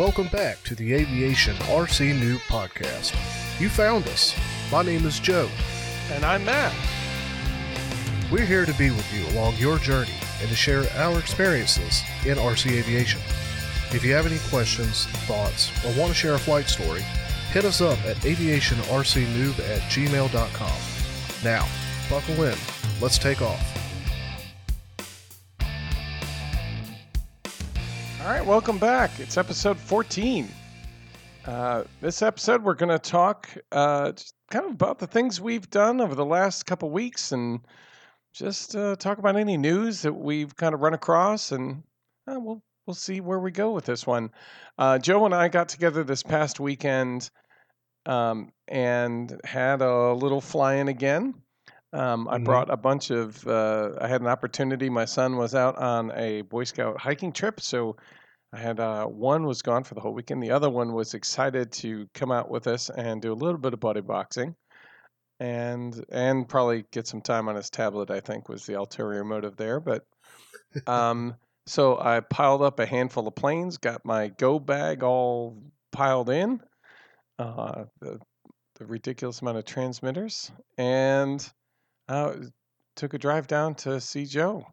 Welcome back to the Aviation RC Noob Podcast. You found us. My name is Joe. And I'm Matt. We're here to be with you along your journey and to share our experiences in RC aviation. If you have any questions, thoughts, or want to share a flight story, hit us up at aviationrcnoob at gmail.com. Now, buckle in. Let's take off. All right, welcome back. It's episode 14. Uh, this episode, we're going to talk uh, just kind of about the things we've done over the last couple weeks and just uh, talk about any news that we've kind of run across, and uh, we'll we'll see where we go with this one. Uh, Joe and I got together this past weekend um, and had a little fly-in again. Um, I Mhm. brought a bunch of. Uh, I had an opportunity. My son was out on a Boy Scout hiking trip, so I had uh, one was gone for the whole weekend. The other one was excited to come out with us and do a little bit of buddy boxing, and and probably get some time on his tablet. I think was the ulterior motive there. But um, so I piled up a handful of planes, got my go bag all piled in, uh, the, the ridiculous amount of transmitters, and uh, took a drive down to see Joe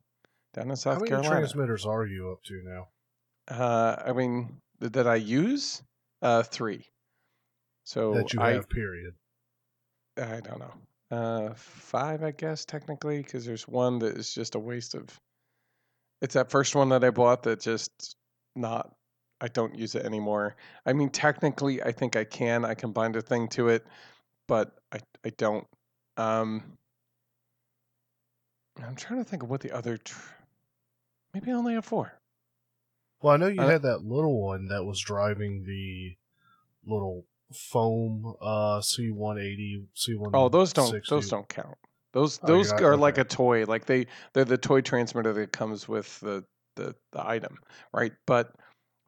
down in South How many Carolina. transmitters are you up to now? Uh, I mean, th- that I use uh, three. So that you I, have, period. I don't know, uh, five, I guess technically, because there's one that is just a waste of. It's that first one that I bought that just not. I don't use it anymore. I mean, technically, I think I can. I can bind a thing to it, but I I don't. Um, I'm trying to think of what the other. Tr- Maybe I only have four. Well, I know you Uh, had that little one that was driving the little foam uh, C180, C1. Oh, those don't those don't count. Those Oh, those not- are like a toy. Like they they're the toy transmitter that comes with the, the the item, right? But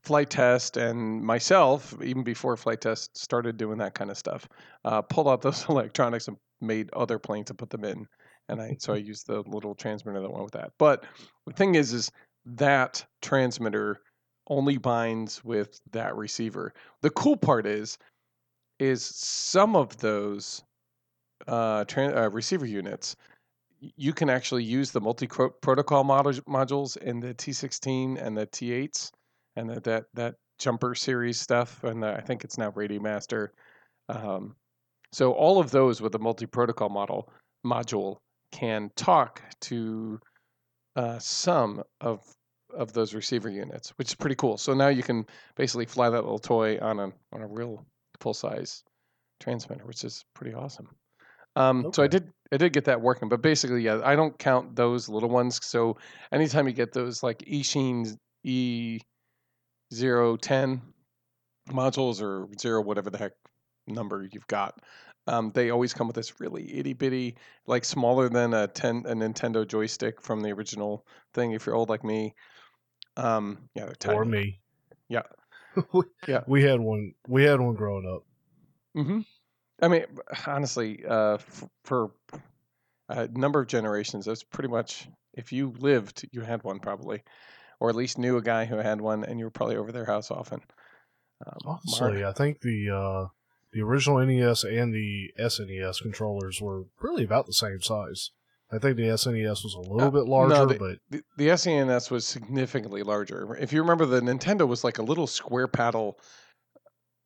Flite Test and myself, even before Flite Test started doing that kind of stuff, uh, pulled out those electronics and made other planes and put them in. And I so I used the little transmitter that went with that. But the thing is, is that transmitter only binds with that receiver. The cool part is, is some of those uh, uh, receiver units, you can actually use the multi protocol modu- modules in the T16 and the T8s and the, that that jumper series stuff. And the, I think it's now Radio Master. Um, so all of those with the multi protocol model module can talk to uh, some of of those receiver units, which is pretty cool. So now you can basically fly that little toy on a on a real full size transmitter, which is pretty awesome. Um, So I did I did get that working, but basically, yeah, I don't count those little ones. So anytime you get those like Eachine E zero ten modules or zero whatever the heck number you've got, um, they always come with this really itty bitty, like smaller than a ten a Nintendo joystick from the original thing. If you're old like me, um, yeah, or me. Yeah. we, Yeah. We had one. We had one growing up. hmm I mean, honestly, uh, f- for a number of generations, that's pretty much if you lived, you had one probably, or at least knew a guy who had one, and you were probably over their house often. Um, Honestly, I think the uh, the original NES and the SNES controllers were really about the same size. I think the SNES was a little Uh, bit no, larger, the- but the, the SNES was significantly larger. If you remember, the Nintendo was like a little square paddle,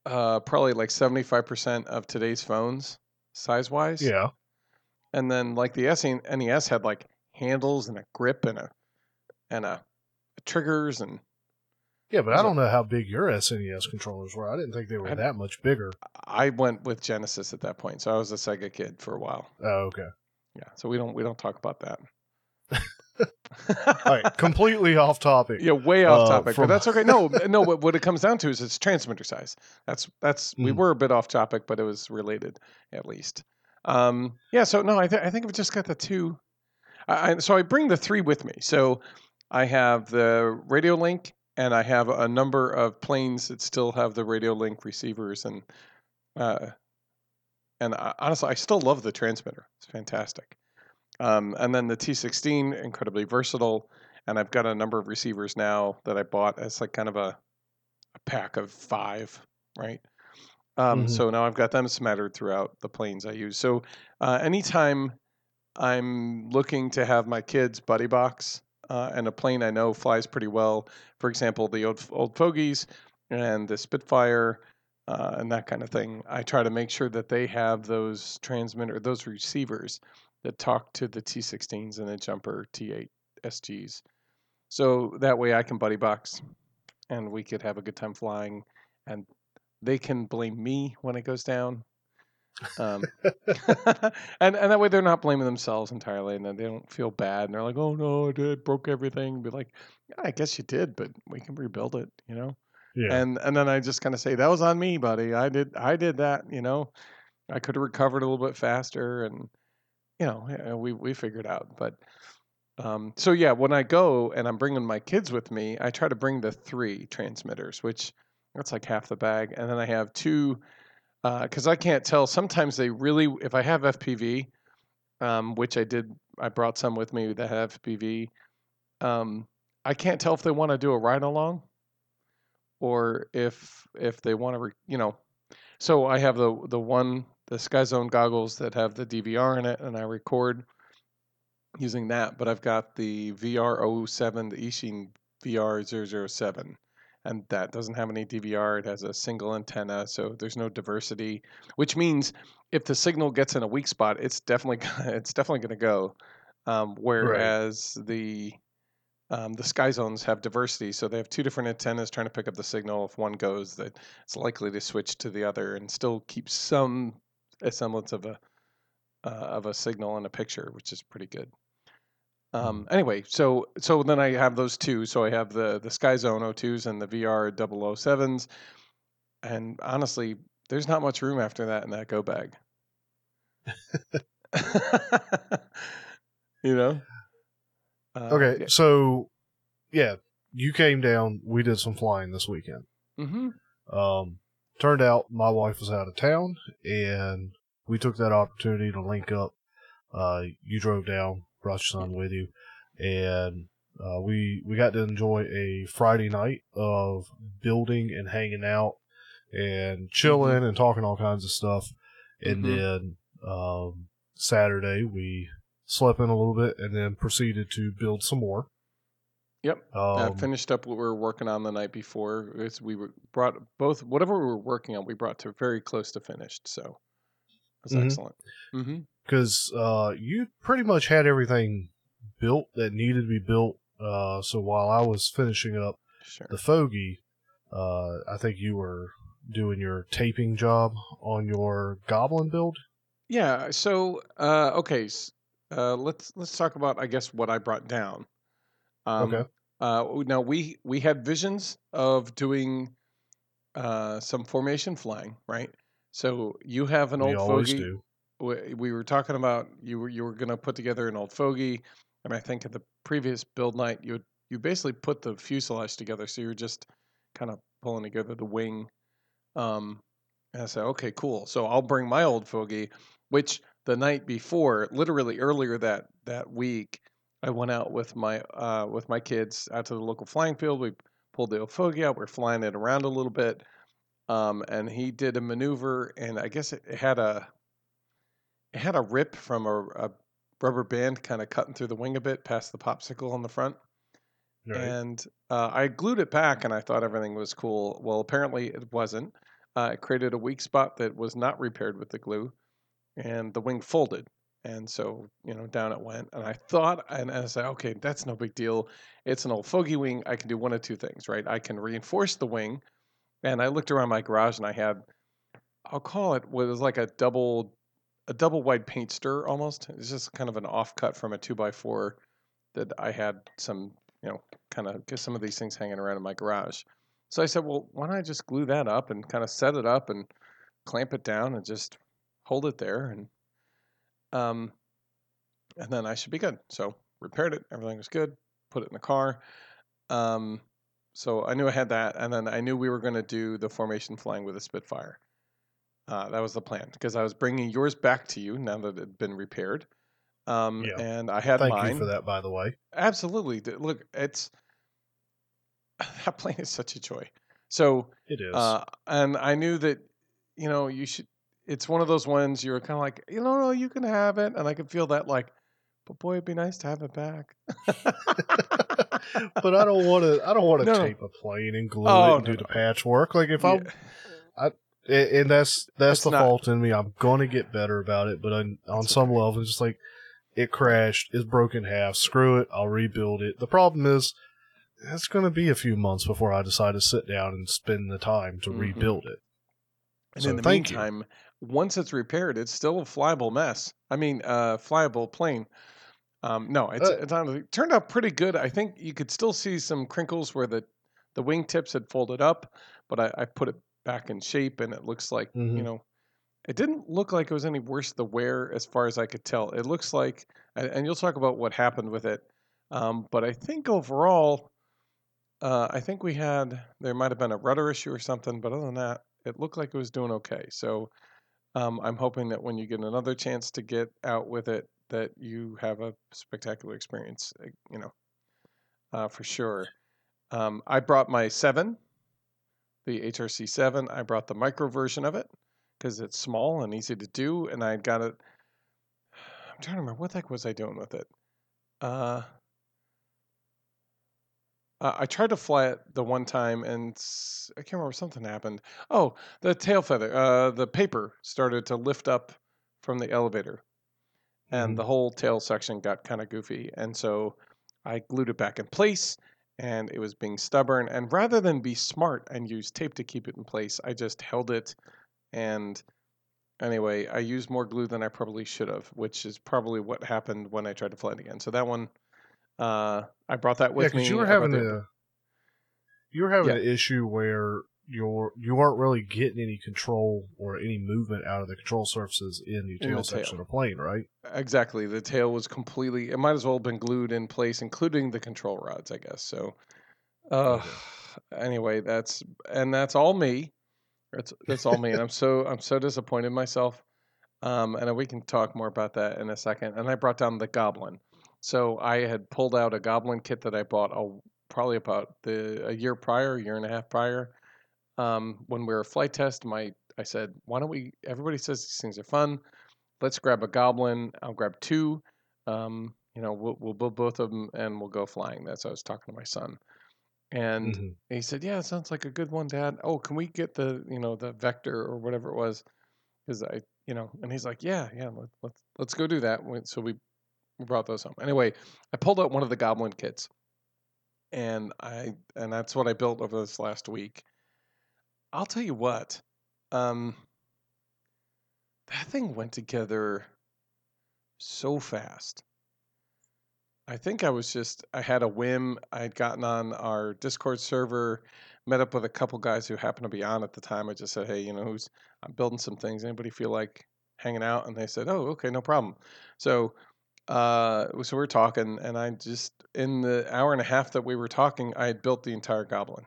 uh, probably like seventy five percent of today's phones size wise. yeah, and then like the SNES had like handles and a grip and a and a triggers and yeah. But I don't know how big your SNES controllers were. I didn't think they were I- that much bigger. I went with Genesis at that point, so I was a Sega kid for a while. Oh, okay. Yeah, so we don't we don't talk about that. All right, completely off topic. yeah, way off Uh, topic, from- but that's okay. No, no. What, what it comes down to is it's transmitter size. That's that's we Mm. were a bit off topic, but it was related at least. Um, yeah. So no, I think I think I've just got the two. I, I, so I bring the three with me. So I have the radio link, and I have a number of planes that still have the radio link receivers, and uh, and I, honestly, I still love the transmitter. It's fantastic. Um, and then the T16, incredibly versatile. And I've got a number of receivers now that I bought as like kind of a a pack of five, right? Um, Mhm. So now I've got them smattered throughout the planes I use. So uh, anytime I'm looking to have my kids buddy box uh, and a plane I know flies pretty well, for example, the old, old fogies and the Spitfire uh, and that kind of thing, I try to make sure that they have those transmitter, those receivers that talk to the T16s and the jumper T8 SGs. So that way I can buddy box and we could have a good time flying and they can blame me when it goes down. Um, and and that way they're not blaming themselves entirely, and then they don't feel bad, and they're like, "Oh no, I did broke everything." Be like, yeah, "I guess you did, but we can rebuild it," you know. Yeah. And and then I just kind of say, "That was on me, buddy. I did I did that," you know. I could have recovered a little bit faster, and you know, we we figured out. But um, so yeah, when I go and I'm bringing my kids with me, I try to bring the three transmitters, which that's like half the bag, and then I have two because I can't tell. Sometimes they really, if I have FPV, um, which I did, I brought some with me that have FPV. Um, I can't tell if they want to do a ride along, or if if they want to, re, you know. So I have the the one the Sky Zone goggles that have the DVR in it, and I record using that. But I've got the VR07, the Eachine VR007 and that doesn't have any DVR. It has a single antenna, so there's no diversity, which means if the signal gets in a weak spot, it's definitely gonna, it's definitely going to go. Um, whereas the um, the sky zones have diversity, so they have two different antennas trying to pick up the signal. If one goes, that it's likely to switch to the other and still keep some semblance of a uh, of a signal in a picture, which is pretty good. Um, anyway, so so then I have those two. So I have the the Sky Zone O2s and the VR 007s. And honestly, there's not much room after that in that go bag. you know? Uh, okay, yeah. so yeah, you came down. We did some flying this weekend. Mhm. Um, turned out my wife was out of town, and we took that opportunity to link up. Uh, you drove down, brought your son with you, and uh, we we got to enjoy a Friday night of building and hanging out and chilling and talking all kinds of stuff. And Mhm. then um, Saturday we slept in a little bit and then proceeded to build some more. Yep. I Um, finished up what we were working on the night before. It's, we were brought both whatever we were working on, we brought to very close to finished. So it was Mhm. excellent. because uh, you pretty much had everything built that needed to be built. Uh, so while I was finishing up Sure. the fogey, uh, I think you were doing your taping job on your goblin build. Yeah. So uh, okay, uh, let's let's talk about I guess what I brought down. Um, Okay. Uh, now we we had visions of doing uh, some formation flying, right? So you have an we old always fogey. do. we, we were talking about you were you were going to put together an old fogey, and I think at the previous build night you had- you basically put the fuselage together, so you were just kind of pulling together the wing. Um, and I said, okay, cool. So I'll bring my old fogey, which the night before, literally earlier that that week, I went out with my uh, with my kids out to the local flying field. We pulled the old fogey out. We're flying it around a little bit, um, and he did a maneuver, and I guess it, it had a it had a rip from a, a rubber band kind of cutting through the wing a bit past the popsicle on the front. Right. And uh, I glued it back, and I thought everything was cool. Well, apparently it wasn't. Uh, it created a weak spot that was not repaired with the glue, and the wing folded. And so, you know, down it went. And I thought, and I said, okay, that's no big deal. It's an old fogey wing. I can do one of two things, right? I can reinforce the wing. And I looked around my garage, and I had, I'll call it, what was like a double, a double wide paint stir almost. It's just kind of an offcut from a two by four that I had some, you know, kind of get some of these things hanging around in my garage. So I said, well, why don't I just glue that up and kind of set it up and clamp it down and just hold it there and um and then I should be good. So repaired it, everything was good, put it in the car. Um so I knew I had that and then I knew we were going to do the formation flying with a Spitfire. Uh, that was the plan because I was bringing yours back to you now that it had been repaired. Um, Yeah. and I had Thank mine. you for that, by the way. Absolutely. Look, it's that plane is such a joy. So It is. uh, and I knew that, you know, you should. It's one of those ones you're kind of like, you know, no, you can have it, and I can feel that like, but boy, it'd be nice to have it back. but I don't want to. I don't want to No. tape a plane and glue Oh, it and no, do the patchwork. Like if Yeah. I'm, a- and that's that's It's the not- fault in me. I'm gonna get better about it, but on, on some level, it's just like it crashed, it's broken in half. Screw it, I'll rebuild it. The problem is, it's gonna be a few months before I decide to sit down and spend the time to Mhm. rebuild it. And So in the meantime, you. Once it's repaired, it's still a flyable mess. I mean, uh, flyable plane. Um, no, it's Uh, it's honestly it turned out pretty good. I think you could still see some crinkles where the the wingtips had folded up, but I, I put it back in shape, and it looks like you Mhm. know, it didn't look like it was any worse the wear as far as I could tell. It looks like, and, and you'll talk about what happened with it, um, but I think overall, uh, I think we had there might have been a rudder issue or something, but other than that, it looked like it was doing okay. So um, I'm hoping that when you get another chance to get out with it, that you have a spectacular experience. uh, You know, uh, for sure. Um, I brought my seven, the HRC seven. I brought the micro version of it because it's small and easy to do, and I got it. I'm trying to remember what the heck was I doing with it. Uh, uh, I tried to fly it the one time, and I can't remember something happened. Oh, the tail feather, uh, the paper started to lift up from the elevator, and Mhm. the whole tail section got kind of goofy, and so I glued it back in place, and it was being stubborn. And rather than be smart and use tape to keep it in place, I just held it, and anyway, I used more glue than I probably should have, which is probably what happened when I tried to fly it again. So that one, uh, I brought that with because me. you were having the- a you were having Yeah. an issue where you're you weren't really getting any control or any movement out of the control surfaces in the In tail the section tail. of the plane, right? Exactly. The tail was completely. It might as well have been glued in place, including the control rods, I guess. So, uh, Okay. anyway, that's and that's all me. That's that's all me, and I'm so I'm so disappointed in myself. Um, and we can talk more about that in a second. And I brought down the goblin. So I had pulled out a goblin kit that I bought a, probably about the a year prior, year and a half prior. Um, when we were Flite Test, my I said, why don't we? Everybody says these things are fun let's grab a goblin. I'll grab two. Um, you know, we'll, we'll build both of them and we'll go flying. That's what I was talking to my son. And Mhm. he said, yeah, it sounds like a good one, dad. Oh, can we get the, you know, the vector or whatever it was? Cause I, you know, and he's like, yeah, yeah, let, let's, let's go do that. So we brought those home. Anyway, I pulled out one of the goblin kits and I, and that's what I built over this last week. I'll tell you what, um, that thing went together so fast. I think I was just I had a whim. I had gotten on our Discord server, met up with a couple guys who happened to be on at the time. I just said, "Hey, you know, who's I'm building some things. Anybody feel like hanging out?" And they said, "Oh, okay, no problem." So, uh, so we were talking, and I just in the hour and a half that we were talking, I had built the entire goblin.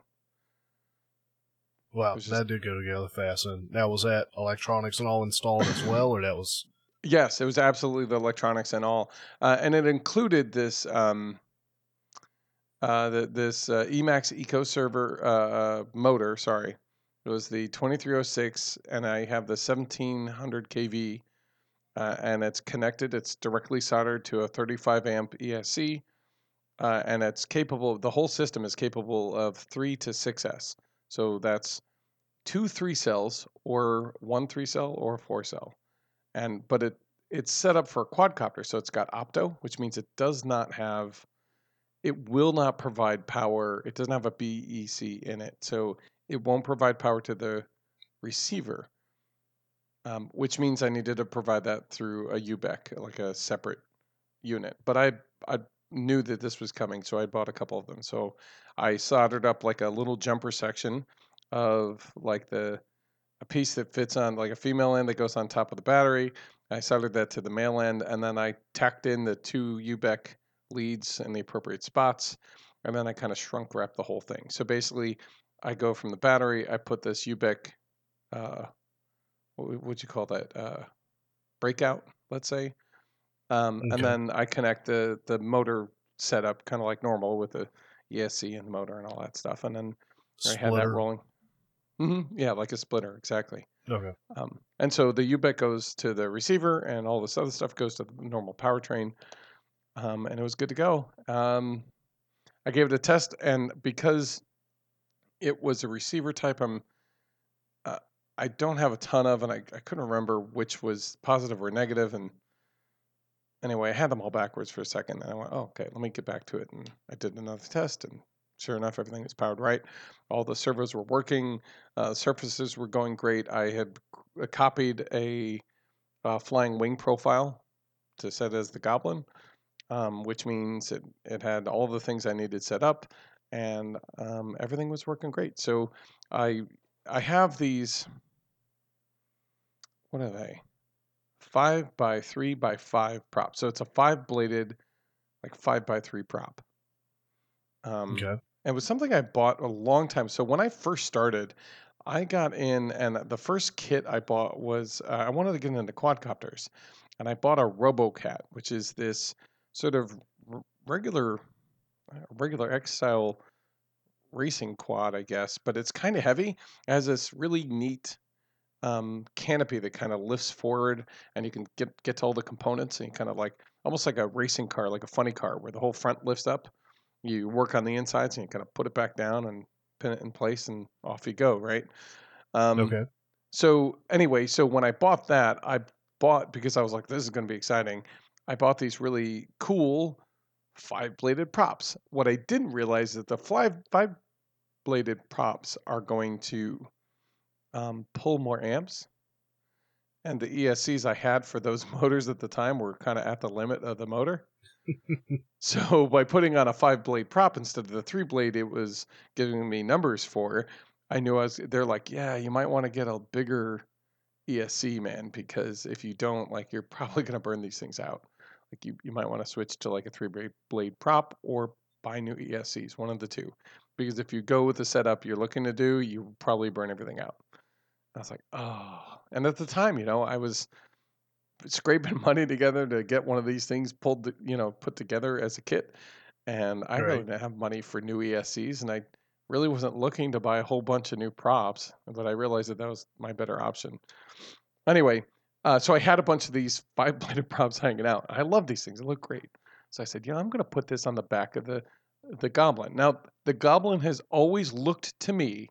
Wow, was that did go together fast. And that was that electronics and all installed as well, or that was Yes, it was absolutely the electronics and all, uh, and it included this um, uh, the, this uh, EMAX Eco Server uh, uh, motor. Sorry, it was the 2306, and I have the 1700 kV, uh, and it's connected. It's directly soldered to a 35 amp ESC, uh, and it's capable. The whole system is capable of three to 6S. So that's two three cells, or one three cell, or four cell and but it it's set up for a quadcopter, so it's got opto, which means it does not have, it will not provide power. It doesn't have a BEC in it, so it won't provide power to the receiver, um, which means I needed to provide that through a UBEC, like a separate unit. But I I knew that this was coming, so I bought a couple of them. So I soldered up like a little jumper section of like the a piece that fits on like a female end that goes on top of the battery. I soldered that to the male end, and then I tacked in the two UBEC leads in the appropriate spots, and then I kind of shrunk wrap the whole thing. So basically, I go from the battery, I put this UBEC, uh, what would you call that? Uh, breakout, let's say, um, Okay. and then I connect the the motor setup kind of like normal with the ESC and the motor and all that stuff, and then I had that splitter. rolling. hmm Yeah, like a splitter, exactly. Okay. Um, and so the UBEC goes to the receiver, and all this other stuff goes to the normal powertrain. Um, and it was good to go. Um, I gave it a test, and because it was a receiver type, I'm I don't have a ton of, and I, I couldn't remember which was positive or negative. And anyway, I had them all backwards for a second, and I went, "Oh, okay, let me get back to it." And I did another test, and sure enough, everything was powered right. All the servos were working, uh, surfaces were going great. I had c- copied a, uh flying wing profile to set as the Goblin, um, which means it, it had all the things I needed set up, and um, everything was working great. So I I have these. What are they? Five by three by five prop. So it's a five bladed, like five by three prop. Um, Okay. and it was something I bought a long time. So when I first started, I got in, and the first kit I bought was uh, I wanted to get into quadcopters, and I bought a RoboCat, which is this sort of r- regular, uh, regular X style racing quad, I guess, but it's kind of heavy. It has this really neat um, canopy that kind of lifts forward, and you can get get to all the components, and you kind of like almost like a racing car, like a funny car, where the whole front lifts up. You work on the insides, and you kind of put it back down and pin it in place, and off you go, right? Um, Okay. so anyway, so when I bought that, I bought because I was like, this is going to be exciting. I bought these really cool five bladed props. What I didn't realize is that the five five bladed props are going to um, pull more amps, and the ESCs I had for those motors at the time were kind of at the limit of the motor. So by putting on a five blade prop instead of the three blade, it was giving me numbers for. I knew I was. They're like, yeah, you might want to get a bigger ESC, man, because if you don't, like, you're probably gonna burn these things out. Like, you you might want to switch to like a three blade blade prop or buy new ESCs, one of the two. Because if you go with the setup you're looking to do, you probably burn everything out. I was like, oh. And at the time, you know, I was scraping money together to get one of these things pulled, you know, put together as a kit. And I really didn't have money for new ESCs, and I really wasn't looking to buy a whole bunch of new props. But I realized that that was my better option. Anyway, uh, so I had a bunch of these five bladed props hanging out. I love these things; they look great. So I said, you know, I'm going to put this on the back of the the goblin. Now, the goblin has always looked to me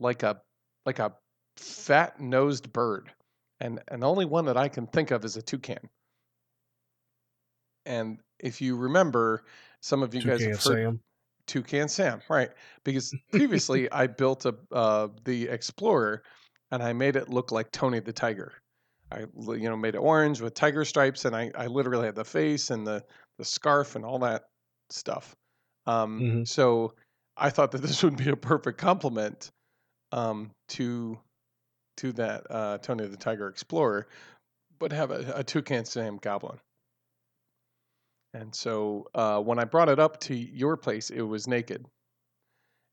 like a like a fat nosed bird, and and the only one that I can think of is a toucan. And if you remember, some of you guys have heard Sam. Toucan Sam, right? Because previously I built a uh, the Explorer, and I made it look like Tony the Tiger. I you know made it orange with tiger stripes, and I, I literally had the face and the the scarf and all that stuff. Um, Mhm. So I thought that this would be a perfect complement um, to to that uh, Tony the Tiger Explorer, but have a, a Toucan Sam Goblin. And so uh, when I brought it up to your place, it was naked.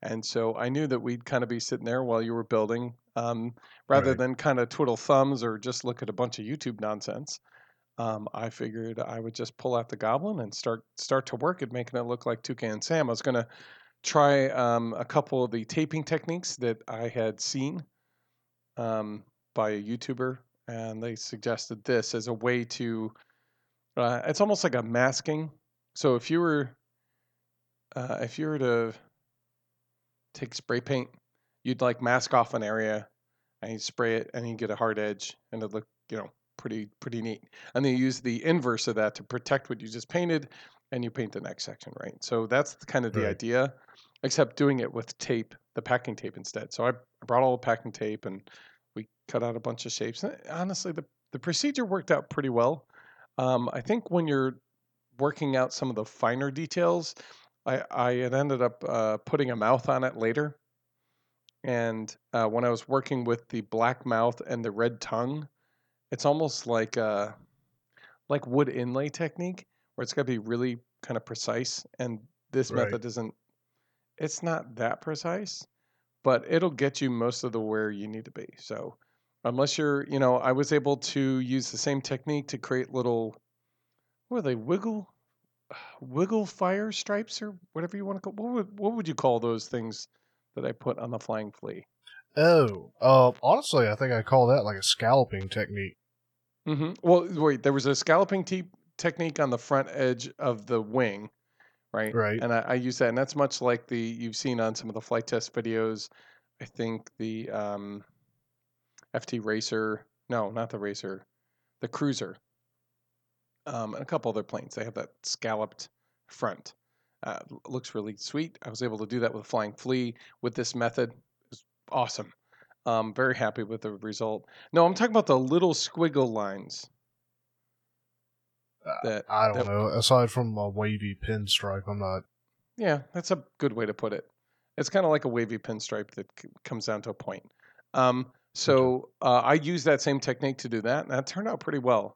And so I knew that we'd kind of be sitting there while you were building, um, rather Right. than kind of twiddle thumbs or just look at a bunch of YouTube nonsense. Um, I figured I would just pull out the goblin and start start to work at making it look like Toucan Sam. I was going to try um, a couple of the taping techniques that I had seen um, by a YouTuber, and they suggested this as a way to. Uh, it's almost like a masking. So if you were, uh, if you were to take spray paint, you'd like mask off an area, and you spray it, and you get a hard edge, and it look, you know, pretty pretty neat. And then you use the inverse of that to protect what you just painted, and you paint the next section, right? So that's kind of the Right. idea, except doing it with tape, the packing tape instead. So I I brought all the packing tape, and we cut out a bunch of shapes. And honestly, the the procedure worked out pretty well. Um, I think when you're working out some of the finer details, I, I had ended up uh, putting a mouth on it later. And uh, when I was working with the black mouth and the red tongue, it's almost like uh, like wood inlay technique, where it's got to be really kind of precise. And this Right. method isn't. It's not that precise, but it'll get you most of the where you need to be. So unless you're, you know, I was able to use the same technique to create little, what are they, wiggle, wiggle fire stripes or whatever you want to call. What would what would you call those things that I put on the flying flea? Oh, uh, honestly, I think I call that like a scalloping technique. Mm-hmm. Well, wait, there was a scalloping te- technique on the front edge of the wing, right? Right. And I, I use that, and that's much like the you've seen on some of the Flite Test videos. I think the um, FT Racer, no, not the Racer, the Cruiser, um, and a couple other planes. They have that scalloped front. Uh, looks really sweet. I was able to do that with Flying Flea with this method. It was awesome. Um, very happy with the result. No, I'm talking about the little squiggle lines. That I don't that- know. Aside from a wavy pinstripe, I'm not. Yeah, that's a good way to put it. It's kind of like a wavy pinstripe that c- comes down to a point. Um, so uh, I used that same technique to do that, and that turned out pretty well.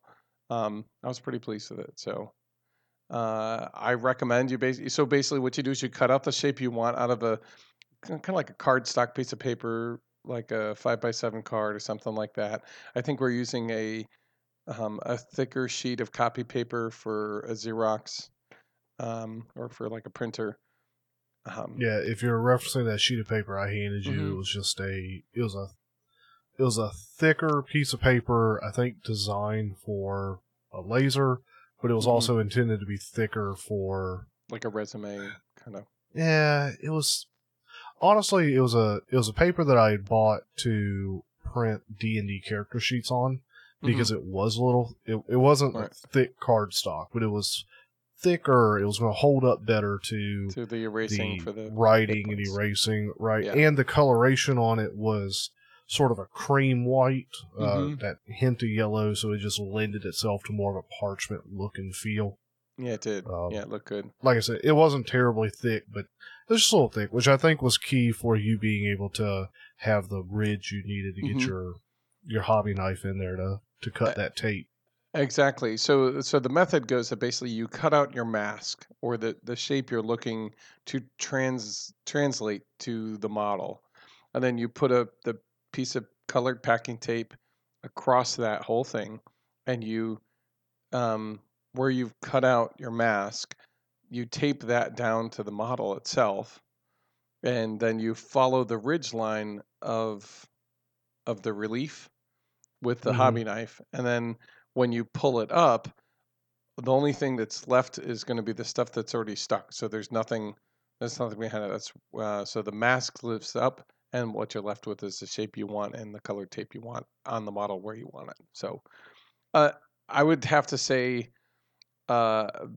Um, I was pretty pleased with it. So uh, I recommend you basically. So basically, what you do is you cut out the shape you want out of a kind of like a cardstock piece of paper, like a five by seven card or something like that. I think we're using a um, a thicker sheet of copy paper for a Xerox um, or for like a printer. Um, Yeah, if you're referencing that sheet of paper I handed you, Mhm. it was just a. It was a. It was a thicker piece of paper, I think, designed for a laser, but it was Mhm. also intended to be thicker for. like a resume kind of. Yeah, it was. Honestly, it was a it was a paper that I had bought to print D and D character sheets on because it was a little. It, it wasn't Right. thick cardstock, but it was thicker. It was going to hold up better to to the erasing the for the writing and erasing, right? Yeah. And the coloration on it was sort of a cream white, uh, Mhm. that hint of yellow, so it just lended itself to more of a parchment look and feel. Yeah, it did. Um, yeah, it looked good. Like I said, it wasn't terribly thick, but it was just a little thick, which I think was key for you being able to have the ridge you needed to get Mhm. your your hobby knife in there to to cut that tape. Exactly. So so the method goes that basically you cut out your mask or the the shape you're looking to trans translate to the model, and then you put a the piece of colored packing tape across that whole thing, and you um, where you've cut out your mask, you tape that down to the model itself, and then you follow the ridge line of of the relief with the Mhm. hobby knife, and then when you pull it up, the only thing that's left is going to be the stuff that's already stuck. So there's nothing, there's nothing behind it. That's uh, so the mask lifts up, and what you're left with is the shape you want and the color tape you want on the model where you want it. So, uh, I would have to say, uh,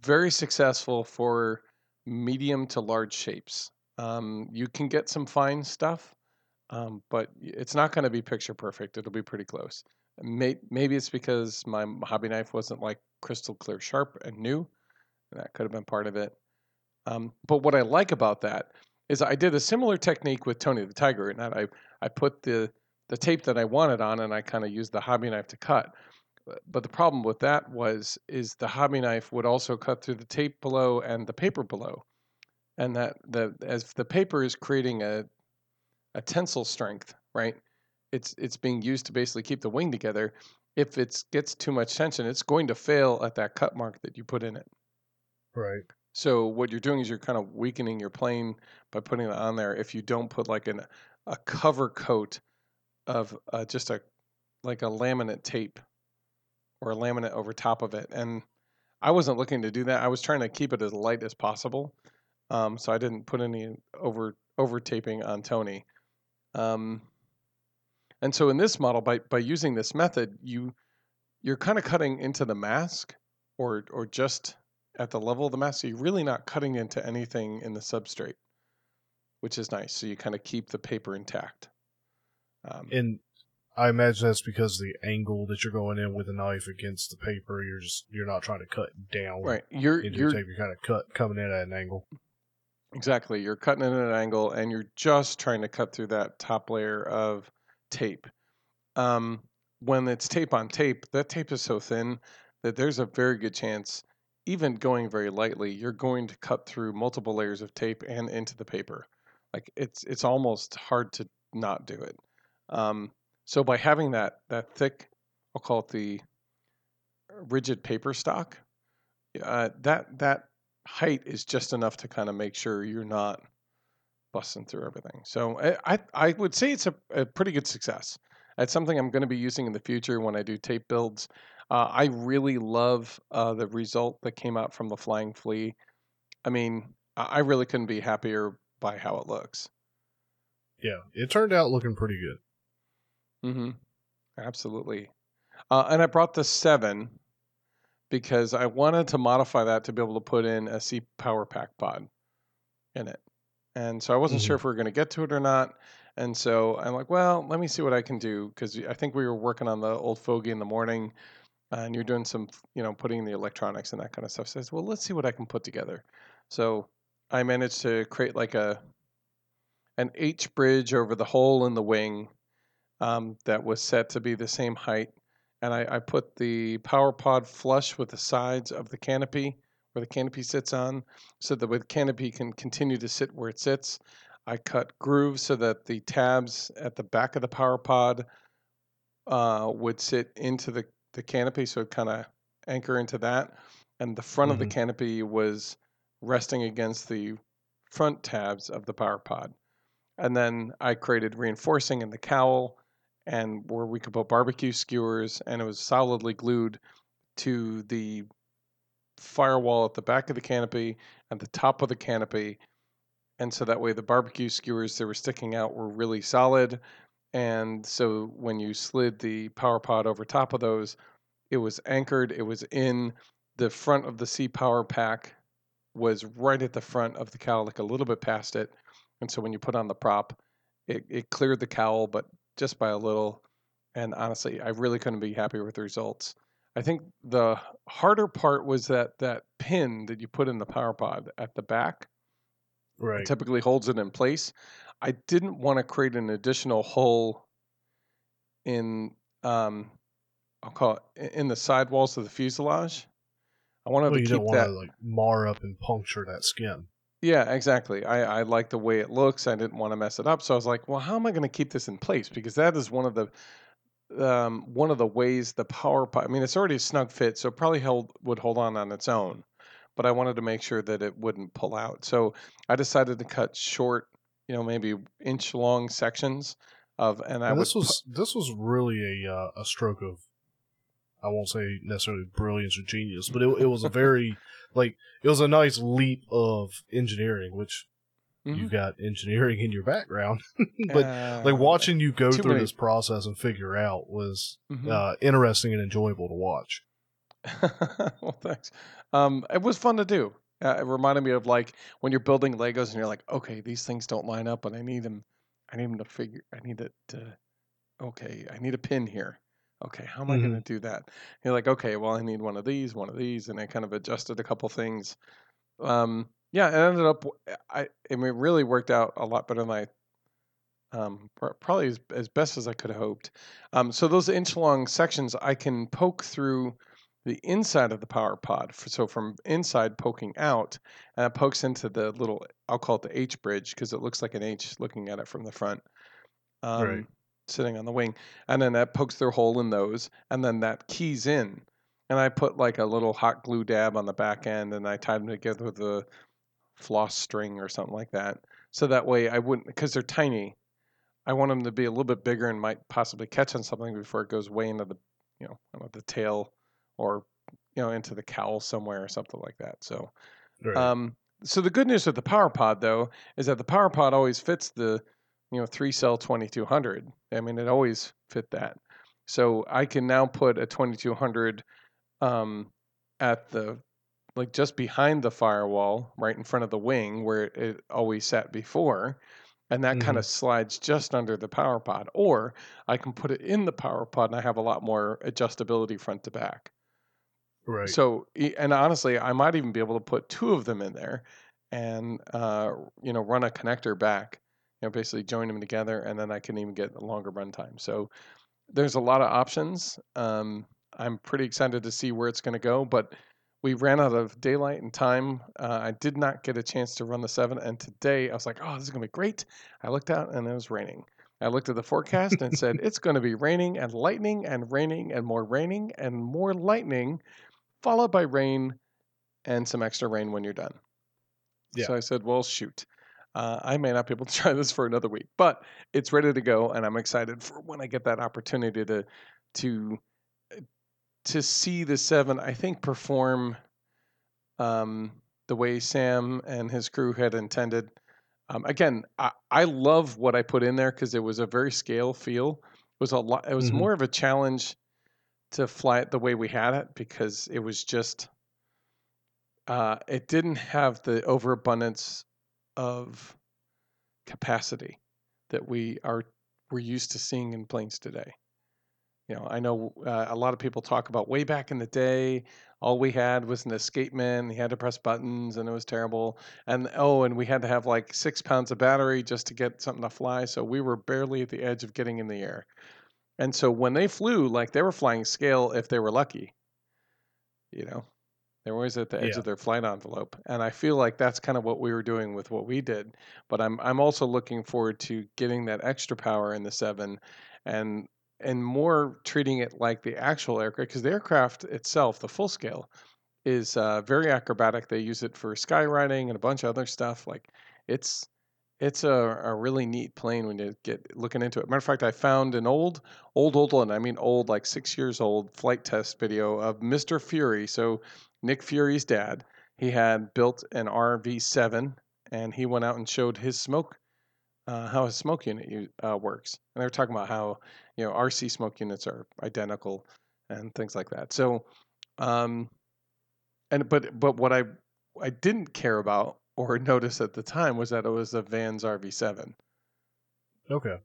very successful for medium to large shapes. Um, you can get some fine stuff, um, but it's not going to be picture perfect. It'll be pretty close. May- Maybe it's because my hobby knife wasn't like crystal clear sharp and new. That could have been part of it. Um, but what I like about that is I did a similar technique with Tony the Tiger, and I I put the the tape that I wanted on, and I kind of used the hobby knife to cut. But the problem with that was is the hobby knife would also cut through the tape below and the paper below, and that the as the paper is creating a a tensile strength, right? It's it's being used to basically keep the wing together. If it gets too much tension, it's going to fail at that cut mark that you put in it. Right. So what you're doing is you're kind of weakening your plane by putting it on there. If you don't put like an a cover coat of uh, just a like a laminate tape or a laminate over top of it, and I wasn't looking to do that. I was trying to keep it as light as possible, um, so I didn't put any over over taping on Tony. Um, and so in this model, by by using this method, you you're kind of cutting into the mask, or or just at the level of the mask. So you're really not cutting into anything in the substrate, which is nice. So you kind of keep the paper intact. Um, And I imagine that's because the angle that you're going in with a knife against the paper, you're just you're not trying to cut down right, you're into you're the tape. You're kind of cut coming in at an angle. Exactly. You're cutting at an angle and you're just trying to cut through that top layer of tape. Um, when it's tape on tape, that tape is so thin that there's a very good chance, even going very lightly, you're going to cut through multiple layers of tape and into the paper. Like it's it's almost hard to not do it. Um, so by having that that thick, I'll call it the rigid paper stock, uh, that that height is just enough to kind of make sure you're not busting through everything. So I I, I would say it's a, a pretty good success. It's something I'm going to be using in the future when I do tape builds. Uh, I really love uh, the result that came out from the Flying Flea. I mean, I I really couldn't be happier by how it looks. Yeah, it turned out looking pretty good. Mm-hmm. Absolutely. Uh, and I brought the seven because I wanted to modify that to be able to put in a C Power Pack pod in it. And so I wasn't sure Mhm. if we were going to get to it or not. And so I'm like, well, let me see what I can do because I think we were working on the old fogey in the morning, uh, and you're doing some, you know, putting the electronics and that kind of stuff. So I said, well, let's see what I can put together. So I managed to create like a an H bridge over the hole in the wing um, that was set to be the same height. And I, I put the power pod flush with the sides of the canopy where the canopy sits on so that the canopy can continue to sit where it sits. I cut grooves so that the tabs at the back of the power pod uh, would sit into the, the canopy, so it kind of anchor into that. And the front of the Mhm. canopy was resting against the front tabs of the power pod. And then I created reinforcing in the cowl and where we could put barbecue skewers, and it was solidly glued to the firewall at the back of the canopy and the top of the canopy. And so that way the barbecue skewers that were sticking out were really solid. And so when you slid the power pod over top of those, it was anchored, it was in the front of the C power pack was right at the front of the cowl, like a little bit past it. And so when you put on the prop, it, it cleared the cowl, but just by a little. And honestly, I really couldn't be happier with the results. I think the harder part was that that pin that you put in the power pod at the back Right. typically holds it in place. I didn't want to create an additional hole in um I'll call it in the sidewalls of the fuselage. I wanted Well, to you keep don't want that to like mar up and puncture that skin. Yeah, exactly. I, I like the way it looks. I didn't want to mess it up, so I was like, "Well, how am I going to keep this in place?" Because that is one of the um, one of the ways the power. I mean, it's already a snug fit, so it probably held would hold on on its own. But I wanted to make sure that it wouldn't pull out, so I decided to cut short, you know, maybe inch long sections of, and I And would this was this was really a uh, a stroke of I won't say necessarily brilliance or genius, but it, it was a very like it was a nice leap of engineering, which Mhm. you've got engineering in your background. but Uh, like watching you go through many- this process and figure out was mhm. uh, interesting and enjoyable to watch. well, thanks. Um, it was fun to do. Uh, it reminded me of like when you're building Legos and you're like, okay, these things don't line up, and I need them. I need them to figure. I need it to. Okay, I need a pin here. Okay, how am I going to do that? You're like, okay, well, I need one of these, one of these, and I kind of adjusted a couple things. Um, yeah, it ended up. I. It really worked out a lot better than I. Um, probably as, as best as I could have hoped. Um, so those inch long sections, I can poke through the inside of the power pod. So from inside poking out, and it pokes into the little, I'll call it the H bridge because it looks like an H looking at it from the front, um, Right. Sitting on the wing. And then that pokes their hole in those, and then that keys in. And I put like a little hot glue dab on the back end, and I tied them together with a floss string or something like that. So that way I wouldn't, because they're tiny. I want them to be a little bit bigger and might possibly catch on something before it goes way into the, you know, know, the tail or you know into the cowl somewhere or something like that. So, Right. um, so the good news with the power pod though is that the power pod always fits the, you know, three cell 2200. I mean, it always fit that. So I can now put a 2200 um, at the like just behind the firewall, right in front of the wing where it, always sat before, and that kind of slides just under the power pod. Or I can put it in the power pod, and I have a lot more adjustability front to back. right. So, and honestly, I might even be able to put two of them in there, and uh, you know, run a connector back. Know, basically join them together, and then I can even get a longer runtime. So, there's a lot of options. Um, I'm pretty excited to see where it's going to go, but we ran out of daylight and time. Uh, I did not get a chance to run the seven, and today I was like, "Oh, this is going to be great." I looked out, and it was raining. I looked at the forecast and said, "It's going to be raining and lightning and raining and more raining and more lightning, followed by rain and some extra rain when you're done." Yeah. So I said, "Well, shoot." Uh, I may not be able to try this for another week, but it's ready to go, and I'm excited for when I get that opportunity to to to see the seven. I think perform um, the way Sam and his crew had intended. Um, again, I, I love what I put in there because it was a very scale feel. It was a lot. It was Mhm. more of a challenge to fly it the way we had it because it was just. Uh, it didn't have the overabundance of capacity that we are we're used to seeing in planes today. You know, I know uh, a lot of people talk about way back in the day, all we had was an escapement. He had to press buttons, and it was terrible. And oh, and we had to have like six pounds of battery just to get something to fly. So we were barely at the edge of getting in the air. And so when they flew, like they were flying scale if they were lucky. You know, they were always at the edge Yeah. of their flight envelope. And I feel like that's kind of what we were doing with what we did. But I'm I'm also looking forward to getting that extra power in the seven, and and more treating it like the actual aircraft because the aircraft itself, the full scale, is uh, very acrobatic. They use it for skywriting and a bunch of other stuff. Like it's it's a, a really neat plane when you get looking into it. Matter of fact, I found an old, old, old one. I mean, old, like six years old flight test video of Mr. Fury. So Nick Fury's dad, he had built an RV7, and he went out and showed his smoke, uh, how his smoke unit uh, works. And they were talking about how you know RC smoke units are identical and things like that. So, um, and but but what I I didn't care about or notice at the time was that it was a Vans RV7, Okay.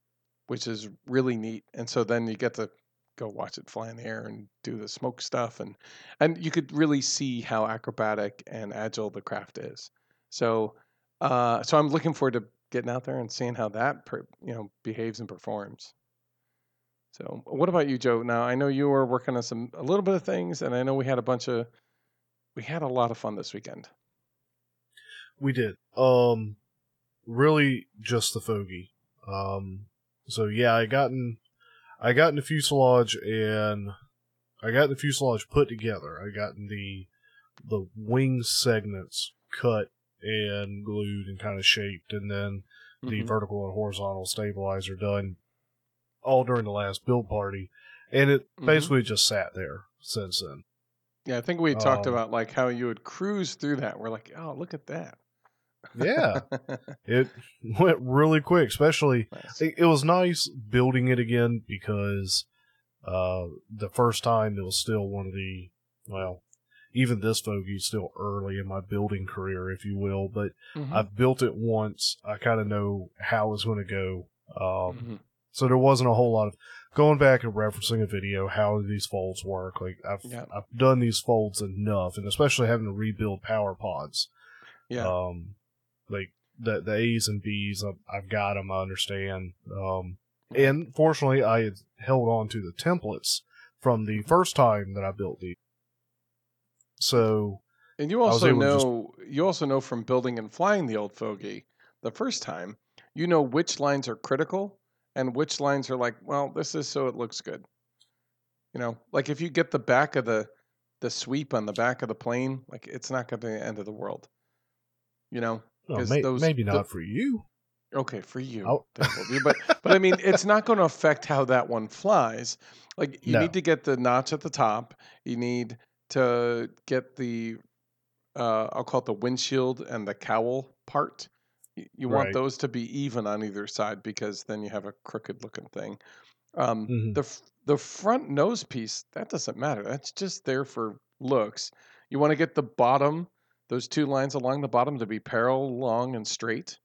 which is really neat. And so then you get to go watch it fly in the air and do the smoke stuff, and and you could really see how acrobatic and agile the craft is. So uh, so I'm looking forward to getting out there and seeing how that per, you know behaves and performs. So what about you, Joe? Now I know you were working on some a little bit of things, and I know we had a bunch of we had a lot of fun this weekend. We did. Um, really just the fogey. Um, so yeah, I gotten, I gotten the fuselage and I got the fuselage put together. I got the, the wing segments cut and glued and kind of shaped, and then the Mhm. vertical and horizontal stabilizer done all during the last build party, and it Mhm. basically just sat there since then. Yeah, I think we talked Um, about like how you would cruise through that. We're like, oh, look at that. Yeah, it went really quick, especially nice. it, it was nice building it again because uh, the first time it was still one of the well, even this fogey is still early in my building career, if you will. But Mhm. I've built it once. I kind of know how it's going to go. Um, Mhm. So there wasn't a whole lot of going back and referencing a video. How do these folds work? Like I've Yeah. I've done these folds enough, and especially having to rebuild power pods. Yeah. Um, like the the A's and B's, I've, I've got them. I understand. Um, and fortunately, I had held on to the templates from the first time that I built these. So And you also to just- know you also know from building and flying the old fogey the first time, you know which lines are critical and which lines are like, well, this is so it looks good. You know, like if you get the back of the the sweep on the back of the plane, like it's not going to be the end of the world. You know, well, may, those- maybe the- not for you. Okay, for you, Oh. be. but but I mean, it's not going to affect how that one flies. Like you No. need to get the notch at the top. You need to get the uh, I'll call it the windshield and the cowl part. You want Right. those to be even on either side because then you have a crooked looking thing. Um, Mhm. The the front nose piece that doesn't matter. That's just there for looks. You want to get the bottom, those two lines along the bottom to be parallel, long, and straight.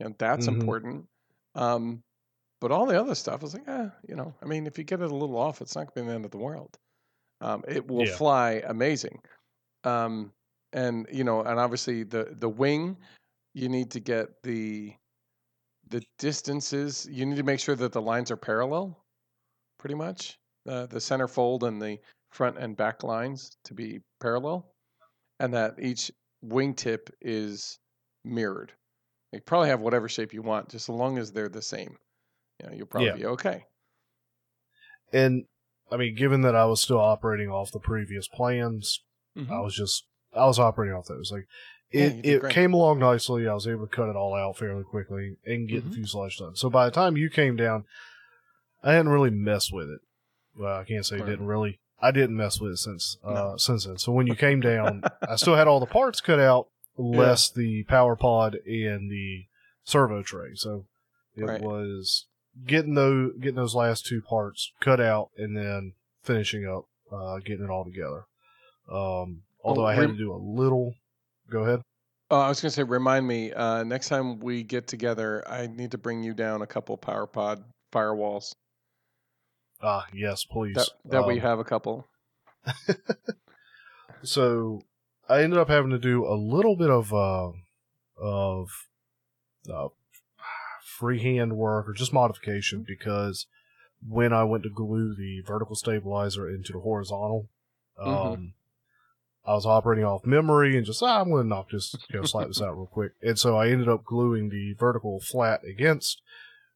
And that's Mhm. important. Um, but all the other stuff is like, eh, you know, I mean, if you get it a little off, it's not going to be the end of the world. Um, it will Yeah. fly amazing. Um, and you know, and obviously the the wing, you need to get the the distances. You need to make sure that the lines are parallel, pretty much. Uh, the center fold and the front and back lines to be parallel, and that each wingtip is mirrored. You probably have whatever shape you want, just as long as they're the same. You know, you'll probably Yeah. be okay. And I mean, given that I was still operating off the previous plans, I Mhm. was just I was operating off those. Like it did it great. came along nicely. I was able to cut it all out fairly quickly and get Mhm. the fuselage done. So by the time you came down, I hadn't really messed with it. Well, I can't say Right. didn't really. I didn't mess with it since uh, No. since then. So when you came down, I still had all the parts cut out, less the power pod and the servo tray. So it Right. was getting those getting those last two parts cut out and then finishing up, uh, getting it all together. Um, although I had to do a little. Go ahead. Oh, I was going to say, remind me uh, next time we get together, I need to bring you down a couple power pod firewalls. Ah, yes, please. That that we Um, have a couple. So I ended up having to do a little bit of uh, of uh, freehand work or just modification because when I went to glue the vertical stabilizer into the horizontal, um, Mhm. I was operating off memory and just ah, I'm going to knock this, you know, slap this out real quick, and so I ended up gluing the vertical flat against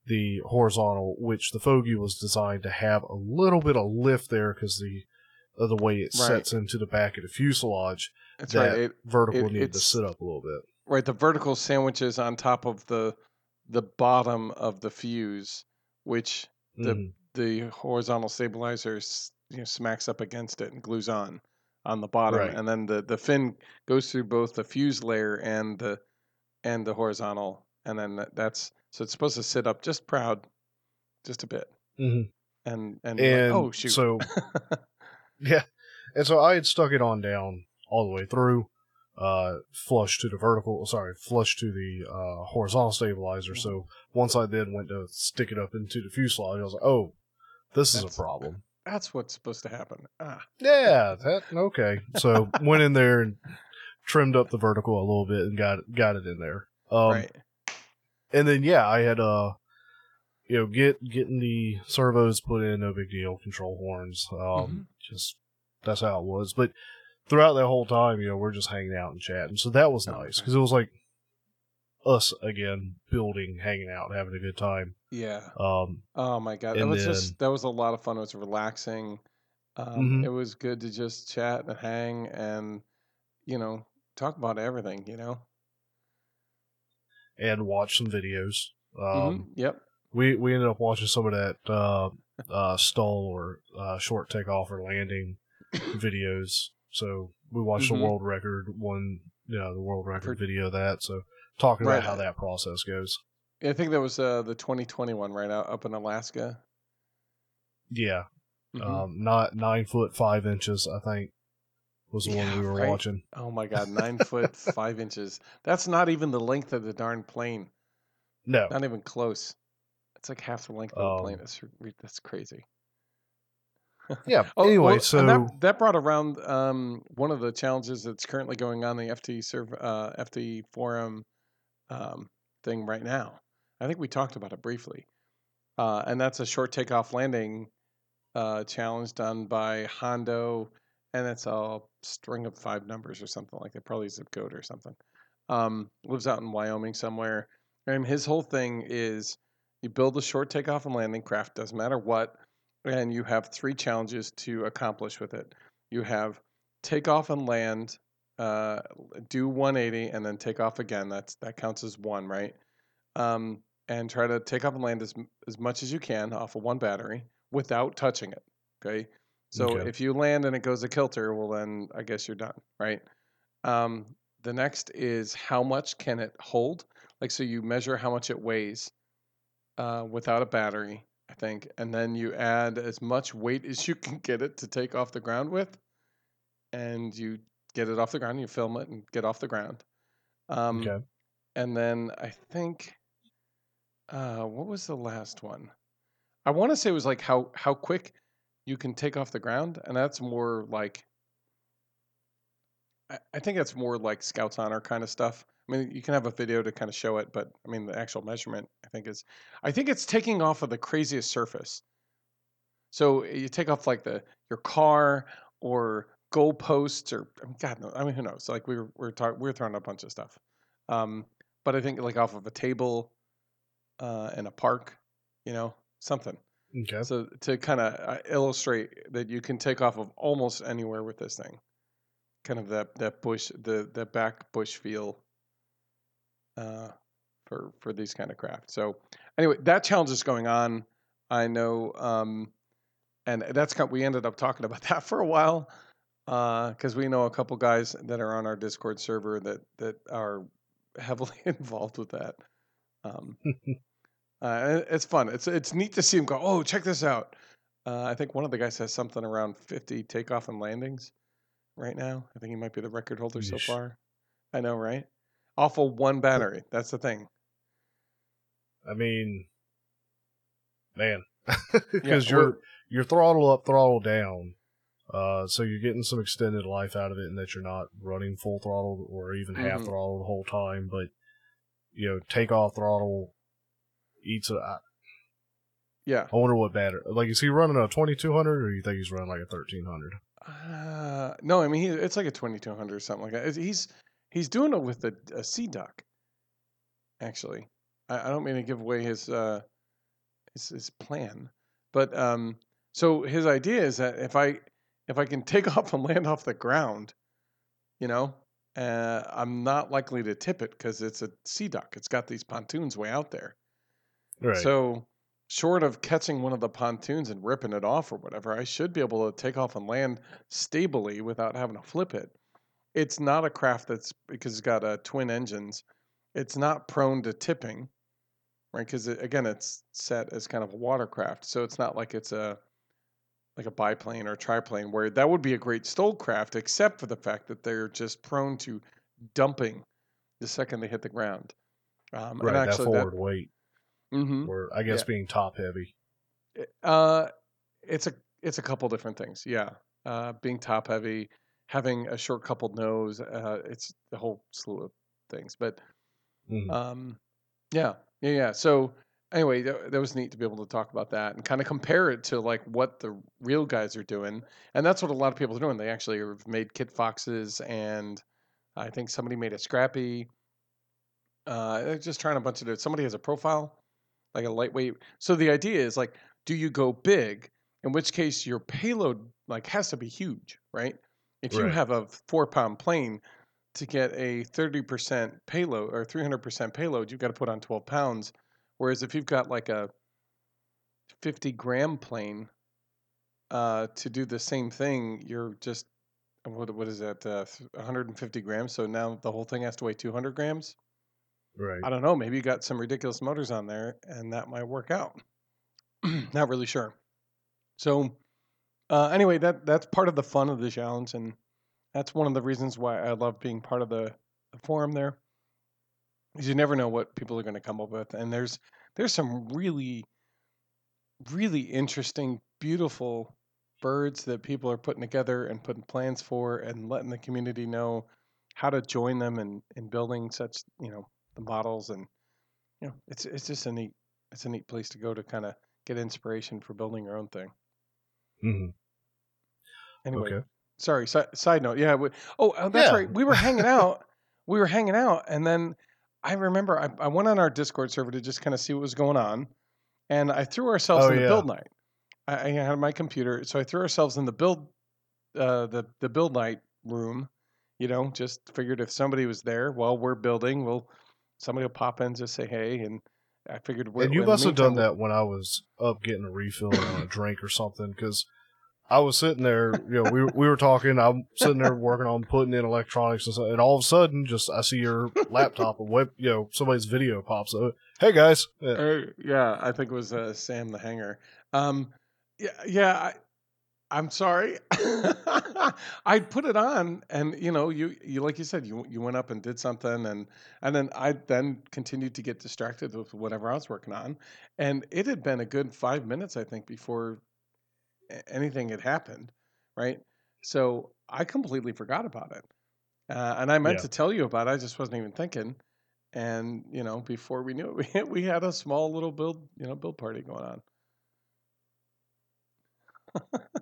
the horizontal, which the Fogey was designed to have a little bit of lift there because the of the way it Right. sets into the back of the fuselage, That's that right. It, vertical it- needed to sit up a little bit. right. The vertical sandwiches on top of the the bottom of the fuse, which the Mhm. the horizontal stabilizer you know, smacks up against it and glues on on the bottom, Right. and then the the fin goes through both the fuselage and the and the horizontal, and then that, that's so it's supposed to sit up just proud, just a bit, Mhm. and and, you're like, oh shoot, so yeah, and so I had stuck it on down all the way through, uh, flush to the vertical, sorry, flush to the uh, horizontal stabilizer. So Mm-hmm. once I then went to stick it up into the fuselage, I was like, oh, this is a problem. that's what's supposed to happen. Ah, Yeah, that okay. So went in there and trimmed up the vertical a little bit and got it, got it in there. Um, right. And then yeah, I had uh, you know, get getting the servos put in, no big deal. Control horns, um, Mhm. just that's how it was. But throughout that whole time, you know, we're just hanging out and chatting, so that was nice because it was like us again, building, hanging out, having a good time. Yeah. Um, Oh my god, that was then- just that was a lot of fun. It was relaxing. Um, Mhm. It was good to just chat and hang and you know talk about everything. You know. And watch some videos. Mhm. Um, Yep. we we ended up watching some of that uh, uh, stall or uh, short takeoff or landing videos. So we watched Mhm. the world record one, you know, the world record For- video of that. So talking Right. about how that process goes. I think that was uh, the 2021 right out up in Alaska. Yeah, Mhm. um, not nine foot five inches. I think was the Yeah, one we were right. watching. oh my god, nine foot five inches. That's not even the length of the darn plane. No, Not even close. It's like half the length of the plane. Um, That's that's crazy. yeah. Oh, anyway, well, so that, that brought around um, one of the challenges that's currently going on the FT serv- uh, FT forum um, thing right now. I think we talked about it briefly, uh, and that's a short takeoff landing uh, challenge done by Hondo, and it's a string of five numbers or something like that, probably zip code or something. Um, lives out in Wyoming somewhere, and his whole thing is you build a short takeoff and landing craft, doesn't matter what, and you have three challenges to accomplish with it. You have take off and land, uh, do 180, and then take off again. That's that counts as one, right? Um, and try to take off and land as as much as you can off of one battery without touching it. Okay. So Okay. if you land and it goes a kilter, well then I guess you're done, right? Um, the next is how much can it hold? Like so you measure how much it weighs uh, without a battery, I think, and then you add as much weight as you can get it to take off the ground with, and you get it off the ground. You film it and get off the ground. Um, okay. and then I think, uh, what was the last one? I want to say it was like how how quick you can take off the ground, and that's more like. I- I think that's more like Scouts Honor kind of stuff. I mean, you can have a video to kind of show it, but I mean, the actual measurement, I think is, I think it's taking off of the craziest surface. So you take off like the your car or goalposts or I mean, God, no, I mean, who knows? Like we were we were were throwing a bunch of stuff. Um, but I think like off of a table, uh, in a park, you know, something. Okay. So to kind of uh, illustrate that you can take off of almost anywhere with this thing. kind of that that bush the the back bush feel uh, for for these kind of craft. So anyway, that challenge is going on. I know, um, and that's kind of, we ended up talking about that for a while because we know a couple guys that are on our Discord server that that are heavily involved with that. Um, uh, it's fun. It's it's neat to see him go. Oh, check this out. Uh, I think one of the guys has something around 50 takeoff and landings right now. I think he might be the record holder so far. I know, right? Off of one battery. That's the thing. I mean, man, because we're- you're you're throttle up, throttle down. Uh, so you're getting some extended life out of it, and that you're not running full throttle or even half Mhm. throttle the whole time. But you know, takeoff throttle eats a. Yeah. I wonder what battery. Like, is he running a 2200, or you think he's running like a 1300? Uh, no, I mean he, it's like a 2200 or something like that. He's he's doing it with a, a sea duck. Actually, I, I don't mean to give away his uh his, his plan, but um, so his idea is that if I if I can take off and land off the ground, you know, uh, I'm not likely to tip it because it's a sea duck. It's got these pontoons way out there. Right. So, short of catching one of the pontoons and ripping it off or whatever, I should be able to take off and land stably without having to flip it. It's not a craft that's because it's got uh, twin engines. It's not prone to tipping, right? Because it, again, it's set as kind of a watercraft, so it's not like it's a like a biplane or a triplane where that would be a great STOL craft, except for the fact that they're just prone to dumping the second they hit the ground. Um, right. and actually, that that, forward weight, Mhm. or I guess Yeah. being top heavy. Uh, it's a it's a couple different things. Yeah, uh, being top heavy, having a short coupled nose. Uh, it's a whole slew of things. But Mhm. um, yeah, yeah, yeah. So anyway, that, that was neat to be able to talk about that and kind of compare it to like what the real guys are doing, and that's what a lot of people are doing. They actually have made Kitfoxes, and I think somebody made a scrappy. Uh, just trying a bunch of. Somebody has a profile, like a lightweight. So the idea is like, do you go big? In which case, your payload like has to be huge, right? If you have a four pound plane, to get a 30% payload or 300% payload, you've got to put on 12 pounds. Whereas if you've got like a 50 gram plane uh, to do the same thing, you're just, what, what is that, uh, 150 grams? So now the whole thing has to weigh 200 grams? Right. I don't know. Maybe you got some ridiculous motors on there and that might work out. Not really sure. So, uh, anyway, that that's part of the fun of the challenge, and that's one of the reasons why I love being part of the, the forum there. Is you never know what people are going to come up with, and there's there's some really, really interesting, beautiful birds that people are putting together and putting plans for, and letting the community know how to join them in, in building such you know the models, and you know it's it's just a neat it's a neat place to go to kind of get inspiration for building your own thing. hmm Anyway, Okay. sorry. Si- side note. Yeah. We, oh, uh, that's Yeah. right. We were hanging out. we were hanging out, and then I remember I, I went on our Discord server to just kind of see what was going on, and I threw ourselves Oh, in the yeah. build night. I, I had my computer, so I threw ourselves in the build, uh, the the build night room. You know, just figured if somebody was there while we're building, well, somebody will pop in, and just say hey, and I figured. And you in the must have done that when I was up getting a refill on a drink or something, because I was sitting there, you know, we we were talking. I'm sitting there working on putting in electronics and stuff, and all of a sudden, just I see your laptop or web, you know, somebody's video pops up. Hey guys, Yeah. Uh, yeah, I think it was uh, Sam the Hanger. Um, yeah, yeah. I, I'm sorry. I put it on, and you know, you you like you said, you you went up and did something, and and then I then continued to get distracted with whatever I was working on, and it had been a good five minutes, I think, before anything had happened, right? So I completely forgot about it, uh, and I meant Yeah. to tell you about it. I just wasn't even thinking and you know before we knew it we had, we had a small little build you know build party going on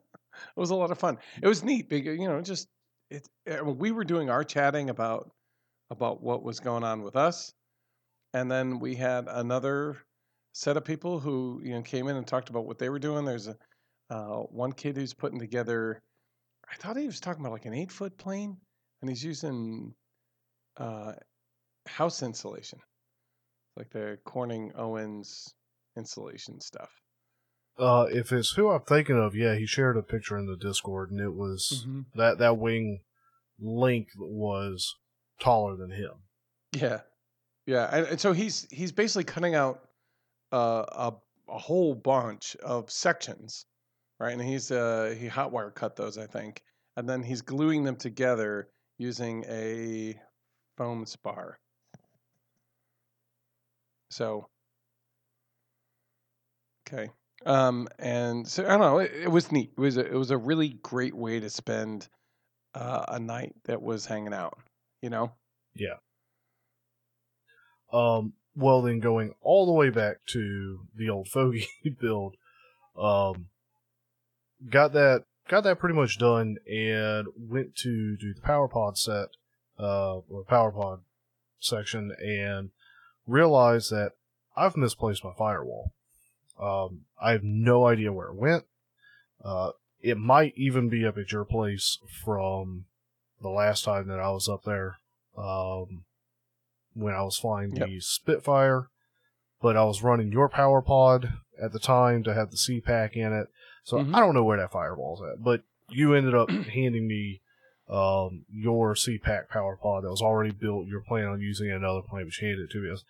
it was a lot of fun it was neat because you know just it mean, we were doing our chatting about about what was going on with us and then we had another set of people who you know came in and talked about what they were doing there's a uh, one kid who's putting together i thought he was talking about like an eight foot plane and he's using uh, house insulation, like the Corning Owens insulation stuff. Uh, if it's who I'm thinking of, yeah, he shared a picture in the Discord, and it was Mm-hmm. that that wing length was taller than him. Yeah, yeah, and, and so he's he's basically cutting out uh, a a whole bunch of sections, right? And he's uh he hot wire cut those, I think, and then he's gluing them together using a foam spar. So, okay, um, and so I don't know. It, it was neat. It was a, it was a really great way to spend uh, a night that was hanging out. You know. Yeah. Um, well, then going all the way back to the old fogey build, um, got that got that pretty much done, and went to do the power pod set, uh, or power pod section, and realized that I've misplaced my firewall. Um, I have no idea where it went. Uh, it might even be up at your place from the last time that I was up there. Um, when I was flying Yep. the Spitfire, but I was running your power pod at the time to have the CPAC in it. So Mhm. I don't know where that firewall's at, but you ended up handing me um, your CPAC power pod that was already built. You're planning on using another plane, but you handed it to me. I was,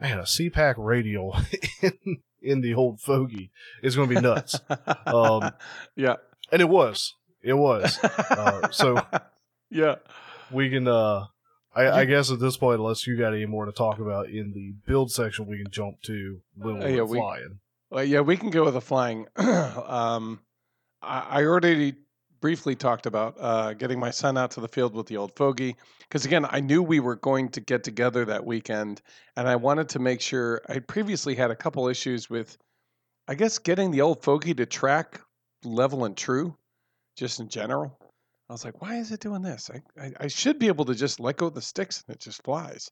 Man, a CPAC radial in, in the old fogey is going to be nuts. Um, yeah. and it was. It was. Uh, so- yeah. we can uh I, I guess at this point unless you got any more to talk about in the build section we can jump to when Uh, we're yeah, we- flying Well, yeah, we can go with the flying. um, I, I already briefly talked about uh, getting my son out to the field with the old fogey because again, I knew we were going to get together that weekend, and I wanted to make sure. I previously had a couple issues with, I guess, getting the old fogey to track level and true, just in general. I was like, why is it doing this? I, I, I should be able to just let go of the sticks and it just flies.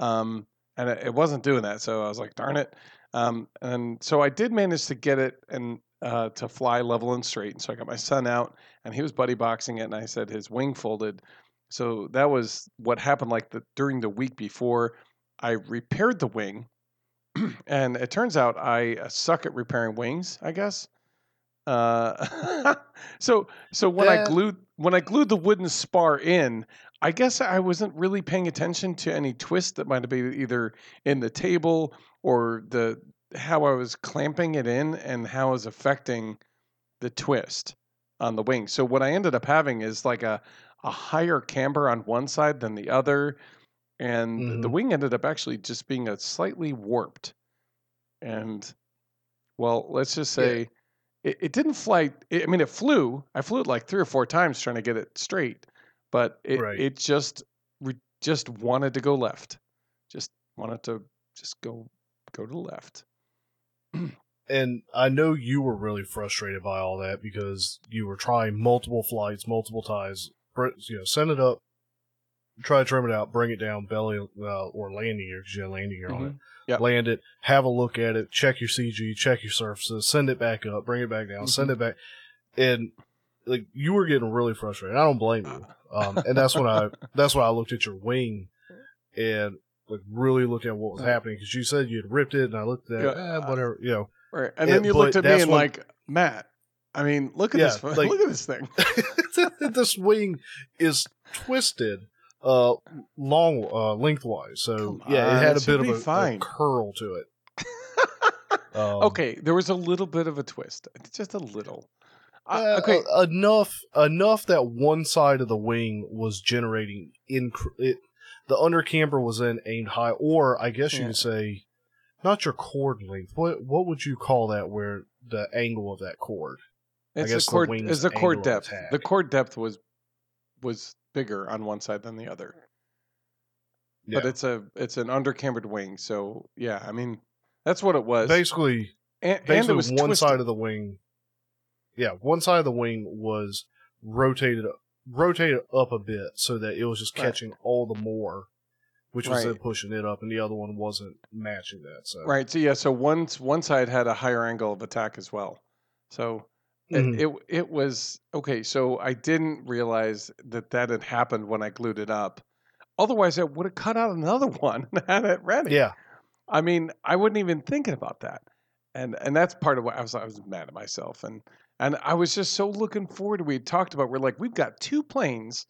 Um, and it, it wasn't doing that. So I was like, darn it. Um, and so I did manage to get it and uh, to fly level and straight. And so I got my son out and he was buddy boxing it. And I said his wing folded. So that was what happened like the, during the week before I repaired the wing. and it turns out I uh, suck at repairing wings, I guess. Uh, so so when I glued when I glued the wooden spar in, I guess I wasn't really paying attention to any twist that might have been either in the table or the how I was clamping it in and how it was affecting the twist on the wing. So what I ended up having is like a a higher camber on one side than the other, and the Mhm. wing ended up actually just being a slightly warped. And well, let's just Yeah. say it, it didn't fly. It, I mean, it flew. I flew it like three or four times trying to get it straight, but it Right. it just just wanted to go left. Just wanted to just go go to the left. And i know you were really frustrated by all that because you were trying multiple flights multiple times you know send it up try to trim it out bring it down belly uh, or landing gear because you had landing gear on it. Mhm. Yep. land it have a look at it check your cg check your surfaces send it back up bring it back down send it back. And like you were getting really frustrated. I don't blame you. Um, and that's when I that's when I looked at your wing and like really looked at what was Right. happening because you said you had ripped it and I looked at it, Yeah. eh, whatever you know Right. And Yeah, then you looked at me and when- like, Matt, I mean, look at Yeah, this like- look at this thing. this wing is twisted uh long uh lengthwise so Come yeah on, it had a bit of be a, a fine. curl to it um, okay, there was a little bit of a twist. Just a little. Uh, okay. uh, enough enough that one side of the wing was generating inc- it the under camber was then aimed high or i guess you Yeah. could say not your chord length what what would you call that where the angle of that chord It's guess the the chord. wing's It's the chord depth. The chord depth was was bigger on one side than the other. But it's a it's an undercambered wing, so yeah. I mean, that's what it was. basically and, and it was one twisted. side of the wing yeah one side of the wing was rotated rotated up a bit so that it was just Right. catching all the more which was then pushing it up and the other one wasn't matching that so Right. So yeah. So one one side had a higher angle of attack as well. So It- Mhm. It, it was okay. So I didn't realize that that had happened when I glued it up. Otherwise, I would have cut out another one and had it ready. yeah. I mean, I wasn't even thinking about that, and and that's part of what I was. I was mad at myself, and and I was just so looking forward. to We had talked about we're like we've got two planes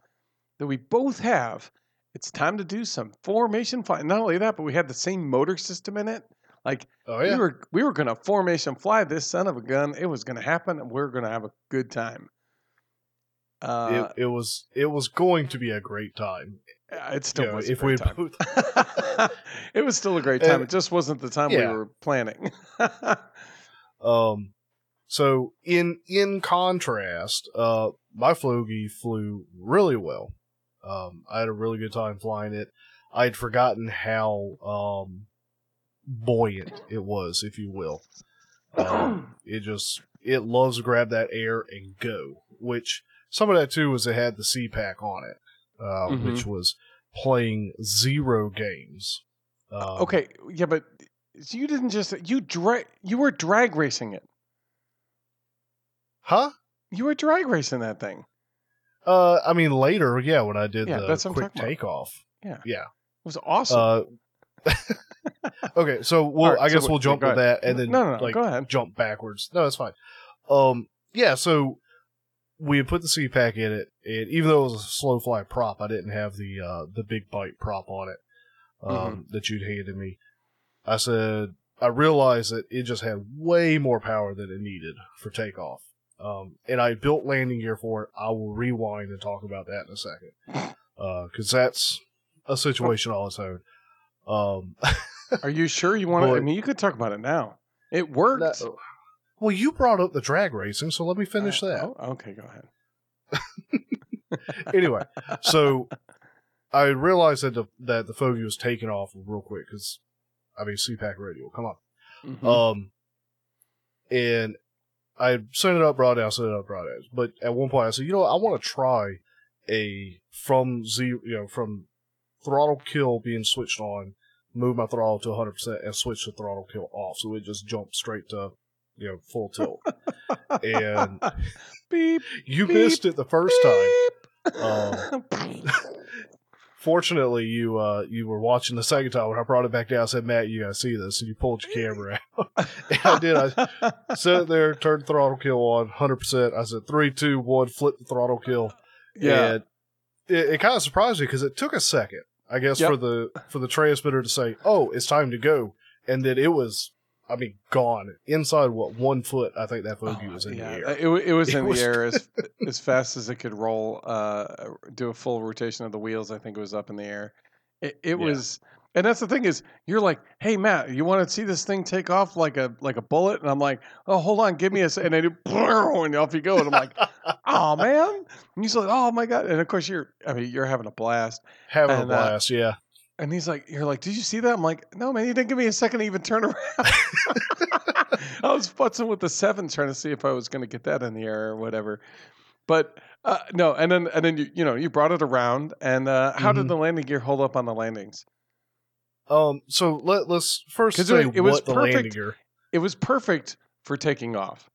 that we both have. It's time to do some formation fly. Not only that, but we had the same motor system in it. Like Oh yeah. we were we were gonna formation fly this son of a gun. It was gonna happen, and we are gonna have a good time. Uh, it, it was it was going to be a great time. it still you know, was if we both it was still a great time. And- it just wasn't the time yeah. we were planning. Um, so in in contrast, uh, my Fogey flew really well. Um, I had a really good time flying it. I had forgotten how um buoyant it was, if you will. Um, it just it loves to grab that air and go. Which some of that too was it had the CPAC on it, uh, Mhm. which was playing zero games. Um, okay, yeah, but you didn't just you drag you were drag racing it. Huh? You were drag racing that thing. Uh, I mean later, yeah, when I did Yeah, the that's quick takeoff. Yeah. Yeah. It was awesome. Uh, okay, so we'll, right, I guess what- we'll jump ahead. that and then no, no, no. like go ahead. jump backwards. No, that's fine. Um, yeah, so we had put the CPAC in it, and even though it was a slow fly prop, I didn't have the uh, the big bite prop on it um, Mm-hmm. that you'd handed me. I said I realized that it just had way more power than it needed for takeoff. Um, and I built landing gear for it. I will rewind and talk about that in a second, because that's a situation all its own. Um, Are you sure you want to? I mean, you could talk about it now. It worked. No. Well, you brought up the drag racing, so let me finish Uh, that. oh, okay, go ahead. Anyway, so I realized that the that the Fogey was taking off real quick because I mean CPAC radial, come on. Mhm. Um, and I sent it up, brought it down, sent it up, brought it down. But at one point, I said, you know. I want to try a from zero, you know, from throttle kill being switched on, move my throttle to 100 percent, and switch the throttle kill off, so it just jumped straight to you know full tilt. and beep. you Beep. missed it the first time. Um, Fortunately, you uh you were watching the second time when I brought it back down. I said, Matt, you gotta see this, and you pulled your camera out. And I did. I sat there, turned throttle kill on, hundred percent. I said three, two, one, flip the throttle kill. yeah. And it, it kind of surprised me because it took a second, I guess, Yep. for the for the transmitter to say, "Oh, it's time to go," and then it was, I mean, gone inside what one foot. I think that bogey Oh, was in yeah, the air. It, it was It in was- the air as as fast as it could roll. Uh, do a full rotation of the wheels. I think it was up in the air. It, it Yeah. was, and that's the thing is, you're like, hey Matt, you want to see this thing take off like a like a bullet? And I'm like, oh, hold on, give me a, se-" and I do, and off you go, and I'm like, oh man, and he's like, oh my god, and of course you're, I mean, you're having a blast, Having a and, uh, blast, yeah. And he's like, you're like, did you see that? I'm like, no man, you didn't give me a second to even turn around. I was futzing with the seven, trying to see if I was going to get that in the air or whatever. But uh, no, and then and then you you know you brought it around, and uh, how did Mhm. the landing gear hold up on the landings? Um, so let let's first say it- it was what the landing perfect. gear. It was perfect for taking off.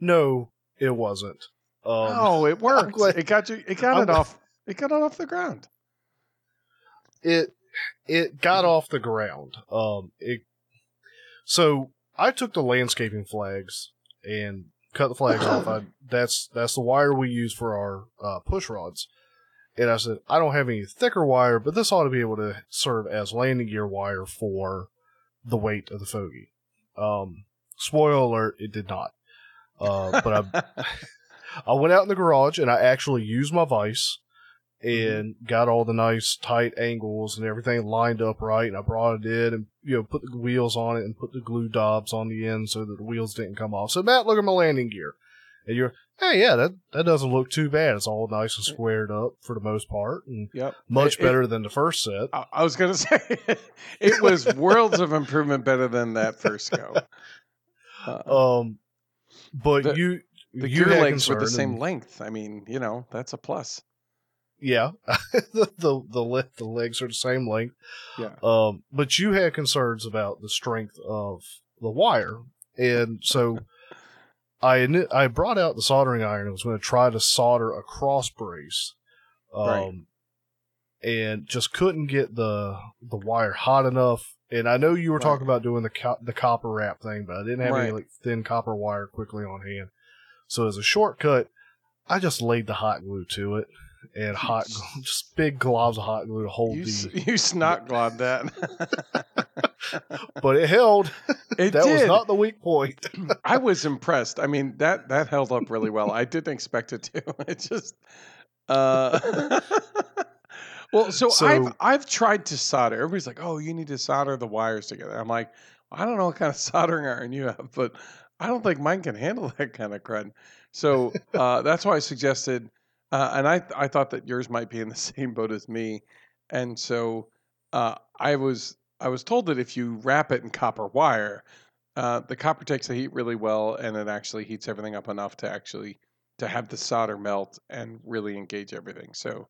No, it wasn't. Um, oh, it worked. It got you. It got I'm it off. It got it off the ground. It it got off the ground. Um, it so I took the landscaping flags and cut the flags off. I, that's that's the wire we use for our uh, push rods. And I said I don't have any thicker wire, but this ought to be able to serve as landing gear wire for the weight of the fogey. Um, spoiler alert, it did not. Uh, but I I went out in the garage and I actually used my vise and got all the nice tight angles and everything lined up right. And I brought it in and you know put the wheels on it and put the glue dobs on the end so that the wheels didn't come off. So Matt, look at my landing gear, and you're hey yeah that that doesn't look too bad. It's all nice and squared up for the most part and Yep. much It- it- better than the first set. I, I was gonna say it was worlds of improvement better than that first go. Uh, Um, but The- you the you gear legs were the same and- length. I mean, you know, that's a plus. Yeah, the the the, the legs are the same length. Yeah. Um, but you had concerns about the strength of the wire, and so I I brought out the soldering iron and was going to try to solder a cross brace, um, Right. and just couldn't get the the wire hot enough. And I know you were Right. talking about doing the co- the copper wrap thing, but I didn't have any like thin copper wire quickly on hand. So as a shortcut, I just laid the hot glue to it and hot just big globs of hot glue to hold You, the. you snot globbed that. But it held. it that did. was not the weak point. I was impressed. I mean that that held up really well. I didn't expect it to. It just uh Well, so, So- I've I've tried to solder. Everybody's like, "Oh, you need to solder the wires together." I'm like, "I don't know what kind of soldering iron you have, but I don't think mine can handle that kind of crud." So uh, that's why I suggested, uh, and I I thought that yours might be in the same boat as me, and so uh, I was I was told that if you wrap it in copper wire, uh, the copper takes the heat really well, and it actually heats everything up enough to actually to have the solder melt and really engage everything. So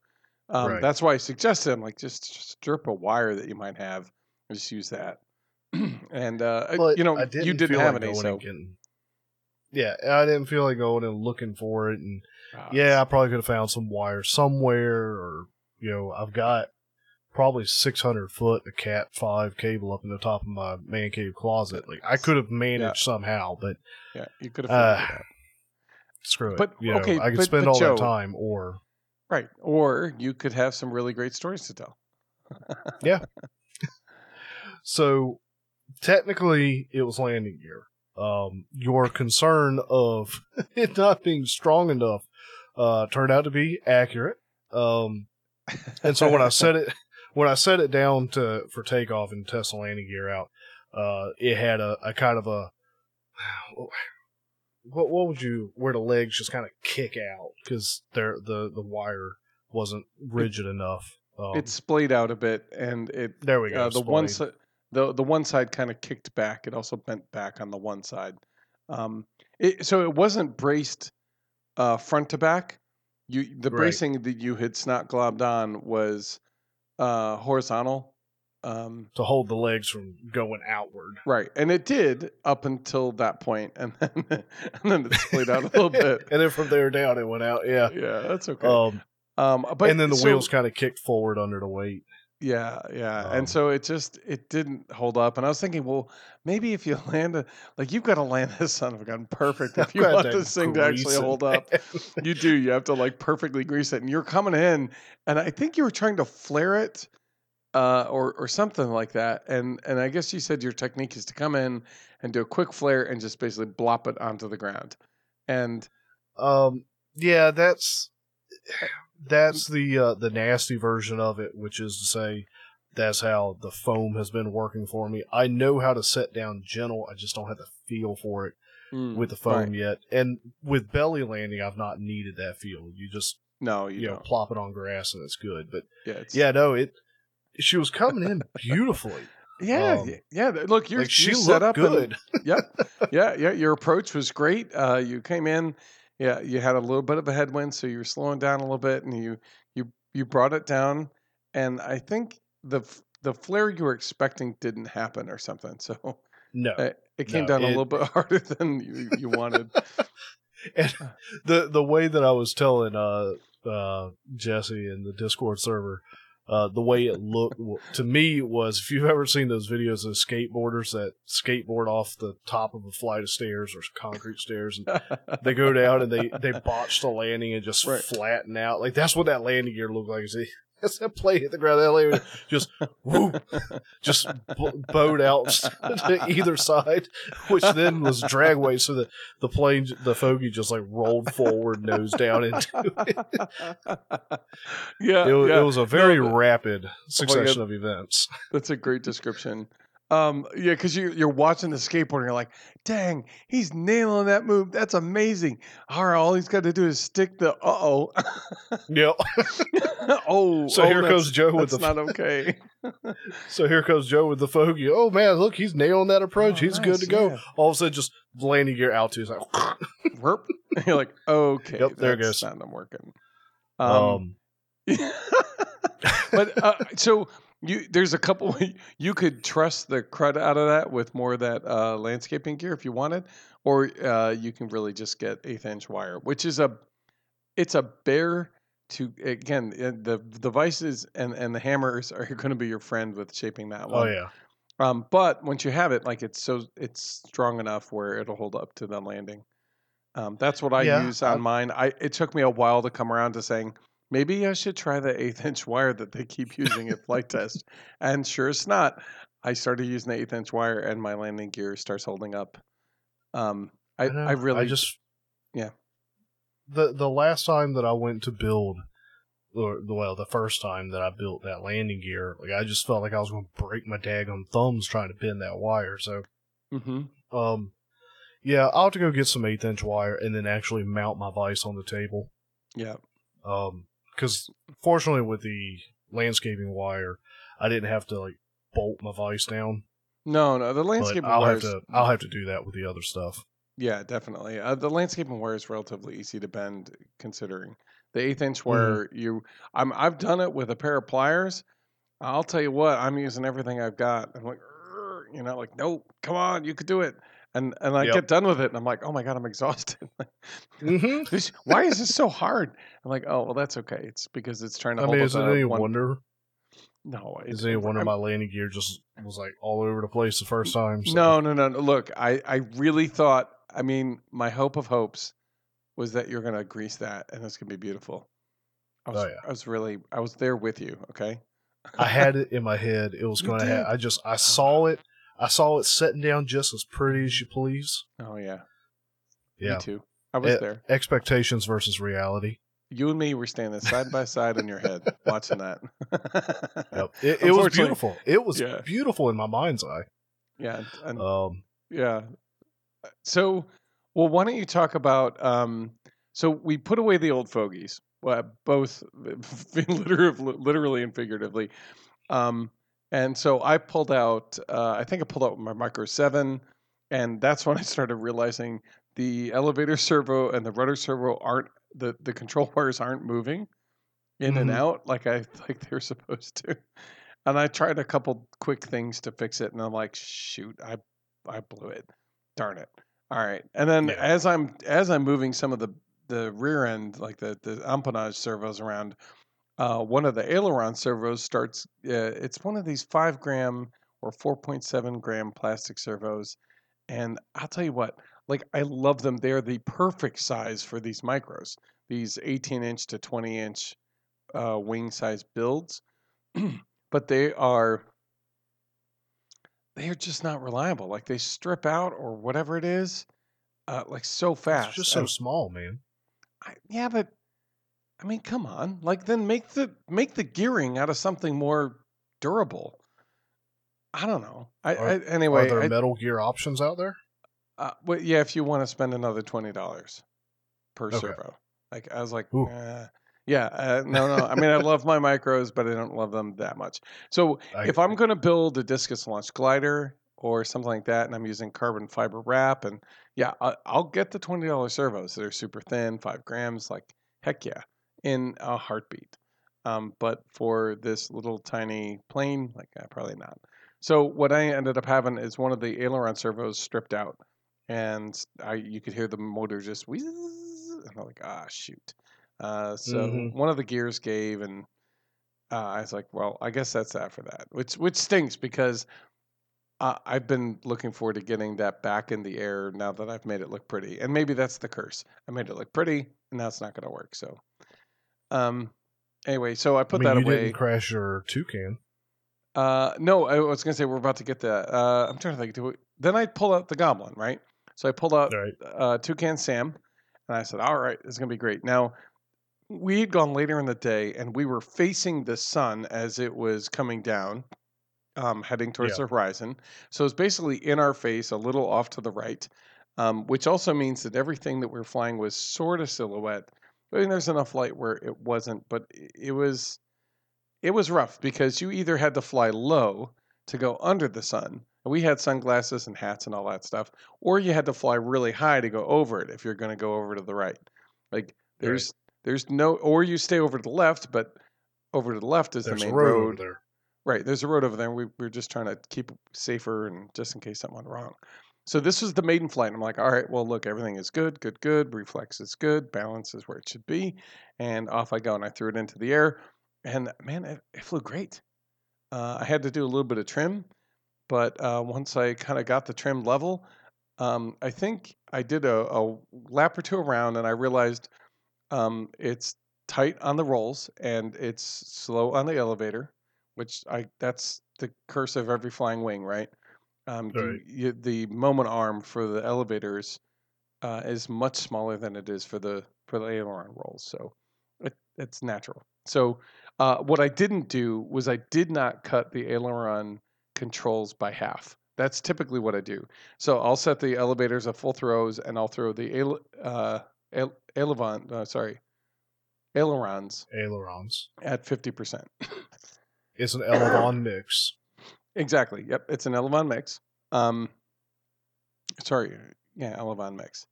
um, Right. that's why I suggested I'm like just, just strip a wire that you might have and just use that. and uh, you know I you didn't have like any, so and yeah, I didn't feel like going and looking for it, and uh, yeah, I probably could have found some wire somewhere, or you know, I've got probably six hundred foot of Cat five cable up in the top of my man cave closet. Like I could have managed Yeah. somehow, but yeah, you could have Uh, it screw it. But, you know, okay, I could but- spend but all Joe- that time, or right, or you could have some really great stories to tell. Yeah. so technically, it was landing gear. Um, your concern of it not being strong enough uh, turned out to be accurate. Um, and so when I set it when I set it down to for takeoff and test the landing gear out, uh, it had a, a kind of a what what would you where the legs just kind of kick out because they're the the wire wasn't rigid enough. Um, it splayed out a bit, and it there we go. uh, the one the the one side kind of kicked back. It also bent back on the one side. Um, it, so it wasn't braced uh, front to back. You the Right. bracing that you had snot globbed on was uh, horizontal. Um, to hold the legs from going outward. right, and it did up until that point, and then and then it splayed out a little bit. and then from there down, it went out. Yeah. Yeah, that's okay. Um, um, but and then the so- wheels kind of kicked forward under the weight. Yeah, yeah. Um, and so it just it didn't hold up. And I was thinking, well, maybe if you land a like you've got to land this son of a gun perfect if you want this thing to actually it, hold up. You do. You have to like perfectly grease it. And you're coming in, and I think you were trying to flare it, uh, or or something like that. And and I guess you said your technique is to come in and do a quick flare and just basically blop it onto the ground. And Um, yeah, that's that's the uh, the nasty version of it, which is to say, that's how the foam has been working for me. I know how to set down gentle. I just don't have the feel for it mm, with the foam right. yet. And with belly landing, I've not needed that feel. You just no, you, you, know plop it on grass and it's good. But Yeah, it's, yeah, no, it. She was coming in beautifully. yeah, um, yeah. Look, you're like she you set up and- good. yep. Yeah, yeah. Your approach was great. Uh, you came in, yeah, you had a little bit of a headwind, so you were slowing down a little bit, and you you you brought it down. And I think the the flare you were expecting didn't happen or something. So no, it, it came No, down a little bit harder than you, you wanted. and the the way that I was telling uh uh Jesse in the Discord server, uh the way it looked to me was if you've ever seen those videos of skateboarders that skateboard off the top of a flight of stairs or concrete stairs and they go down and they they botch the landing and just Right. flatten out like that's what that landing gear looked like. That's that plane hit the ground. That landing just whoop, just bowed out to either side, which then was dragway, so that the plane, the fogey, just like rolled forward, nose down into it. yeah, It, yeah. it was a very No, rapid oh God. succession of events. That's a great description. Um, yeah, because you you're watching the skateboard and you're like, dang, he's nailing that move. That's amazing. All right, all he's got to do is stick the uh oh. Yep. oh, So oh, here comes Joe with That's the not okay. so here comes Joe with the fogey. Oh man, look, he's nailing that approach. Oh, he's good to go. yeah. All of a sudden, just landing gear out to. He's like, Werp. you're like, okay, Yep, there it goes. Not working. um, but uh, so you there's a couple you could trust the crud out of that with more of that uh, landscaping gear if you wanted, or uh, you can really just get eighth inch wire, which is a it's a bear to again uh, the devices and and the hammers are going to be your friend with shaping that Oh one. yeah. Um, but once you have it, like it's so it's strong enough where it'll hold up to the landing. Um, that's what I Yeah, use on mine. I it took me a while to come around to saying maybe I should try the eighth inch wire that they keep using at Flite Test. And sure as not, I started using the eighth inch wire, and my landing gear starts holding up. Um, I know. I really I just Yeah. The the last time that I went to build, or the well, the first time that I built that landing gear, like I just felt like I was going to break my daggone thumbs trying to bend that wire. So, hmm um, yeah, I'll have to go get some eighth inch wire and then actually mount my vise on the table. yeah Um, because fortunately with the landscaping wire, I didn't have to like bolt my vise down. no no the landscaping I'll wire have to I'll have to do that with the other stuff. Yeah, definitely. Uh, the landscaping wire is relatively easy to bend, considering the eighth inch Mm-hmm. wire. You, I'm, I've done it with a pair of pliers. I'll tell you what, I'm using everything I've got. I'm like, you know, like, nope, come on, you could do it. And and I Yep. get done with it, and I'm like, oh my god, I'm exhausted. Mm-hmm. why is this so hard? I'm like, oh well, that's okay. It's because it's trying to I hold mean, up is it any one- wonder? No, Is it's it any wonder I'm- my landing gear just was like all over the place the first time? so- No, no, no, no. Look, I, I really thought. I mean, my hope of hopes was that you're gonna grease that, and it's gonna be beautiful. I was, Oh, yeah. I was really, I was there with you. Okay. I had it in my head. It was going to have. I just I saw it. I saw it sitting down just as pretty as you please. Oh yeah. Yeah. Me too. I was Eh, there. Expectations versus reality. You and me were standing side by side in your head, watching that. Yep. It, it was beautiful. It was Yeah. beautiful in my mind's eye. Yeah. And, Um, Yeah. So, well, why don't you talk about? Um, so we put away the old fogies, well, both literally, literally and figuratively. Um, and so I pulled out. Uh, I think I pulled out my Micro Seven, and that's when I started realizing the elevator servo and the rudder servo aren't the the control wires aren't moving in and Mhm. out like I like they're supposed to. And I tried a couple quick things to fix it, and I'm like, shoot, I I blew it. Darn it. All right. And then Yeah. as I'm as I'm moving some of the the rear end, like the the empennage servos around, uh, one of the aileron servos starts. Uh, it's one of these five gram or four point seven gram plastic servos, and I'll tell you what, like I love them. They're the perfect size for these micros. These 18 inch to 20 inch uh, wing size builds, but they are they are just not reliable. Like they strip out or whatever it is, uh, like so fast. it's just so small, man. I, yeah, but I mean, come on. Like then make the make the gearing out of something more durable. I don't know. I, Are- I anyway. Are there I- Metal Gear options out there? uh, well, yeah, if you want to spend another twenty dollars per Okay. servo, like I was like, eh. yeah, uh, no, no. I mean, I love my micros, but I don't love them that much. So I- if I'm going to build a discus launch glider or something like that, and I'm using carbon fiber wrap, and yeah, I, I'll get the twenty dollars servos that are super thin, five grams, like heck yeah, in a heartbeat. Um, but for this little tiny plane, like uh, probably not. So what I ended up having is one of the aileron servos stripped out, and I you could hear the motor just whiz, and I'm like, ah, shoot. Uh, so Mhm. one of the gears gave, and uh, I was like, well, I guess that's that for that, which which stinks because uh, I've been looking forward to getting that back in the air now that I've made it look pretty, and maybe that's the curse. I made it look pretty, and now it's not going to work. So, um, anyway, so I I put mean, that you away. didn't crash your toucan. Uh, no, I was gonna say we're about to get that. Uh, I'm trying to think. Do we, then I pull out the goblin, right? So I pulled out Right. uh, Toucan Sam, and I said, "All right, it's gonna be great." Now, we had gone later in the day, and we were facing the sun as it was coming down, um, heading towards Yeah. the horizon. So it's basically in our face, a little off to the right, um, which also means that everything that we're flying was sort of silhouette. I mean, there's enough light where it wasn't, but it was it was rough because you either had to fly low to go under the sun. and We had sunglasses and hats and all that stuff, or you had to fly really high to go over it if you're going to go over to the right. Like there's there's no, or you stay over to the left, but over to the left is There's the a main road, road. there. Right, there's a road over there. We, we were just trying to keep it safer and just in case something went wrong. So this was the maiden flight. And I'm like, all right, well, look, everything is good, good, good. Reflex is good. Balance is where it should be. And off I go. And I threw it into the air. And man, it, it flew great. Uh, I had to do a little bit of trim, but uh, once I kind of got the trim level, um, I think I did a, a, lap or two around and I realized um, it's tight on the rolls and it's slow on the elevator, which I that's the curse of every flying wing, right? Um, Right. you, you, the moment arm for the elevators uh, is much smaller than it is for the for the aileron rolls, so it, it's natural. So uh, what I didn't do was I did not cut the aileron controls by half. That's typically what I do. So I'll set the elevators at full throws, and I'll throw the ail- uh, ail- aileron, uh, sorry, ailerons Ailerons. at fifty percent. It's an Elevon mix. Exactly. Yep. It's an Elevon mix. Um, sorry. Yeah, Elevon mix.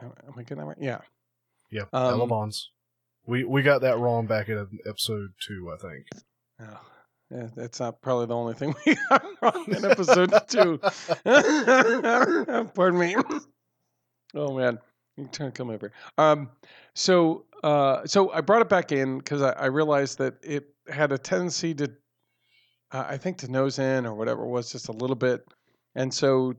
Am I getting that right? Yeah. Yeah, Um, Elevons. We we got that wrong back in episode two, I think. Oh, yeah, that's not probably the only thing we got wrong in episode two. Pardon me. Oh man, you trying to come over. Um, so uh, so I brought it back in because I, I realized that it had a tendency to, uh, I think, to nose in or whatever it was, just a little bit, and so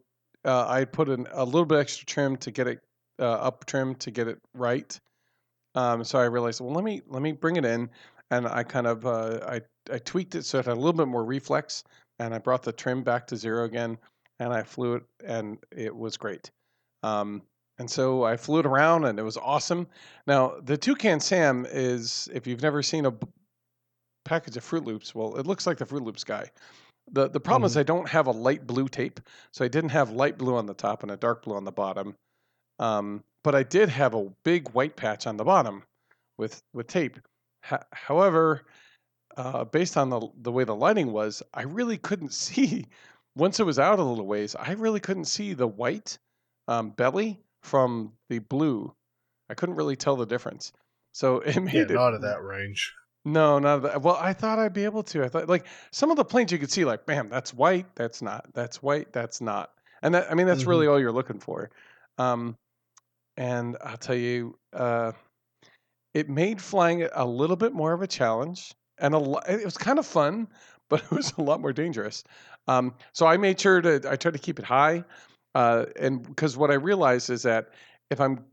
uh, I put in a little bit extra trim to get it uh, up trim to get it right. Um, so I realized, well, let me let me bring it in, and I kind of uh, I I tweaked it so it had a little bit more reflex, and I brought the trim back to zero again, and I flew it, and it was great. Um, and so I flew it around, and it was awesome. Now the Toucan Sam is, if you've never seen a package of Froot Loops, well, it looks like the Froot Loops guy. the The problem is I don't have a light blue tape, so I didn't have light blue on the top and a dark blue on the bottom. Um, but I did have a big white patch on the bottom with with tape. Ho- however, uh, based on the the way the lighting was, I really couldn't see. Once it was out a little ways, I really couldn't see the white um, belly from the blue. I couldn't really tell the difference. So it made Yeah, it not at that range. No, not that. Well, I thought I'd be able to. I thought like some of the planes you could see, like, bam, that's white, that's not. That's white, that's not. And that I mean, that's Mhm. really all you're looking for. Um, and I'll tell you, uh, it made flying it a little bit more of a challenge, and a lo- it was kind of fun, but it was a lot more dangerous. Um, so I made sure to I tried to keep it high, uh, and because what I realized is that if I'm,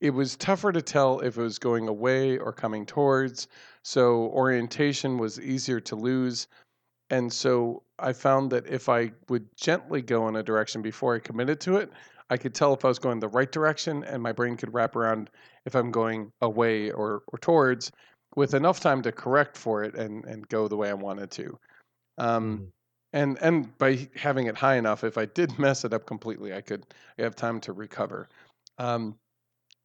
it was tougher to tell if it was going away or coming towards. So orientation was easier to lose. And so I found that if I would gently go in a direction before I committed to it, I could tell if I was going the right direction and my brain could wrap around if I'm going away or, or towards with enough time to correct for it and, and go the way I wanted to. Um, Mhm. and and by having it high enough, if I did mess it up completely, I could I have time to recover. Um,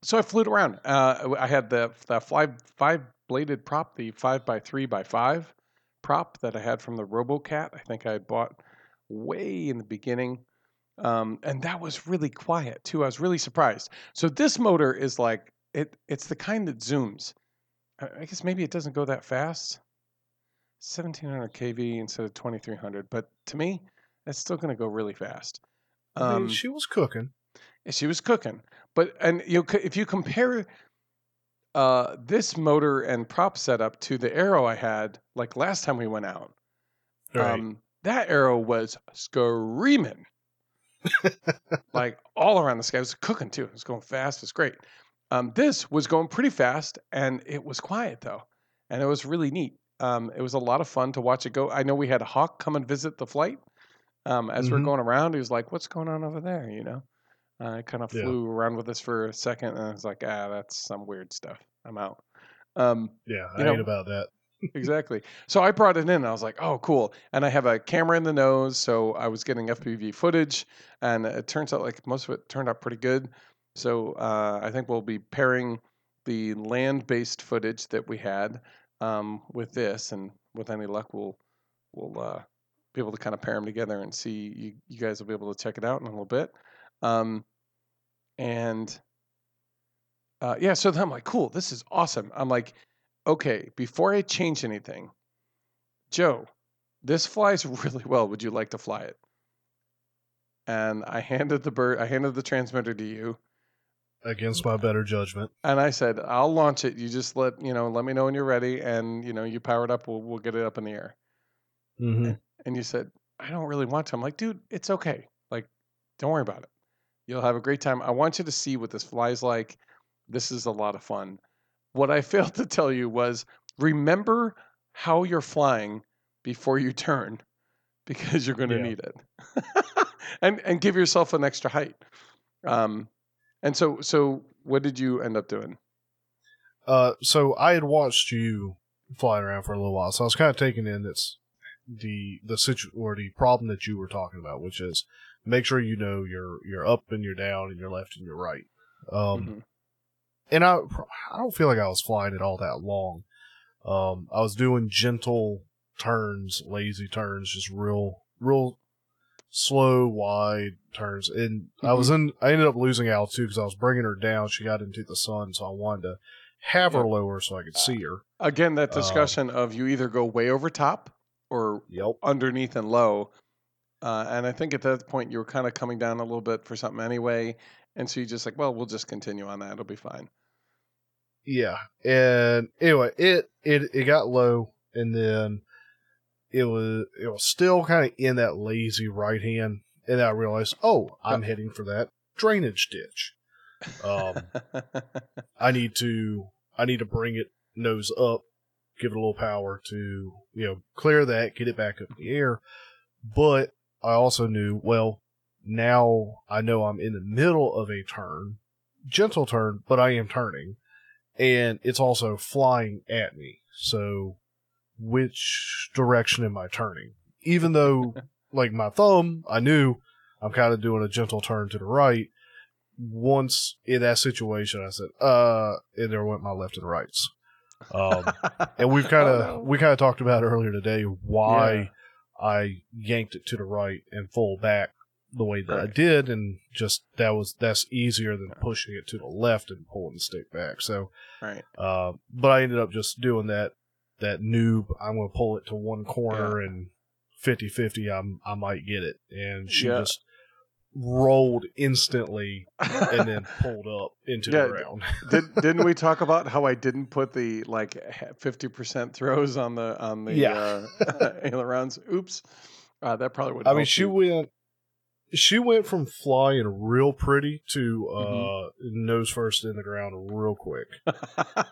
so I flew it around. Uh, I had the the five five bladed prop, the five by three by five prop that I had from the RoboCat. I think I bought way in the beginning, um, and that was really quiet too. I was really surprised. So this motor is like it. It's the kind that zooms. I guess maybe it doesn't go that fast. 1700 kV instead of 2300, but to me, that's still going to go really fast. I mean, Um, she was cooking. she was cooking, but and you if you compare uh, this motor and prop setup to the arrow I had like last time we went out, Right. um, that arrow was screaming like all around the sky. It was cooking too. It was going fast. It was great. Um, this was going pretty fast, and it was quiet though, and it was really neat. Um, it was a lot of fun to watch it go. I know we had a hawk come and visit the flight. Um, as we're Mhm. going around, he was like, "What's going on over there?" You know, I kind of Yeah. flew around with us for a second, and I was like, "Ah, that's some weird stuff. I'm out." Um, yeah, I you know- about that. exactly. So I brought it in. And I was like, "Oh, cool!" And I have a camera in the nose, so I was getting FPV footage, and it turns out like most of it turned out pretty good. So uh, I think we'll be pairing the land-based footage that we had um, with this, and with any luck, we'll we'll uh, be able to kind of pair them together and see. You you guys will be able to check it out in a little bit. Um, and uh, yeah, so then I'm like, cool, this is awesome. I'm like, okay, before I change anything, Joe, this flies really well. Would you like to fly it? and I handed the bird, I handed the transmitter to you, Against my better judgment. and I said, "I'll launch it. You just let you know, let me know when you're ready, and you know, you power it up. We'll we'll get it up in the air." Mm-hmm. And you said, "I don't really want to." I'm like, "Dude, it's okay. Like, don't worry about it. You'll have a great time. I want you to see what this flies like. This is a lot of fun." What I failed to tell you was remember how you're flying before you turn because you're going to Yeah. need it. and and give yourself an extra height. Um and so so what did you end up doing? Uh, so I had watched you flying around for a little while, so I was kind of taking in this the the situ or the problem that you were talking about, which is make sure you know you're you're up and you're down and you're left and you're right. Um, Mhm. and I I don't feel like I was flying it all that long. Um, I was doing gentle turns, lazy turns, just real real slow wide turns, and I was in. I ended up losing altitude because I was bringing her down. She got into the sun, so I wanted to have her lower so I could see her. Again, that Um, discussion of you either go way over top or Yep. underneath and low. Uh, and I think at that point you were kind of coming down a little bit for something anyway. And so you just like, well, we'll just continue on that. It'll be fine. Yeah, and anyway, it it it got low, and then it was it was still kind of in that lazy right hand, and I realized, oh, I'm heading for that drainage ditch. Um, I need to I need to bring it nose up, give it a little power to you know clear that, get it back up in the air. But I also knew well now I know I'm in the middle of a turn, gentle turn, but I am turning, and it's also flying at me. So which direction am I turning? Even though like my thumb, I knew I'm kind of doing a gentle turn to the right once in that situation, I said, uh, and there went my left and rights. Um, and we've kind of Oh, no. we kind of talked about earlier today why Yeah. I yanked it to the right and full back the way that I did, and just that was that's easier than pushing it to the left and pulling the stick back. So, right. uh, but I ended up just doing that that noob. I'm going to pull it to one corner and 50-50 I'm I might get it, and she Yeah. just rolled instantly and then pulled up into Yeah, the ground. Did, didn't we talk about how I didn't put the like fifty percent throws on the on the Yeah. uh, ailerons? Oops, uh, that probably would. I mean, she went. She went from flying real pretty to uh, Mm-hmm. nose first in the ground real quick.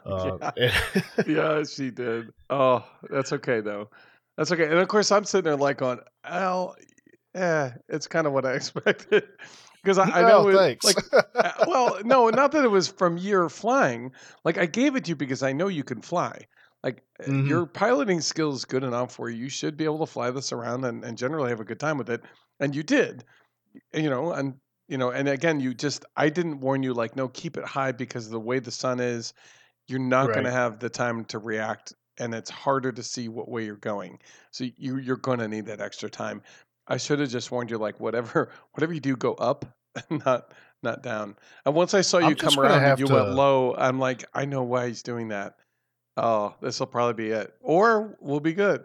Uh, yeah. yeah, she did. Oh, that's okay though. That's okay. And of course, I'm sitting there like on, Al, yeah, it's kind of what I expected because I, I know Oh, it, thanks. like uh, well, no, not that it was from your flying. Like I gave it to you because I know you can fly. Like uh, Mhm. your piloting skill is good enough where you should be able to fly this around and, and generally have a good time with it. And you did, you know, and you know, and again, you just I didn't warn you like no, keep it high because of the way the sun is. You're not going to have the time to react, and it's harder to see what way you're going. So you you're going to need that extra time. I should have just warned you like whatever whatever you do, go up, not not down. And once I saw you I'm come around and you went low, I'm like, I know why he's doing that. Oh, this will probably be it, or we'll be good.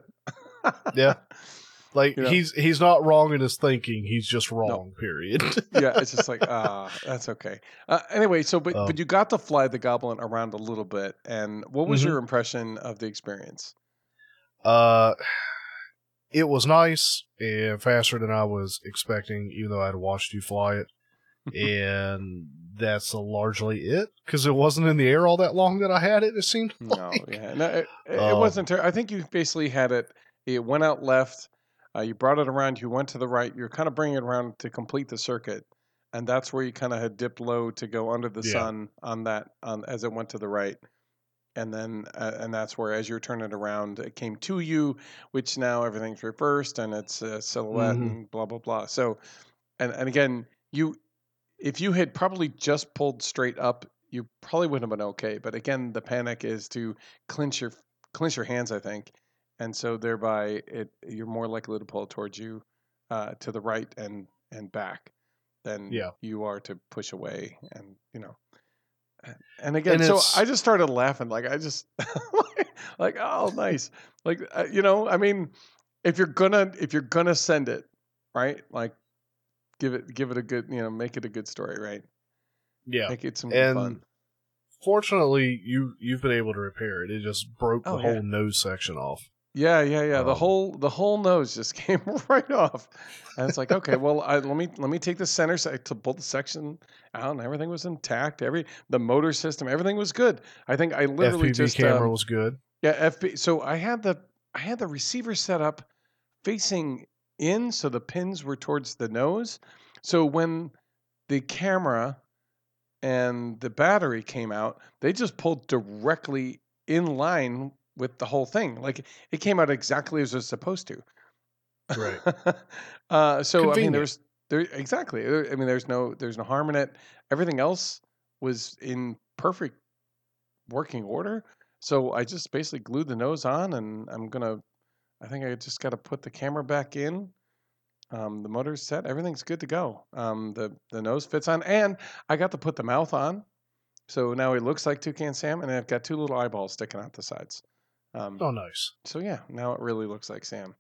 yeah, like You know? he's he's not wrong in his thinking. He's just wrong. Period. yeah, it's just like ah, that's okay. Uh, anyway, so but Um, but you got to fly the goblin around a little bit, and what was Mhm. your impression of the experience? Uh, it was nice and faster than I was expecting, even though I had watched you fly it. and that's largely it because it wasn't in the air all that long that I had it. It seemed No, like. yeah, no, it, it Um, wasn't. Ter- I think you basically had it. It went out left. Uh, you brought it around. You went to the right. You're kind of bringing it around to complete the circuit, and that's where you kind of had dipped low to go under the Yeah. sun on that on as it went to the right, and then uh, and that's where as you're turning it around, it came to you, which now everything's reversed and it's a silhouette Mhm. and blah blah blah. So, and and again, you if you had probably just pulled straight up, you probably wouldn't have been okay. But again, the panic is to clench your clench your hands, I think, and so thereby it you're more likely to pull towards you uh, to the right and and back than Yeah. you are to push away and you know. And again, And so I just started laughing. Like I just like oh nice, like uh, you know. I mean, if you're gonna if you're gonna send it, right? Like give it give it a good you know make it a good story, right? Yeah. Make it some And fun. fortunately, you you've been able to repair it. It just broke the Oh, whole yeah. nose section off. Yeah, yeah, yeah. the Um, whole the whole nose just came right off, and it's like, okay, well, I, let me let me take the center sec to pull the section out, and everything was intact. Every the motor system, everything was good. I think I literally FPV just camera um, was good. yeah, FP. So I had the I had the receiver set up facing in, so the pins were towards the nose. So when the camera and the battery came out, they just pulled directly in line with the whole thing. Like it came out exactly as it was supposed to. Right. uh, so I mean, Convenient. there's there exactly. there- I mean, there's no there's no harm in it. Everything else was in perfect working order. So I just basically glued the nose on, and I'm gonna. I think I just got to put the camera back in. Um, the motor's set. Everything's good to go. Um, the the nose fits on, and I got to put the mouth on. So now it looks like Toucan Sam, and I've got two little eyeballs sticking out the sides. Um, Oh, nice. so yeah, now it really looks like Sam.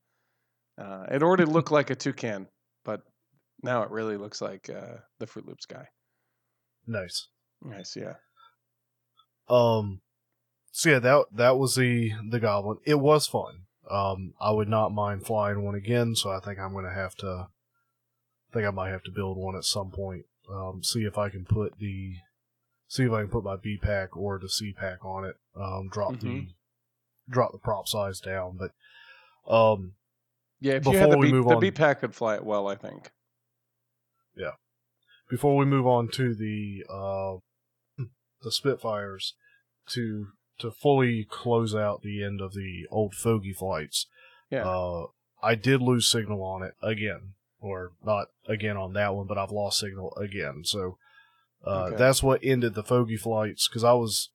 Uh, it already looked like a toucan, but now it really looks like uh, the Froot Loops guy. Nice. Nice, yeah. Um, so yeah, that that was the the goblin. It was fun. Um, I would not mind flying one again. So I think I'm gonna have to. I think I might have to build one at some point. Um, see if I can put the, see if I can put my B pack or the C pack on it. Um, drop the, Mhm. Drop the prop size down. But, um, Yeah, if you had Before the we B, move the on- B pack could fly it well, I think. Yeah. Before we move on to the uh, the Spitfires to to fully close out the end of the old fogey flights. Yeah. Uh, I did lose signal on it again, or not again on that one, but I've lost signal again. So uh, Okay. that's what ended the fogey flights because I was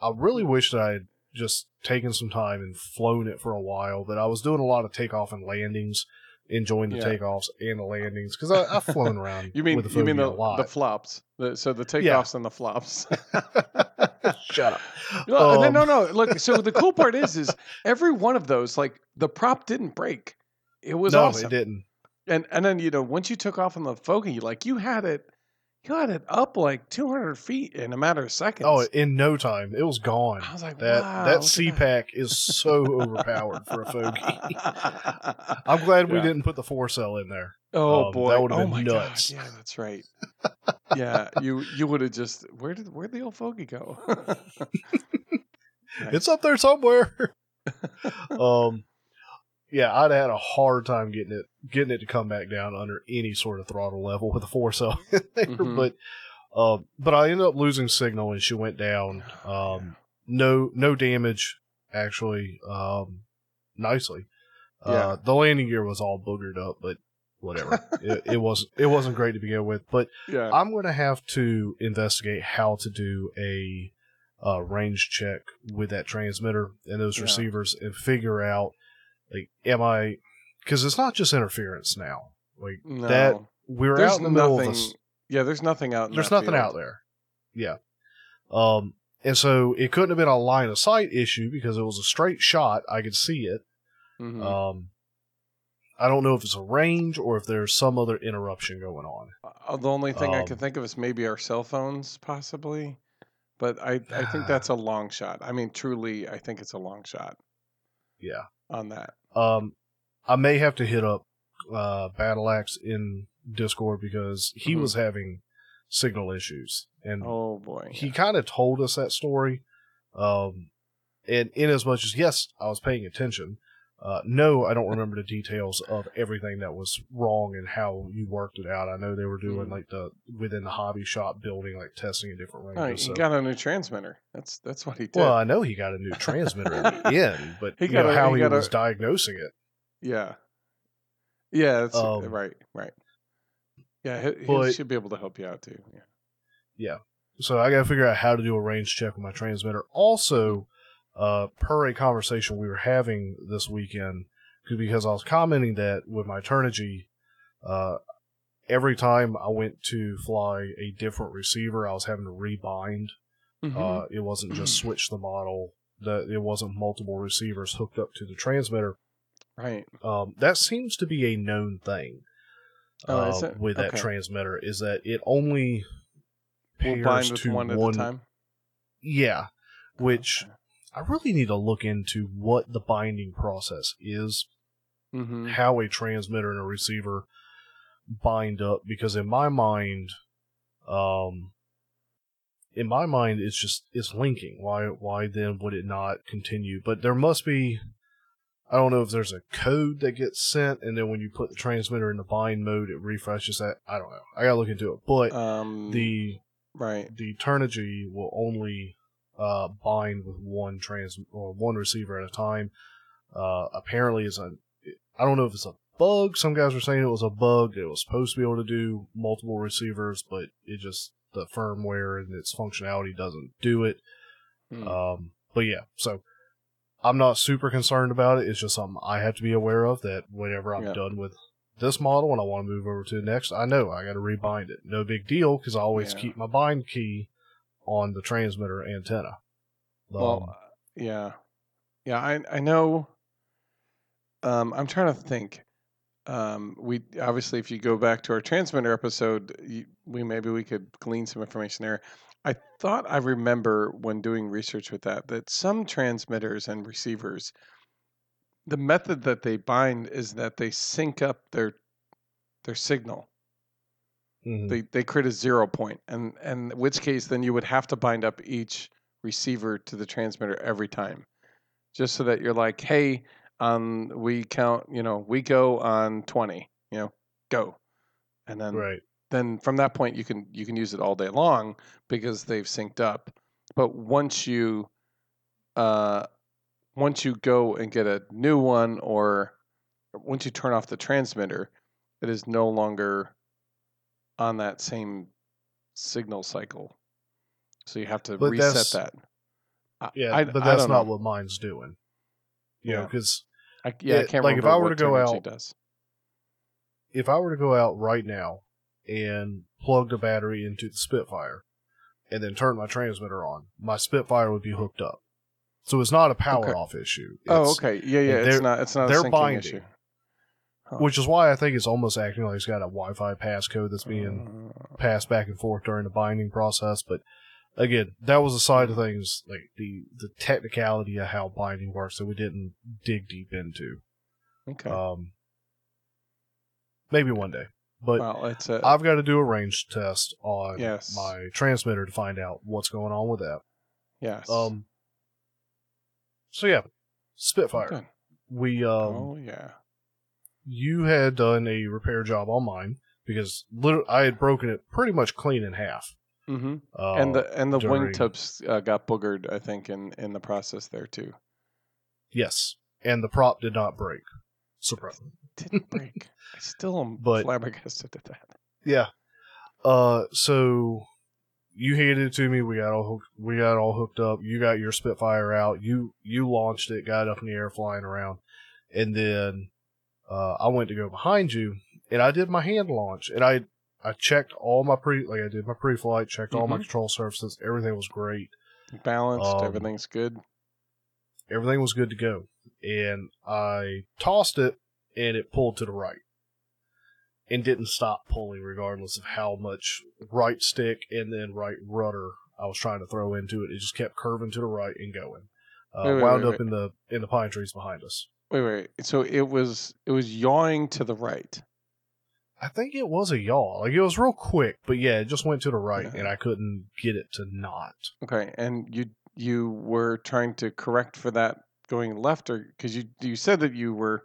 I really wished I had just taken some time and flown it for a while, but I was doing a lot of takeoff and landings. Enjoying the Yeah. takeoffs and the landings because I've flown around. You mean with the you mean the, the flops? The, so the takeoffs and the flops. Shut up. No, and then- no, Um, no. Look, so the cool part is, is every one of those, like the prop didn't break. It was no, awesome. it didn't. And and then you know once you took off on the fogey, like you had it, you had it up like 200 feet in a matter of seconds. Oh, in no time, it was gone. I was like, That wow, that look at C pack is so overpowered for a fogey. I'm glad we didn't put the four cell in there. oh um, boy, that would've oh been my nuts. god, yeah, that's right. yeah, you you would have just where did where'd the old fogey go? Nice. It's up there somewhere. um, yeah, I'd have had a hard time getting it getting it to come back down under any sort of throttle level with a four cell in there. Mhm. But um, but I ended up losing signal and she went down. Um, no no damage actually. Um, nicely. Yeah. Uh, the landing gear was all boogered up, but whatever. it, it wasn't it wasn't great to begin with. But yeah, I'm going to have to investigate how to do a uh, range check with that transmitter and those Yeah. receivers and figure out like am I because it's not just interference now. Like no. that we're there's out in the middle of this. Yeah, there's nothing out. There's nothing field. out there. Yeah. Um, and so it couldn't have been a line of sight issue because it was a straight shot. I could see it. Mhm. Um, I don't know if it's a range or if there's some other interruption going on. Uh, the only thing I um, can think of is maybe our cell phones, possibly. But I, I think that's a long shot. I mean, truly, I think it's a long shot Yeah. on that. Um, I may have to hit up uh, Battle Axe in Discord because he Mhm. was having signal issues, and Oh boy. he kind of told us that story. Um, and in as much as yes, I was paying attention. Uh, no, I don't remember the details of everything that was wrong and how you worked it out. I know they were doing Mm. like the within the hobby shop building, like testing in different No, ranges. he so- got a new transmitter. That's that's what he did. well, I know he got a new transmitter in the end, but He you got know a- how he he, got a- was diagnosing it. yeah. Yeah, that's Um, right, right. Yeah, he, he should be able to help you out too. Yeah. So I got to figure out how to do a range check with my transmitter. Also, uh, per a conversation we were having this weekend, because I was commenting that with my Turnigy, uh, every time I went to fly a different receiver, I was having to rebind. Mhm. Uh, it wasn't just switch the model. That it wasn't multiple receivers hooked up to the transmitter. right. Um, that seems to be a known thing. Oh, uh, it? with that Okay. transmitter is that it only We'll pairs with to one at a time. Yeah, which Okay. I really need to look into what the binding process is, Mhm. how a transmitter and a receiver bind up, because in my mind, um, in my mind, it's just it's linking. Why why then would it not continue? But there must be. I don't know if there's a code that gets sent, and then when you put the transmitter in the bind mode, it refreshes that. I don't know. I gotta look into it. But Um, the right. the Turnigy will only uh, bind with one trans or one receiver at a time. Uh, apparently, is a I don't know if it's a bug. Some guys were saying it was a bug. It was supposed to be able to do multiple receivers, but it just the firmware and its functionality doesn't do it. Hmm. Um, but yeah, so I'm not super concerned about it. It's just something I have to be aware of that whenever I'm Yeah. done with this model and I want to move over to the next, I know I got to rebind it. No big deal because I always Yeah. keep my bind key on the transmitter antenna. Um, Well, yeah, yeah. I I know. Um, I'm trying to think. Um, we obviously, if you go back to our transmitter episode, you, we maybe we could glean some information there. I thought I remember when doing research with that that some transmitters and receivers, the method that they bind is that they sync up their their signal. Mhm. They they create a zero point, and and in which case then you would have to bind up each receiver to the transmitter every time, just so that you're like, hey, um, we count, you know, we go on twenty, you know, go, and then right. then from that point you can you can use it all day long because they've synced up. But once you uh, once you go and get a new one, or once you turn off the transmitter, it is no longer on that same signal cycle. So you have to But reset that. I- Yeah, I, but that's don't know. what mine's doing. You know, Yeah. because I, yeah, I can't like, if I were to go out- does. if I were to go out right now and plug the battery into the Spitfire and then turn my transmitter on, my Spitfire would be hooked up. So it's not a power Okay. off issue. Oh, okay. Yeah, yeah. It's not. It's not a they're syncing binding. issue. Huh. Which is why I think it's almost acting like it's got a Wi-Fi passcode that's being Uh, passed back and forth during the binding process. But again, that was a side of things, like the the technicality of how binding works that we didn't dig deep into. okay. Um, maybe one day, but well, it's a. I've got to do a range test on Yes. my transmitter to find out what's going on with that. yes. Um, so yeah, Spitfire. Good. We um, oh yeah. You had done a repair job on mine because lit- I had broken it pretty much clean in half. Mm-hmm. Uh, and the and the during- wingtips uh, got boogered, I think, in in the process there too. yes, and the prop did not break. Surprise. Didn't break. I still am But- flabbergasted at that. Yeah. Uh, so you handed it to me. We got all hooked, we got all hooked up. You got your Spitfire out. You you launched it, got it up in the air, flying around, and then uh, I went to go behind you, and I did my hand launch, and I I checked all my pre like I did my pre-flight, checked all my Mhm. control surfaces. Everything was great. Balanced. Um, everything's good. Everything was good to go, and I tossed it, and it pulled to the right. And didn't stop pulling, regardless of how much right stick and then right rudder I was trying to throw into it. It just kept curving to the right and going. Uh, Wait, wait, wound wait, up in the in the pine trees behind us. Wait, wait. So it was it was yawing to the right. I think it was a yaw. Like it was real quick, but yeah, it just went to the right, Yeah. and I couldn't get it to not. Okay, and you you were trying to correct for that going left, or because you you said that you were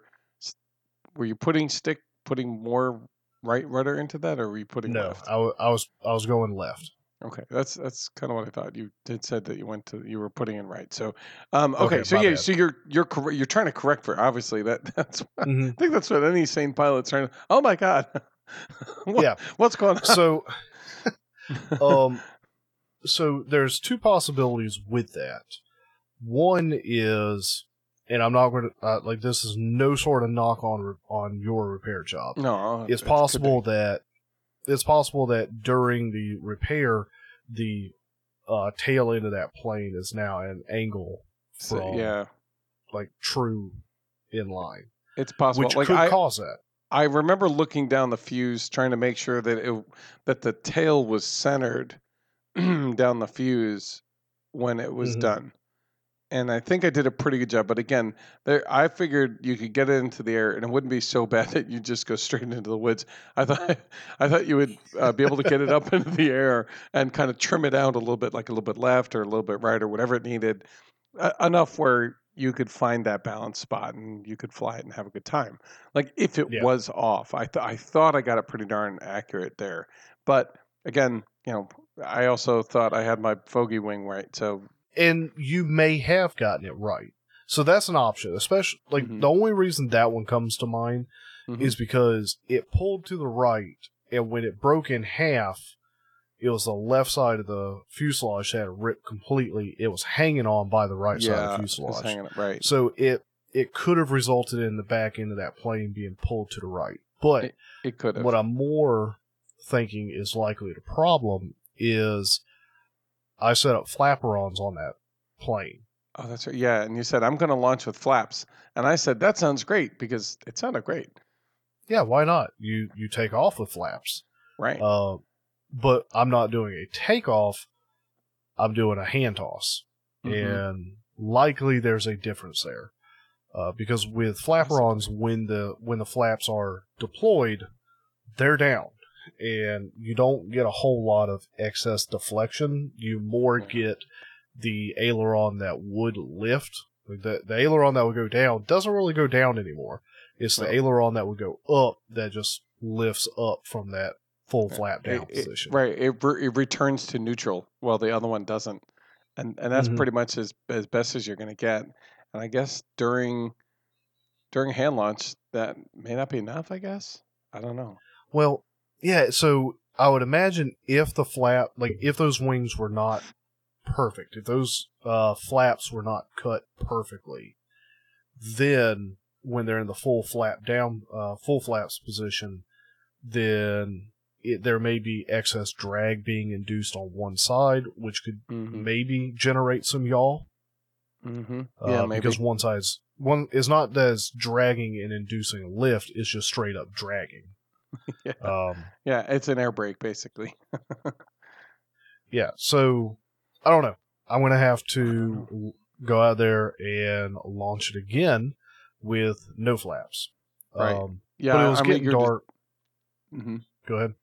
were you putting stick putting more right rudder into that, or were you putting No, left? I, wa- I was I was going left. Okay, that's that's kind of what I thought. You did said that you went to you were putting in right. So, um, okay, Okay, so yeah, bad. so you're you're corre- you're trying to correct for obviously that that's Mhm. I think that's what any sane pilot's trying to. Oh my god, What- Yeah. what's going on? So um so there's two possibilities with that one is and i'm not going to uh, like this is no sort of knock on re- on your repair job no, it's it could possible that it's possible that during the repair the uh, tail end of that plane is now at an angle So, from yeah, like true in line it's possible. which like could I, cause that I remember looking down the fuse, trying to make sure that it that the tail was centered down the fuse when it was Mhm. done. And I think I did a pretty good job. But again, there I figured you could get it into the air and it wouldn't be so bad that you just go straight into the woods. I thought I thought you would uh, be able to get it up into the air and kind of trim it out a little bit, like a little bit left or a little bit right or whatever it needed, uh, enough where you could find that balance spot and you could fly it and have a good time. Like if it Yeah. was off, I th- I thought I got it pretty darn accurate there. But again, you know, I also thought I had my fogey wing right. So and you may have gotten it right. So that's an option, especially like Mhm. the only reason that one comes to mind mhm. is because it pulled to the right, and when it broke in half, it was the left side of the fuselage that had ripped completely. It was hanging on by the right side of the fuselage. hanging it right. So it it could have resulted in the back end of that plane being pulled to the right. But It could have. what I'm more thinking is likely the problem is I set up flaperons on that plane. Oh, that's right. Yeah, and you said I'm going to launch with flaps, and I said that sounds great because it sounded great, Yeah, why not? You you take off with flaps. right? Uh, but I'm not doing a takeoff. I'm doing a hand toss, Mhm. and likely there's a difference there, uh, because with flaperons, when the when the flaps are deployed, they're down, and you don't get a whole lot of excess deflection. You more get the aileron that would lift. The the aileron that would go down doesn't really go down anymore. It's the aileron that would go up that just lifts up from that full flap down It- it- position. right. It, re- it returns to neutral while the other one doesn't, and and that's Mhm. pretty much as as best as you're going to get. And I guess during during hand launch, that may not be enough. I guess I don't know. Well, yeah. So I would imagine if the flap, like if those wings were not perfect, if those uh, flaps were not cut perfectly, then when they're in the full flap down, uh, full flaps position, then it, there may be excess drag being induced on one side, which could Mm-hmm. maybe generate some yaw. Mm-hmm. Uh, yeah, maybe. because one side's one is not as dragging and inducing lift; it's just straight up dragging. yeah. Um, yeah, it's an air brake basically. yeah, so I don't know. I'm gonna have to go out there and launch it again with no flaps. Right. Um, Yeah, but it was I'm getting eager to- dark. Mhm. Go ahead.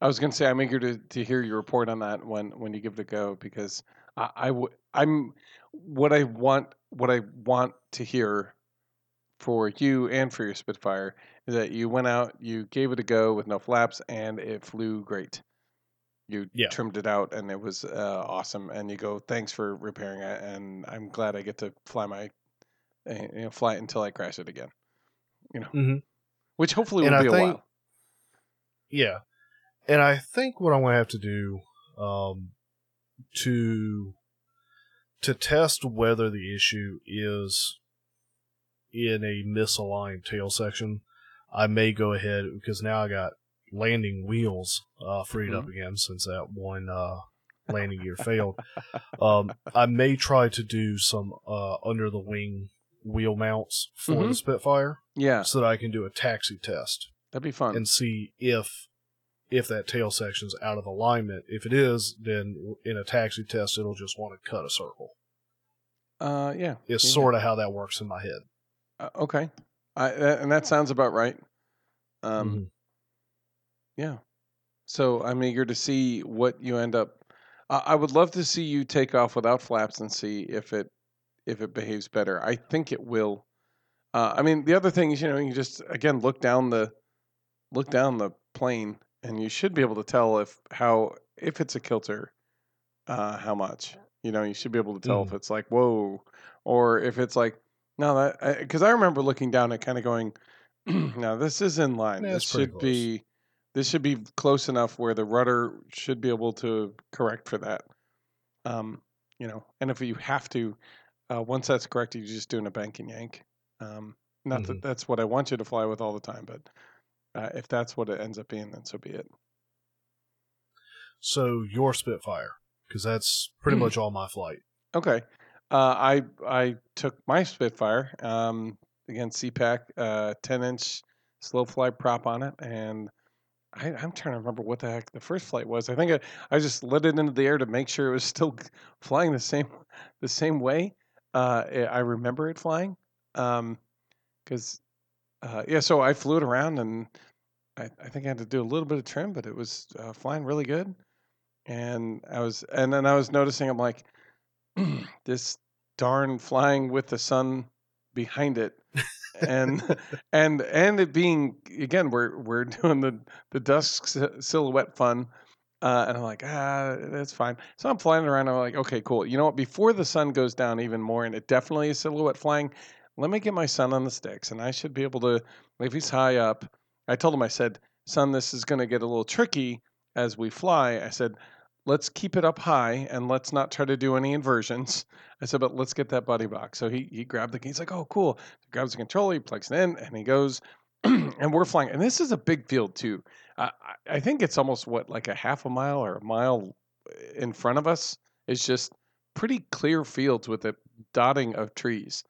I was going to say I'm eager to, to hear your report on that when when you give it a go because I, I w- I'm what I want what I want to hear for you and for your Spitfire is that you went out, you gave it a go with no flaps, and it flew great. You Yeah. trimmed it out, and it was uh, awesome. And you go, thanks for repairing it, and I'm glad I get to fly my uh, you know, fly it until I crash it again. You know, Mhm. which hopefully And will I be a think- while. Yeah, and I think what I'm gonna have to do um, to to test whether the issue is in a misaligned tail section, I may go ahead because now I got landing wheels uh, freed up again since that one uh, landing gear failed. Um, I may try to do some uh, under the wing wheel mounts for the Mhm. Spitfire Yeah, so that I can do a taxi test that'd be fun. and see if if that tail section's out of alignment. If it is, then in a taxi test, it'll just want to cut a circle. uh, yeah, It's yeah. sort of how that works in my head. Uh, okay, I, that, and that sounds about right. Um, Mhm. Yeah. So I'm eager to see what you end up. I I would love to see you take off without flaps and see if it if it behaves better. I think it will. Uh, I mean, the other thing is, you know, you just again look down the look down the plane, and you should be able to tell if how if it's a kilter, uh, how much. You know, you should be able to tell if it's like whoa, or if it's like no, that because I remember looking down and kind of going, no, this is in line. Yeah, this should be this should be close enough where the rudder should be able to correct for that. Um, you know, and if you have to, uh, once that's corrected, you're just doing a bank and yank. Um, not Mhm. that that's what I want you to fly with all the time, but uh, if that's what it ends up being, then so be it. So your Spitfire, because that's pretty much all my flight. Okay. Uh, I I took my Spitfire um, again CPAC uh, 10 inch slow fly prop on it, and I, I'm trying to remember what the heck the first flight was. I think I, I just let it into the air to make sure it was still flying the same the same way. Uh, I remember it flying, because uh, yeah. So I flew it around, and I, I think I had to do a little bit of trim, but it was uh, flying really good. And I was, and then I was noticing, I'm like, this darn flying with the sun behind it and and and it being again we're we're doing the the dusk silhouette fun uh, and I'm like ah that's fine. So I'm flying around I'm like okay cool. You know what? Before the sun goes down even more and it definitely is silhouette flying let me get my son on the sticks and I should be able to if he's high up I told him I said son this is going to get a little tricky as we fly. I said let's keep it up high and let's not try to do any inversions I said, but let's get that buddy box. So he he grabbed the he's like, oh cool. He grabs the controller, he plugs it in, and he goes, and we're flying. And this is a big field too. I I think it's almost what like a half a mile or a mile in front of us. It's just pretty clear fields with a dotting of trees,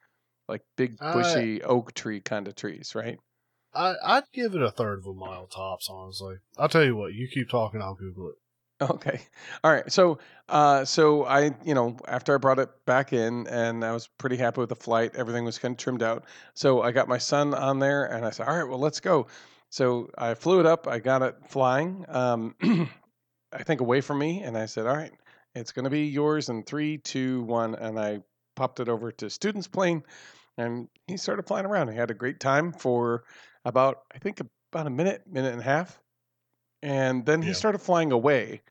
like big bushy oak tree kind of trees, right? I I'd give it a third of a mile tops. Honestly, I'll tell you what. You keep talking, I'll Google it. Okay. All right. So, uh, so I, you know, after I brought it back in and I was pretty happy with the flight, everything was kind of trimmed out. So I got my son on there and I said, all right, well, let's go. So I flew it up. I got it flying, um, I think away from me. And I said, all right, it's going to be yours in three, two, one. And I popped it over to student's plane and he started flying around. He had a great time for about, I think about a minute, minute and a half. And then he Yeah. started flying away.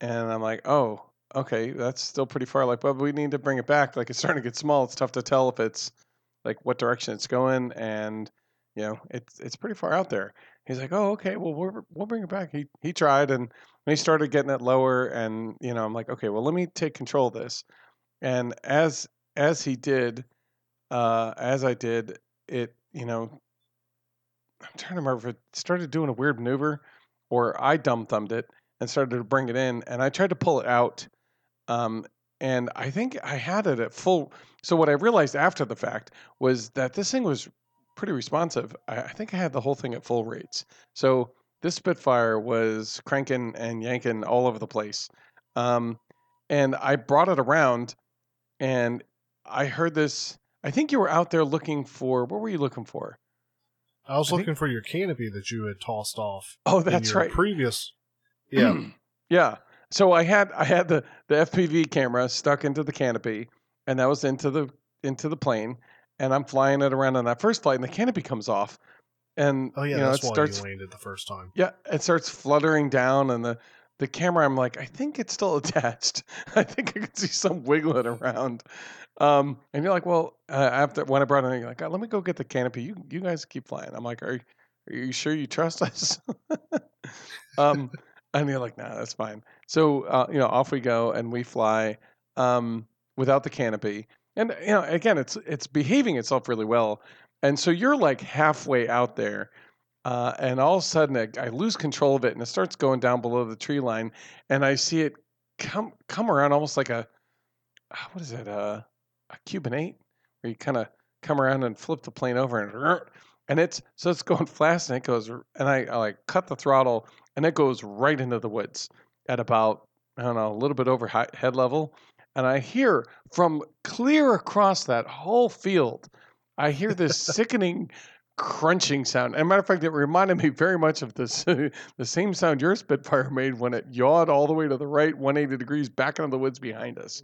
And I'm like, oh, okay, that's still pretty far. Like, but we need to bring it back. Like, it's starting to get small. It's tough to tell if it's like what direction it's going, and you know, it's it's pretty far out there. He's like, oh, okay, well, we'll we'll bring it back. He he tried, and he started getting it lower, and you know, I'm like, okay, well, let me take control of this. And as as he did, uh, as I did, it, you know, I'm trying to remember if it started doing a weird maneuver or I dumb thumbed it and started to bring it in and I tried to pull it out. Um, and I think I had it at full. So what I realized after the fact was that this thing was pretty responsive. I, I think I had the whole thing at full rates. So this Spitfire was cranking and yanking all over the place. Um, and I brought it around and I heard this. I think you were out there looking for, what were you looking for? I was I think- looking for your canopy that you had tossed off. Oh, that's your right. Previous. Yeah. yeah. So I had I had the the FPV camera stuck into the canopy, and that was into the into the plane, and I'm flying it around on that first flight, and the canopy comes off, and Oh yeah, you know that's it why starts you landed the first time. yeah it starts fluttering down, and the the camera I'm like I think it's still attached. I think I can see some wiggling around. Um, and you're like, well, uh, after when I brought it in, you're like, "Oh, let me go get the canopy. You you guys keep flying. I'm like, are are you sure you trust us? um, and you're like, nah, that's fine. So, uh, you know, off we go and we fly um, without the canopy. And, you know, again, it's it's behaving itself really well. And so you're like halfway out there. Uh, and all of a sudden, I, I lose control of it and it starts going down below the tree line. And I see it come come around almost like a, ah, what is it, uh, a Cuban 8? Where you kind of come around and flip the plane over and and it's so it's going fast and it goes and I, I like cut the throttle and it goes right into the woods at about I don't know a little bit over high, head level, and I hear from clear across that whole field, I hear this sickening crunching sound. And matter of fact, it reminded me very much of this the same sound your Spitfire made when it yawed all the way to the right, 180 degrees back into the woods behind us.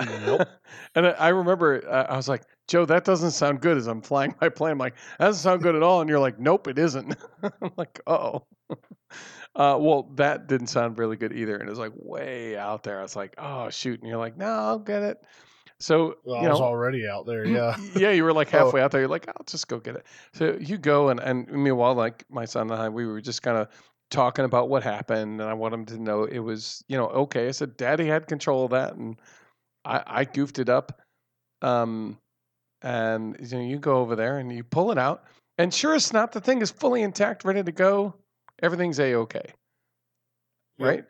Yep. and I I remember uh, I was like, Joe, that doesn't sound good as I'm flying my plane. I'm like, that doesn't sound good at all. And you're like, nope, it isn't. I'm like, oh. Uh, well, that didn't sound really good either. And it was like way out there. I was like, oh, shoot. And you're like, no, I'll get it. So, Well, you I was know, already out there. Yeah. yeah, you were like Oh. halfway out there. You're like, I'll just go get it. So you go, and, and meanwhile, like my son and I, we were just kind of talking about what happened, and I want him to know it was, you know, okay. I said, Daddy had control of that, and I, I goofed it up. Um, and you know, you go over there and you pull it out, and sure as not, the thing is fully intact, ready to go. Everything's a okay, Yep. right?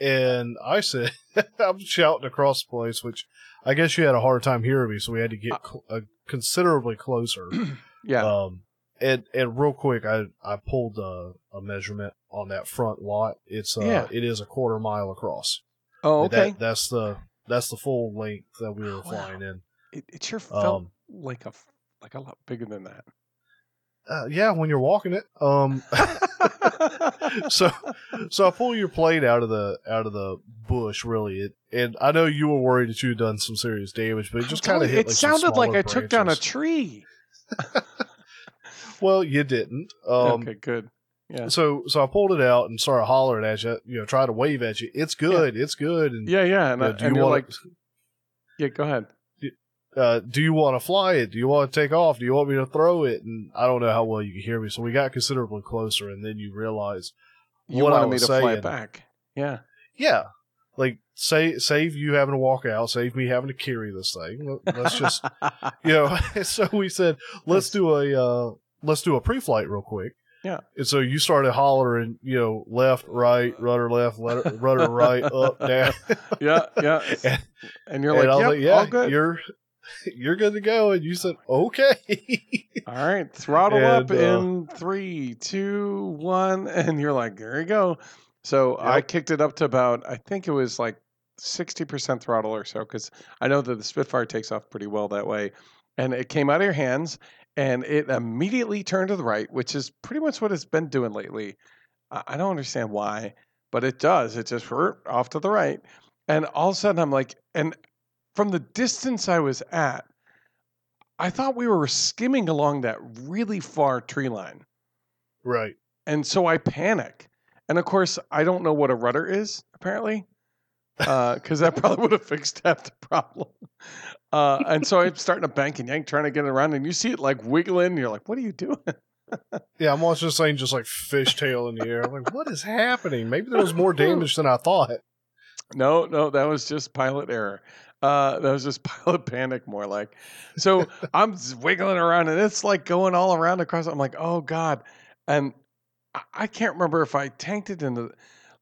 And I said, I'm shouting across the place, which I guess you had a hard time hearing me, so we had to get cl- uh, considerably closer. Yeah. Um, and and real quick, I I pulled a, a measurement on that front lot. It's uh, Yeah. it is a quarter mile across. Oh, And that- okay. that's the that's the full length that we were Oh, wow. flying in. It, it sure felt Um, like a like a lot bigger than that. Uh, yeah, when you're walking it. Um, so so I pull your plane out of the out of the bush, really, it, and I know you were worried that you had done some serious damage, but it just kind of hit. It like, sounded like I took down a tree. Well, you didn't. Um, okay, good. Yeah. So so I pulled it out and started hollering at you. You know, try to wave at you. It's good. It's good. And Yeah, yeah. And, you I, do and you want like, yeah, go ahead. Uh, do you want to fly it? Do you want to take off? Do you want me to throw it? And I don't know how well you can hear me. So we got considerably closer, and then you realize, You what I wanted me was to fly it back. Yeah. yeah, like say save you having to walk out, save me having to carry this thing. Let- Let's just you know. so we said let's do a uh, let's do a pre-flight real quick. Yeah. And so you started hollering, you know, left, right, rudder left, rudder, rudder right, up, down. yeah, yeah. And- And you're and like, I yep, like, yeah, all good. you're you're good to go. And you said, okay. All right, throttle up uh, in three, two, one, and you're like, there you go. So I kicked it up to about, I think it was like 60% throttle or so, because I know that the Spitfire takes off pretty well that way. And it came out of your hands and it immediately turned to the right, which is pretty much what it's been doing lately. I don't understand why, but it does. It just off to the right. And all of a sudden, I'm like, and from the distance I was at, I thought we were skimming along that really far tree line. right. And so I panic. And of course, I don't know what a rudder is, apparently, because that probably would have fixed half the problem. Uh, and so I'm starting to bank and yank, trying to get it around, and you see it like wiggling. And you're like, what are you doing? Yeah, I'm also saying just like fishtail in the air. I'm like, what is happening? Maybe there was more damage than I thought. No, no, that was just pilot error. Uh, that was just pilot panic, more like. So I'm wiggling around, and it's like going all around across. I'm like, oh god, and I- I can't remember if I tanked it into,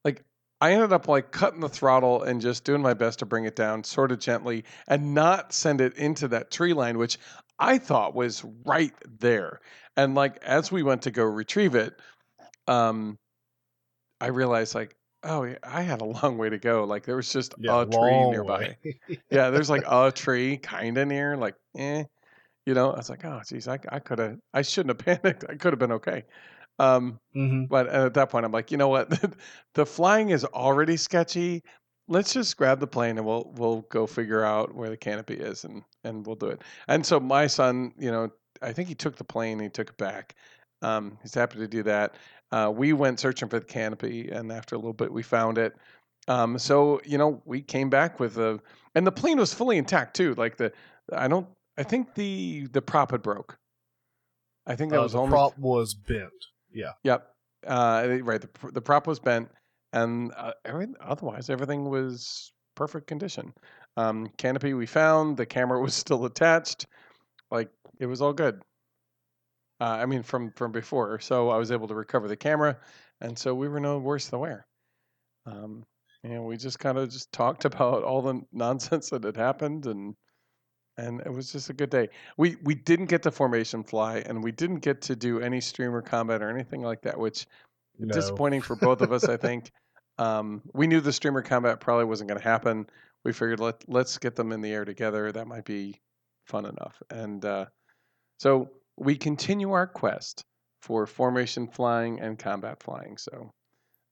like, I ended up like cutting the throttle and just doing my best to bring it down, sort of gently, and not send it into that tree line, which I thought was right there. And like as we went to go retrieve it, um, I realized like, oh, I had a long way to go. Like there was just Yeah, a tree nearby. yeah, there's like a tree kind of near, like, eh, you know. I was like, oh, geez, I, I could have, I shouldn't have panicked. I could have been okay. Um, hmm but at that point, I'm like, you know what? the flying is already sketchy. Let's just grab the plane and we'll we'll go figure out where the canopy is and and we'll do it. And so my son, you know, I think he took the plane and he took it back. Um, he's happy to do that. Uh, we went searching for the canopy, and after a little bit, we found it. Um, so you know, we came back with a, and the plane was fully intact too. Like the, I don't, I think the the prop had broke. I think that Uh, was the only prop was bent. Yeah. Yep. Uh, right. The, the prop was bent, and uh, otherwise everything was perfect condition. Um, canopy we found. The camera was still attached. Like it was all good. Uh, I mean, from from before, so I was able to recover the camera, and so we were no worse than wear. Um, and we just kind of just talked about all the nonsense that had happened, and and it was just a good day. We we didn't get to formation fly, and we didn't get to do any streamer combat or anything like that, which No. disappointing for both of us. I think um, we knew the streamer combat probably wasn't going to happen. We figured let let's get them in the air together. That might be fun enough, and uh, so we continue our quest for formation flying and combat flying. So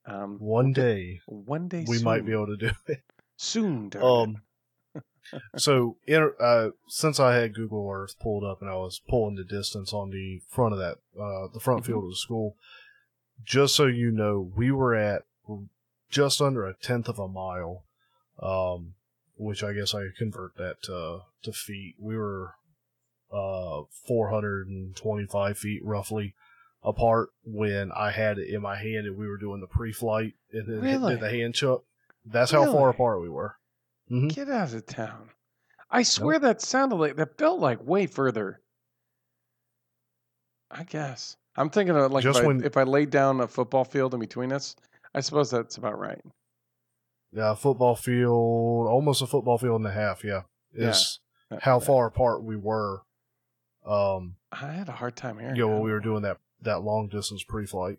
um, One day one day we soon, might be able to do it. soon. Um, so uh, since I had Google Earth pulled up and I was pulling the distance on the front of that, uh, the front Mhm. field of the school, just so you know, we were at just under a tenth of a mile, um, which I guess I could convert that to, to feet. We were uh, 425 feet roughly apart when I had it in my hand and we were doing the pre-flight and then Really? did the hand chuck. That's how far apart we were. Mhm. Get out of town. I swear that sounded like that felt like way further. I guess. I'm thinking of like Just if, I, if I laid down a football field in between us, I suppose that's about right. Yeah, football field, almost a football field and a half. Yeah, Yeah. is Uh, how far apart we were. Um, I had a hard time hearing. yeah, when we were doing that that long distance pre-flight.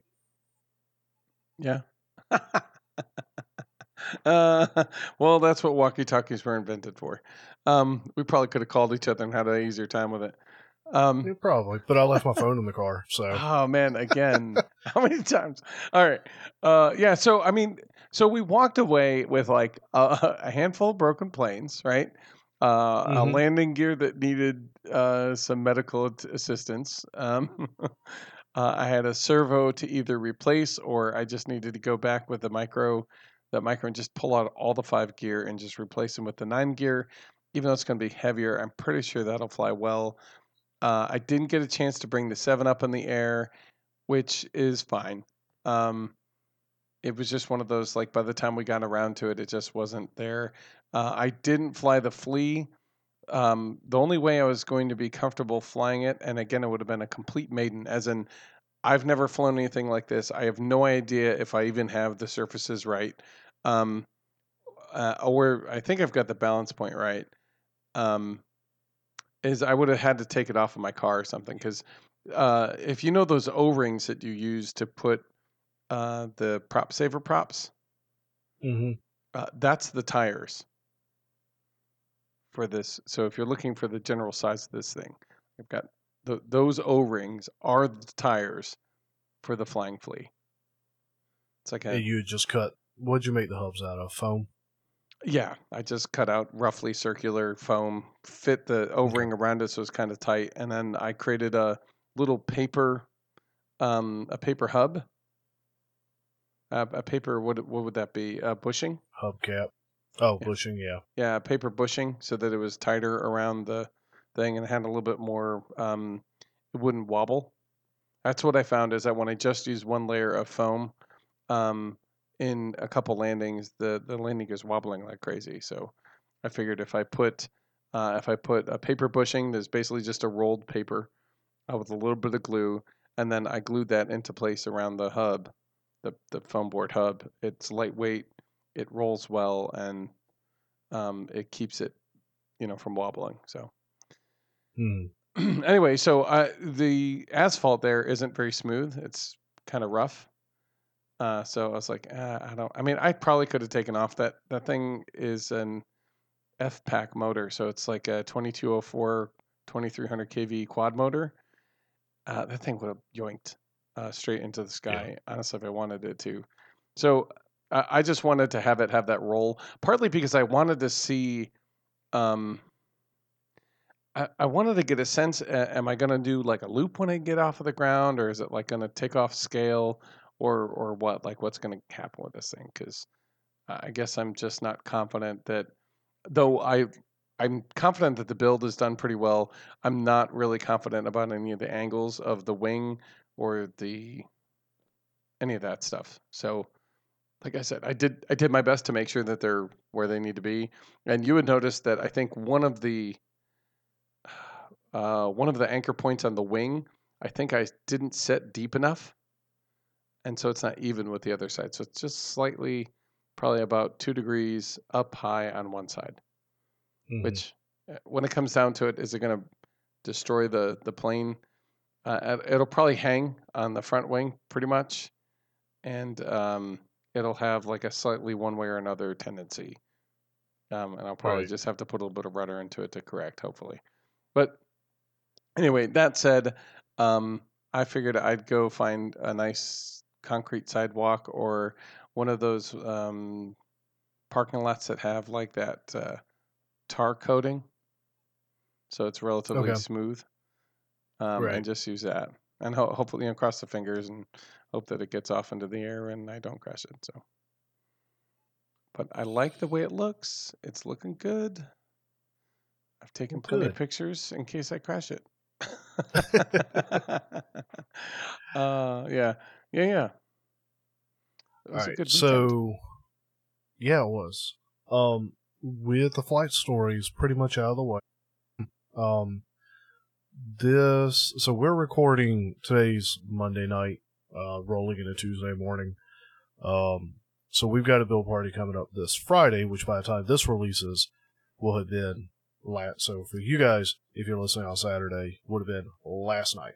Yeah. uh, well, that's what walkie talkies were invented for. Um, we probably could have called each other and had an easier time with it. Um, Yeah, probably, but I left my phone in the car, so oh man, again, how many times? All right, uh, yeah. So I mean, so we walked away with like a, a handful of broken planes, right? Uh, A Mhm. landing gear that needed uh, some medical at- assistance. Um, uh, I had a servo to either replace or I just needed to go back with the micro, that micro, and just pull out all the five gear and just replace them with the nine gear. Even though it's going to be heavier, I'm pretty sure that'll fly well. Uh, I didn't get a chance to bring the seven up in the air, which is fine. Um, it was just one of those like by the time we got around to it, it just wasn't there. Uh, I didn't fly the flea. Um, the only way I was going to be comfortable flying it, and again, it would have been a complete maiden, as in I've never flown anything like this. I have no idea if I even have the surfaces right, um, uh, or I think I've got the balance point right. Um, is I would have had to take it off of my car or something because uh, if you know those O rings that you use to put uh, the prop saver props, hmm uh, that's the tires for this. So if you're looking for the general size of this thing, I've got the, those O rings are the tires for the flying flea. It's like a you just cut. What'd you make the hubs out of? Foam. Yeah, I just cut out roughly circular foam, fit the O ring around it so it's kind of tight, and then I created a little paper, um, a paper hub, uh, a paper. What what would that be? A bushing? hubcap. Oh, Yeah. bushing, yeah. Yeah, paper bushing so that it was tighter around the thing and had a little bit more. Um, it wouldn't wobble. That's what I found is that when I just use one layer of foam, um, in a couple landings, the the landing is wobbling like crazy. So I figured if I put uh, if I put a paper bushing, that's basically just a rolled paper uh, with a little bit of glue, and then I glued that into place around the hub, the the foam board hub. It's lightweight, it rolls well, and um, it keeps it, you know, from wobbling. So Hmm. anyway, so uh, the asphalt there isn't very smooth. It's kind of rough. Uh, so I was like, uh, I don't. I mean, I probably could have taken off that. That thing is an F pack motor, so it's like a 2204 2300 kV quad motor. Uh, that thing would have yoinked uh, straight into the sky. Honestly, if I wanted it to. So I just wanted to have it have that roll, partly because I wanted to see. Um, I, I wanted to get a sense. Uh, am I going to do like a loop when I get off of the ground, or is it like going to take off scale, or or what? Like what's going to happen with this thing? Because I guess I'm just not confident that. Though I, I'm confident that the build is done pretty well. I'm not really confident about any of the angles of the wing or the any of that stuff. So, like I said, I did I did my best to make sure that they're where they need to be. And you would notice that I think one of the uh, one of the anchor points on the wing, I think I didn't set deep enough, and so it's not even with the other side. So it's just slightly, probably about two degrees up high on one side. Mhm. Which, uh, when it comes down to it, is it going to destroy the the plane? Uh, it- it'll probably hang on the front wing pretty much, and um, it'll have like a slightly one way or another tendency. Um, and I'll probably Right. just have to put a little bit of rudder into it to correct, hopefully. But anyway, that said, um, I figured I'd go find a nice concrete sidewalk or one of those um, parking lots that have like that uh, tar coating, so it's relatively Okay. smooth, um, Right. and just use that. And ho- hopefully, you know, cross the fingers and hope that it gets off into the air and I don't crash it. So, but I like the way it looks. It's looking good. I've taken plenty of pictures in case I crash it. uh, yeah, yeah, yeah. It All was a right. good. So, yeah, it was. Um, with the flight stories pretty much out of the way. Um, this so we're recording today's Monday night, uh, rolling into Tuesday morning. Um, so we've got a bill party coming up this Friday, which by the time this releases will have been last. So for you guys, if you're listening on Saturday, would have been last night.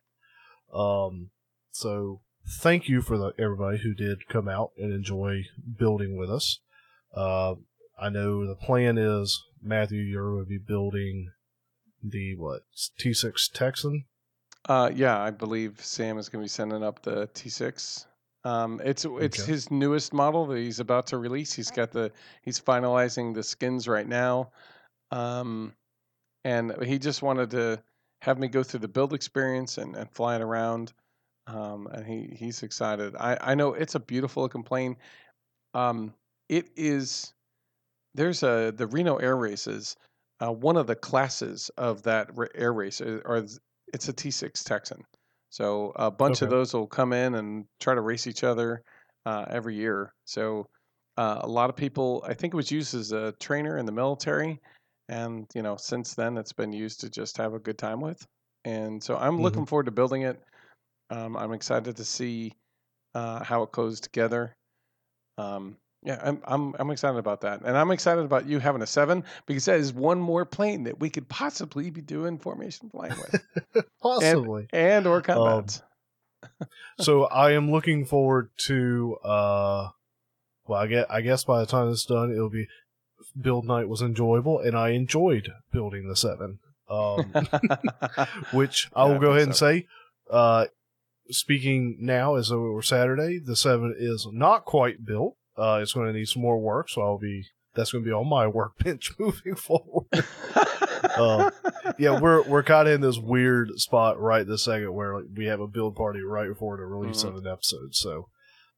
Um, so thank you for the, everybody who did come out and enjoy building with us. Uh, I know the plan is Matthew, you're going to be building the what T6 Texan. Uh, yeah, I believe Sam is going to be sending up the T6. Um, it's it's Okay. his newest model that he's about to release. He's got the he's finalizing the skins right now, um, and he just wanted to have me go through the build experience and, and fly it around. Um, and he he's excited. I I know it's a beautiful looking plane. Um, it is. There's a the Reno Air Races. Uh, one of the classes of that air race, uh, or it's a T6 Texan. So a bunch of those will come in and try to race each other uh, every year. So uh, a lot of people, I think it was used as a trainer in the military, and you know since then it's been used to just have a good time with. And so I'm Mhm. looking forward to building it. Um, I'm excited to see uh, how it goes together. Um, yeah, I'm, I'm I'm excited about that, and I'm excited about you having a seven because that is one more plane that we could possibly be doing formation flying with, Possibly. and or combats. so I am looking forward to. uh Well, I guess, I guess by the time it's done, it'll be build night was enjoyable, and I enjoyed building the seven. Um, which I Yeah, will go ahead and say. Uh, speaking now as though it were Saturday, the seven is not quite built. Uh, it's going to need some more work, so I'll be that's going to be on my workbench moving forward. Uh, yeah, we're we're kind of in this weird spot right this second where like, we have a build party right before the release Mhm. of an episode. So,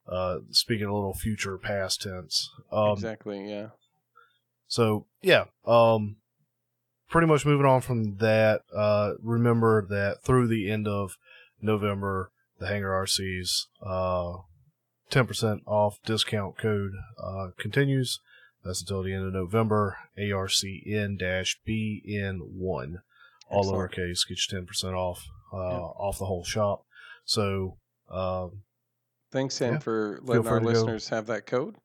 uh, speaking a little future past tense. Um, exactly. Yeah. so yeah, um, pretty much moving on from that. Uh, remember that through the end of November, the Hangar RC's uh, ten percent off discount code uh, continues. That's until the end of November. ARCN BN one, all Excellent. lowercase, get you ten percent off uh, Yeah. off the whole shop. So. Um, Thanks, Sam, Yeah. for letting our to go. listeners have that code.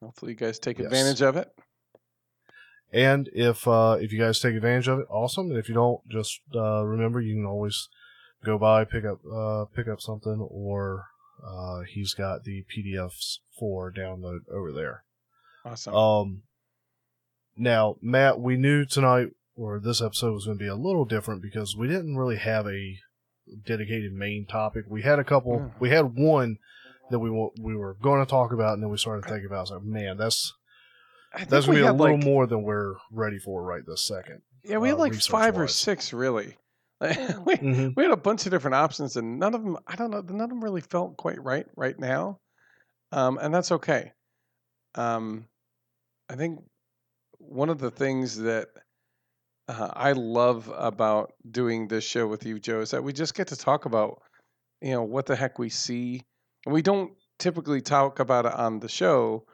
Hopefully, you guys take Yes. advantage of it. And if uh, if you guys take advantage of it, awesome. And if you don't, just uh, remember you can always go by pick up uh, pick up something, or uh, he's got the PDFs for download over there. Awesome. Um, now Matt, we knew tonight or this episode was going to be a little different because we didn't really have a dedicated main topic. We had a couple. Yeah. We had one that we wa- we were going to talk about, and then we started thinking about. it. I was like, man, that's that's gonna be a little like, more than we're ready for right this second. Yeah, we had uh, like five or six really. we, Mm-hmm. we had a bunch of different options, and none of them. I don't know. None of them really felt quite right right now, um, and that's okay. Um, I think one of the things that uh, I love about doing this show with you, Joe, is that we just get to talk about, you know, what the heck we see. And we don't typically talk about it on the show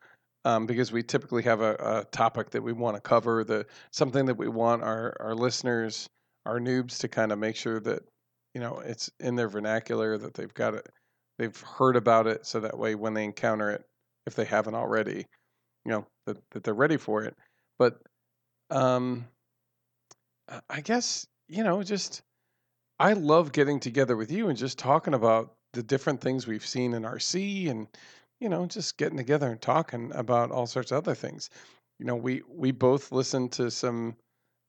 um, because we typically have a, a topic that we want to cover, the something that we want our, our listeners, our noobs, to kind of make sure that you know it's in their vernacular, that they've got it, they've heard about it, so that way when they encounter it, if they haven't already, you know, that, that they're ready for it. But um, I- guess you know, just I love getting together with you and just talking about the different things we've seen in RC and you know, just getting together and talking about all sorts of other things. You know, we we both listen to some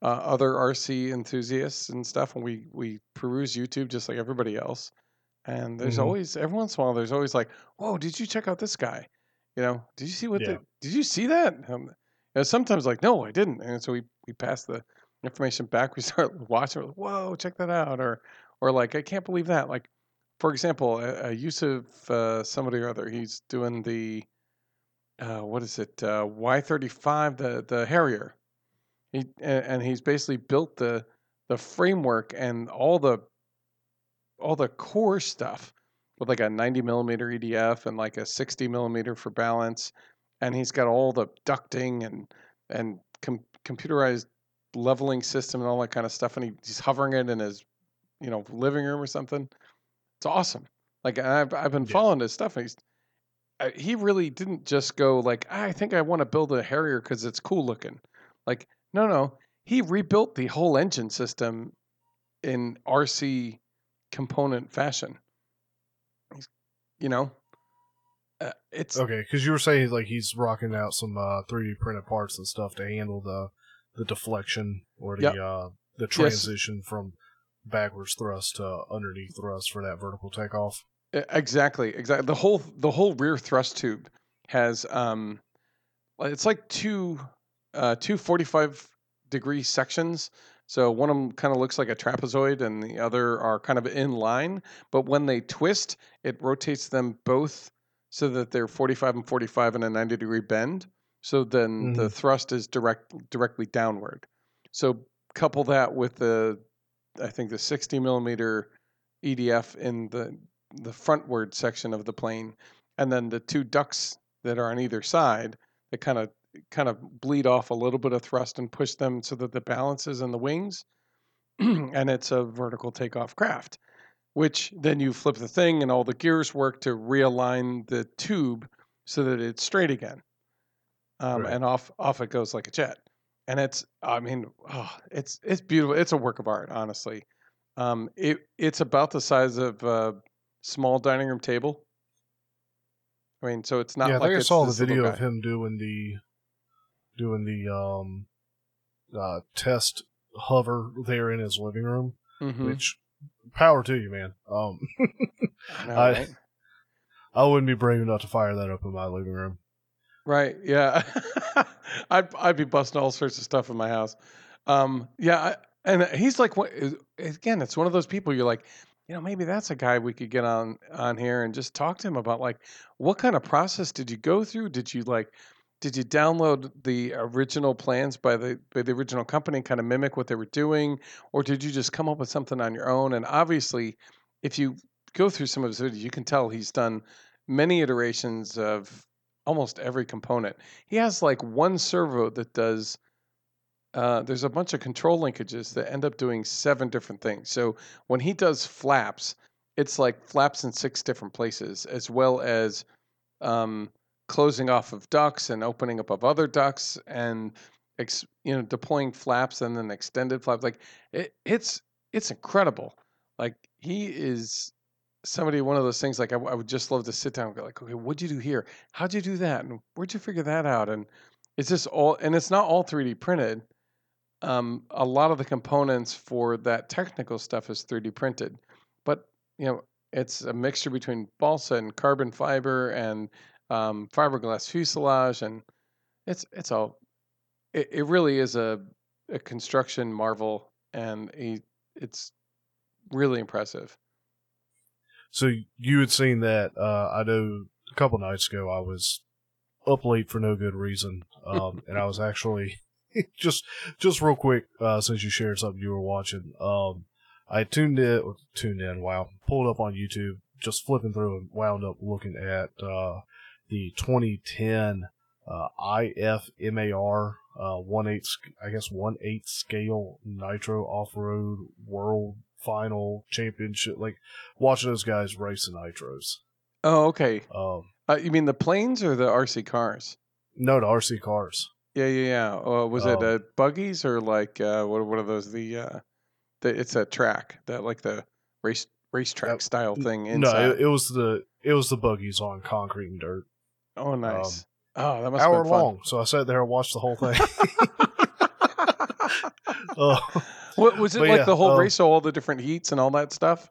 uh, other RC enthusiasts and stuff, and we we peruse YouTube just like everybody else. And there's Mhm. always every once in a while, there's always like, "Whoa, did you check out this guy? You know, did you see what Yeah. the? Did you see that?" Um, know, sometimes like, "No, I didn't," and so we we pass the information back. We start watching. like, Whoa, check that out! Or or like, I can't believe that. Like, for example, a use of uh, somebody or other, he's doing the uh, what is it? Uh, Y thirty five, the the Harrier. He and, he's basically built the the framework and all the all the core stuff with like a 90 millimeter EDF and like a 60 millimeter for balance, and he's got all the ducting and and com- computerized leveling system and all that kind of stuff, and he, he's hovering it in his you know living room or something. It's awesome. Like I've I've been Yeah. following his stuff, and he's he really didn't just go like "Ah, I think I want to build a Harrier because it's cool looking. Like no no, he rebuilt the whole engine system in RC component fashion. You know, uh, it's Okay, because you were saying like he's rocking out some uh, 3D printed parts and stuff to handle the the deflection or the Yep. uh, the transition from backwards thrust to underneath thrust for that vertical takeoff. Exactly, exactly. The whole the whole rear thrust tube has um, it's like two uh, two 45 degree sections. So one of them kind of looks like a trapezoid, and the other are kind of in line. But when they twist, it rotates them both so that they're 45 and 45 in a 90 degree bend. So then the thrust is direct directly downward. So couple that with the, I think the 60 millimeter EDF in the the frontward section of the plane, and then the two ducts that are on either side that kind of kind of bleed off a little bit of thrust and push them so that the balance is in the wings, and it's a vertical takeoff craft. Which then you flip the thing, and all the gears work to realign the tube so that it's straight again, um, Right. and off off it goes like a jet. And it's, I mean, oh, it's it's beautiful. It's a work of art, honestly. Um, it it's about the size of a small dining room table. I mean, so it's not yeah, I like think I saw the video of him doing the doing the um uh test hover there in his living room. Mhm. Which power to you, man. Um, I I- right? I wouldn't be brave enough to fire that up in my living room. Right. Yeah. I'd I'd be busting all sorts of stuff in my house. Um. Yeah. I, and he's like, what? Again, it's one of those people. You're like, you know, maybe that's a guy we could get on on here and just talk to him about like, what kind of process did you go through? Did you like, did you download the original plans by the by the original company, and kind of mimic what they were doing, or did you just come up with something on your own? And obviously, if you go through some of his videos, you can tell he's done many iterations of almost every component. He has like one servo that does. Uh, there's a bunch of control linkages that end up doing seven different things. So when he does flaps, it's like flaps in six different places, as well as um, closing off of ducts and opening up of other ducts, and ex, you know deploying flaps and then extended flaps. Like it, it's it's incredible. Like he is somebody one of those things like I would just love to sit down and go like okay what'd you do here how'd you do that and where'd you figure that out and it's just all and it's not all 3d printed um, a lot of the components for that technical stuff is 3d printed but you know it's a mixture between balsa and carbon fiber and um, fiberglass fuselage and it's it's all it, it really is a, a construction marvel and a, it's really impressive So you had seen that. Uh, I know a couple nights ago I was up late for no good reason, um, and I was actually just just real quick uh, since you shared something you were watching. Um, I tuned in, tuned in. Wow, pulled up on YouTube, just flipping through and wound up looking at uh, the 2010 uh, IFMAR uh, one eight, I guess one eight scale nitro off road world final championship. Like watching those guys race the nitros. oh okay Um, Uh, you mean the planes or the RC cars? no, the RC cars. Yeah, yeah, yeah. Uh, was it Um, uh, buggies or like uh, what? What are those? The, uh, the it's a track that like the race racetrack style thing No, inside. it, it was the it was the buggies on concrete and dirt. Oh, nice. oh, that must Hour have been fun. long. So I sat there and watched the whole thing. uh, what was it like yeah, the whole um, race? All the different heats and all that stuff.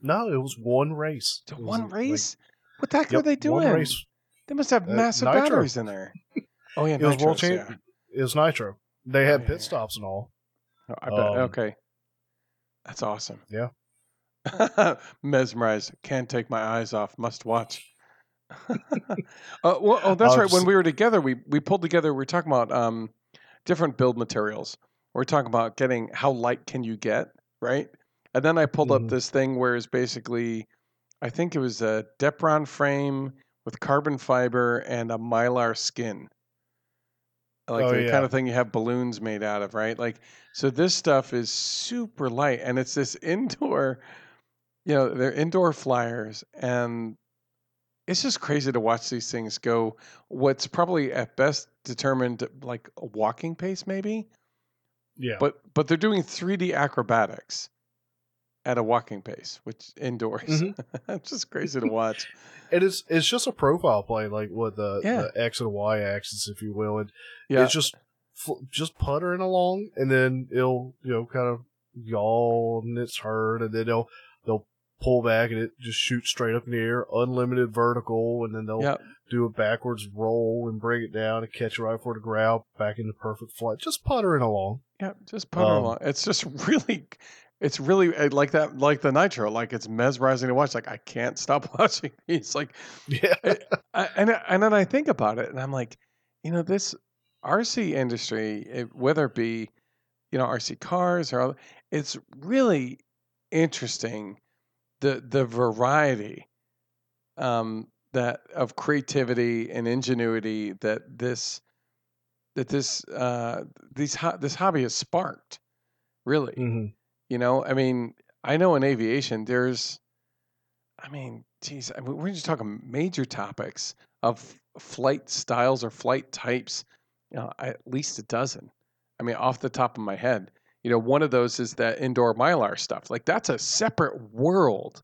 no, it was one race. It one like- race. what the heck yep, are they doing? One race. They must have Uh, massive nitro. batteries in there. Oh yeah, It was world champ. yeah. It was nitro. They had Oh, pit yeah. stops and all. Oh, I bet. Um, okay, that's awesome. Yeah. Mesmerized. Can't take my eyes off. Must watch. uh, well, oh, that's I'll right. When we were together, we we pulled together. We are talking about um, different build materials. We are talking about getting how light can you get, right? And then I pulled up Mhm. this thing where it's basically, I think it was a Depron frame with carbon fiber and a mylar skin. Like Oh, the yeah. kind of thing you have balloons made out of, right? Like so this stuff is super light and it's this indoor, you know, they're indoor flyers and it's just crazy to watch these things go what's probably at best determined like a walking pace maybe Yeah. But but they're doing 3D acrobatics at a walking pace, which indoors. Mhm. it's just crazy to watch. it is it's just a profile play, like with the, Yeah. the X and Y axis, if you will, and Yeah. it's just just puttering along, and then it'll you know kind of yaw and it's hurt, and then they'll they'll pull back and it just shoots straight up in the air, unlimited vertical, and then they'll yeah. do a backwards roll and bring it down and catch it right before the ground, back into perfect flight, just puttering along. Yeah, just putter Um, along. It's just really, it's really uh, like that, like the nitro. Like it's mesmerizing to watch. Like I can't stop watching. It's like, Yeah, I, and and then I think about it, and I'm like, you know, this RC industry, it, whether it be, you know, RC cars or, other, it's really interesting. The the variety, um, that of creativity and ingenuity that this that this uh these ho- this hobby has sparked really. Hmm you know i mean i know in aviation there's i mean geez I mean, we're just talking major topics of flight styles or flight types you know at least a dozen. I mean off the top of my head you know one of those is that indoor mylar stuff. Like that's a separate world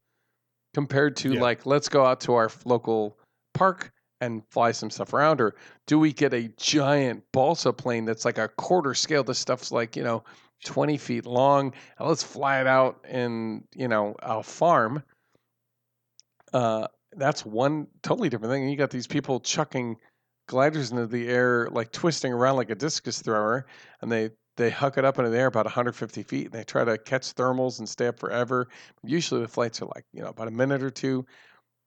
compared to Yeah. like let's go out to our local park and fly some stuff around or do we get a giant balsa plane that's like a quarter scale? This stuff's like you know 20 feet long and let's fly it out in you know a farm. Uh that's one totally different thing. And you got these people chucking gliders into the air like twisting around like a discus thrower and they they huck it up into the air about 150 feet and they try to catch thermals and stay up forever. Usually the flights are like you know about a minute or two.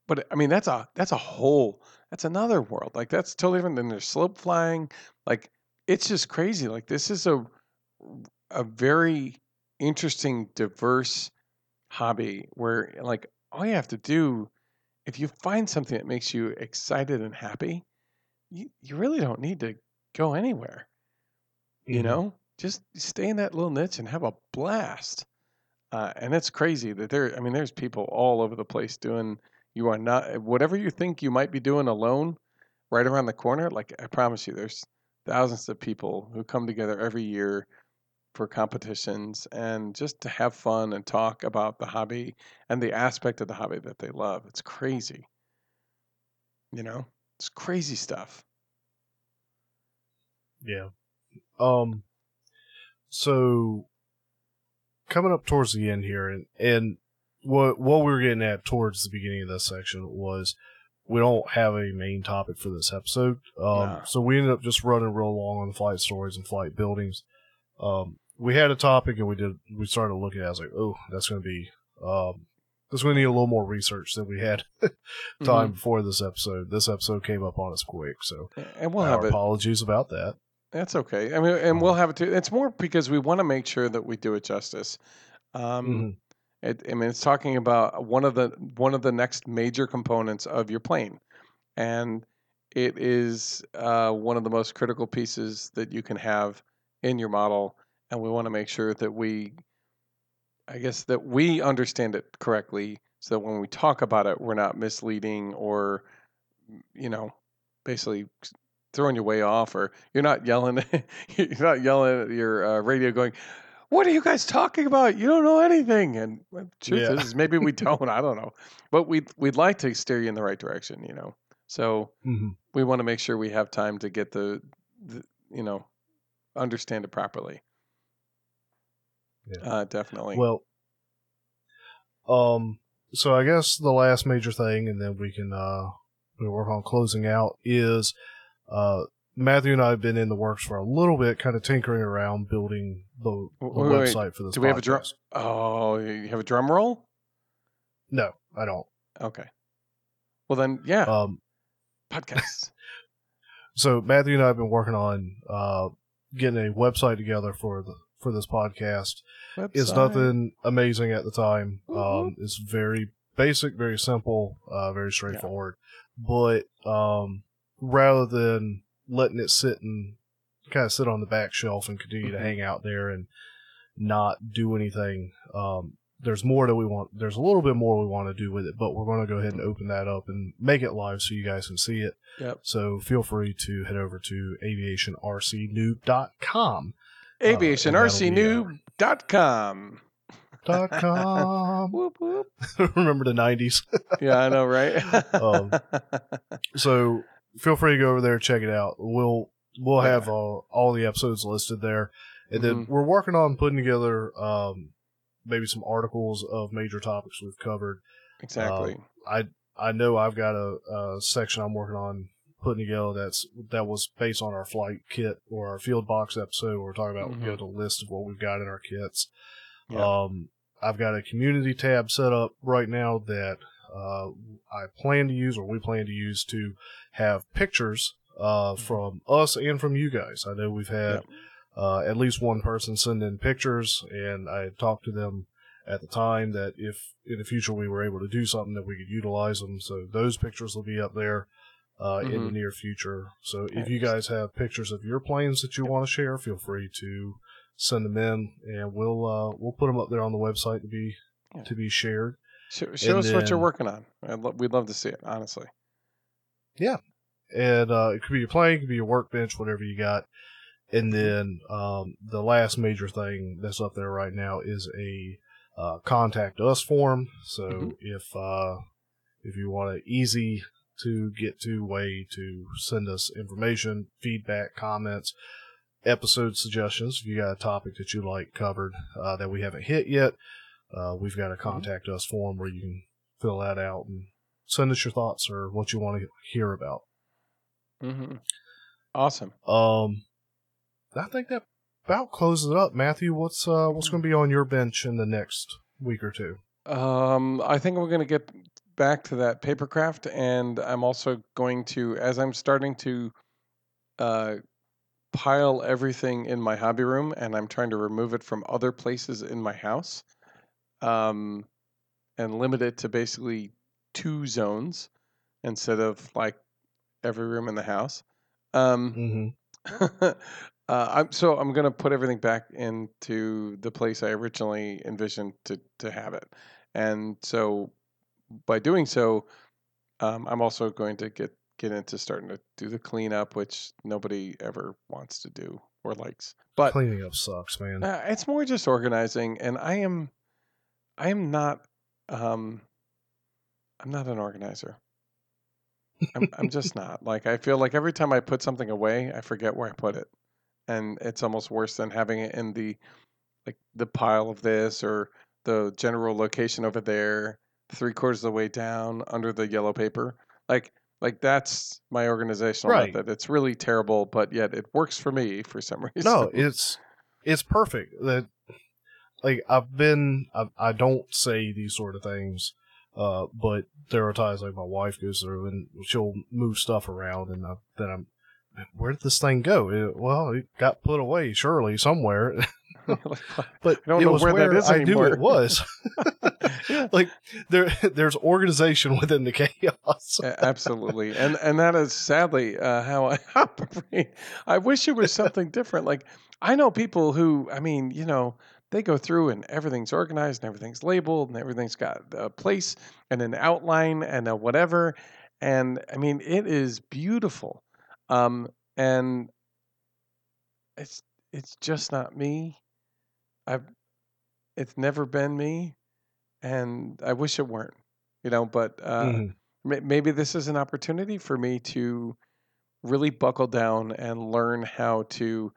But i mean that's a that's a whole that's another world. Like that's totally different than there's slope flying. Like it's just crazy. Like this is a a very interesting diverse hobby where like all you have to do if you find something that makes you excited and happy you, you really don't need to go anywhere you Mhm. know just stay in that little niche and have a blast. Uh, and it's crazy that there i mean there's people all over the place doing you are not whatever you think you might be doing alone right around the corner like i promise you there's thousands of people who come together every year for competitions and just to have fun and talk about the hobby and the aspect of the hobby that they love. It's crazy. You know? It's crazy stuff. Yeah. Um so coming up towards the end here and and what what we were getting at towards the beginning of this section was we don't have a main topic for this episode. Um Nah. so we ended up just running real long on flight stories and flight buildings. Um we had a topic and we did we started looking at it, I was like, oh, that's gonna be um that's gonna need a little more research than we had time before this episode. This episode came up on us quick, so and we'll our have it apologies about that. That's okay. I mean, and we'll have it too. It's more because we want to make sure that we do it justice. Um, Mhm. it, I mean, it's talking about one of the one of the next major components of your plane, and it is uh, one of the most critical pieces that you can have in your model. And we want to make sure that we, I guess, that we understand it correctly, so that when we talk about it, we're not misleading or, you know, basically throwing your way off, or you're not yelling, you're not yelling at your uh, radio, going, "What are you guys talking about? You don't know anything." And well, truth Yeah. is, maybe we don't. I don't know, but we we'd like to steer you in the right direction, you know. So Mhm. we want to make sure we have time to get the, the you know, understand it properly. Yeah. Uh, definitely. Well, um, so I guess the last major thing, and then we can uh we work on closing out is uh Matthew and I have been in the works for a little bit, kind of tinkering around building the, the Wait, wait, wait. website for this. Do we have a drum? podcast. oh, you have a drum roll? No, I don't. Okay. Well then, yeah, Um, podcasts. so Matthew and I have been working on uh getting a website together for the for this podcast. It's nothing amazing at the time. Mhm. Um, it's very basic, very simple, uh, very straightforward. But um, rather than letting it sit and kind of sit on the back shelf and continue Mhm. to hang out there and not do anything, um, there's more that we want. There's a little bit more we want to do with it, but we're going to go ahead and open that up and make it live so you guys can see it. Yep. So feel free to head over to aviationrcnoob.com AviationRCNoob.com. Dot com. whoop, whoop. Remember the 90s. Yeah, I know, right? Um, so feel free to go over there check it out. We'll we'll Yeah. have uh, all the episodes listed there, and then Mhm. we're working on putting together um, maybe some articles of major topics we've covered. exactly. I I know I've got a, a section I'm working on putting together that's that was based on our flight kit or our field box episode. Where we're talking about Mhm. you know, the list of what we've got in our kits. Yeah. Um, I've got a community tab set up right now that uh, I plan to use or we plan to use to have pictures uh, Mm-hmm. from us and from you guys. I know we've had uh, at least one person send in pictures, and I had talked to them at the time that if in the future we were able to do something that we could utilize them. So those pictures will be up there uh, in the Mhm. near future. So if you guys have pictures of your planes that you want to share, feel free to send them in, and we'll uh, we'll put them up there on the website to be Yeah. to be shared. Show, show us what you're working on. I'd lo- we'd love to see it, honestly. And uh, it could be your plane, it could be your workbench, whatever you got. And then um, the last major thing that's up there right now is a uh, contact us form. So Mhm. if uh, if you want an easy to get to way to send us information, feedback, comments, episode suggestions, if you got a topic that you like covered uh, that we haven't hit yet, uh, we've got a contact us form where you can fill that out and send us your thoughts or what you want to hear about. Mm-hmm. Awesome. Um, I think that about closes it up. Matthew, what's uh, what's going to be on your bench in the next week or two? Um, I think we're going to get back to that papercraft, and I'm also going to, as I'm starting to uh, pile everything in my hobby room, and I'm trying to remove it from other places in my house, um, and limit it to basically two zones instead of like every room in the house. Um, Mm-hmm. uh, I'm, so I'm going to put everything back into the place I originally envisioned to, to have it. And so by doing so, um, I'm also going to get, get into starting to do the cleanup, which nobody ever wants to do or likes. But Cleaning up sucks, man. uh, it's more just organizing, and I am, I am not, um, I'm not an organizer. I'm, I'm just not. Like I feel like every time I put something away, I forget where I put it, and it's almost worse than having it in the, like the pile of this or the general location over there, three quarters of the way down under the yellow paper. Like like that's my organizational Right. method. It's really terrible, but yet it works for me for some reason. no, it's it's perfect. That like I've been, I, I don't say these sort of things, uh, but there are times like my wife goes through and she'll move stuff around, and I, then I'm. Where did this thing go? It- well, it got put away surely somewhere, but I don't it know was where where, that is I knew it was. Like there, there's organization within the chaos. Absolutely, and and that is sadly uh, how I operate. I wish it was something different. Like I know people who, I mean, you know, they go through and everything's organized and everything's labeled and everything's got a place and an outline and a whatever. And I mean, it is beautiful, um, and it's it's just not me. I've it's never been me, and I wish it weren't. You know, but uh, Mhm. may- maybe this is an opportunity for me to really buckle down and learn how to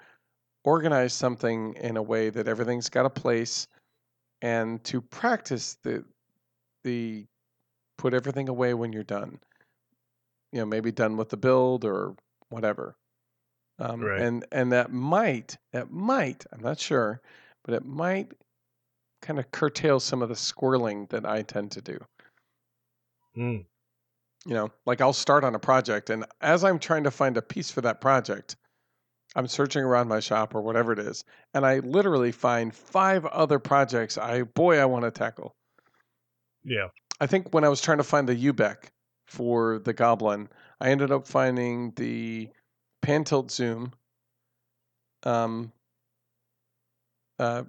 organize something in a way that everything's got a place and to practice the the put everything away when you're done you know maybe done with the build or whatever um, Right. and and that might that might i'm not sure but it might kind of curtail some of the squirreling that i tend to do Mm. you know like i'll start on a project and as i'm trying to find a piece for that project i'm searching around my shop or whatever it is and i literally find five other projects i boy i want to tackle Yeah. i think when i was trying to find the ubec for the goblin i ended up finding the pan tilt zoom um uh,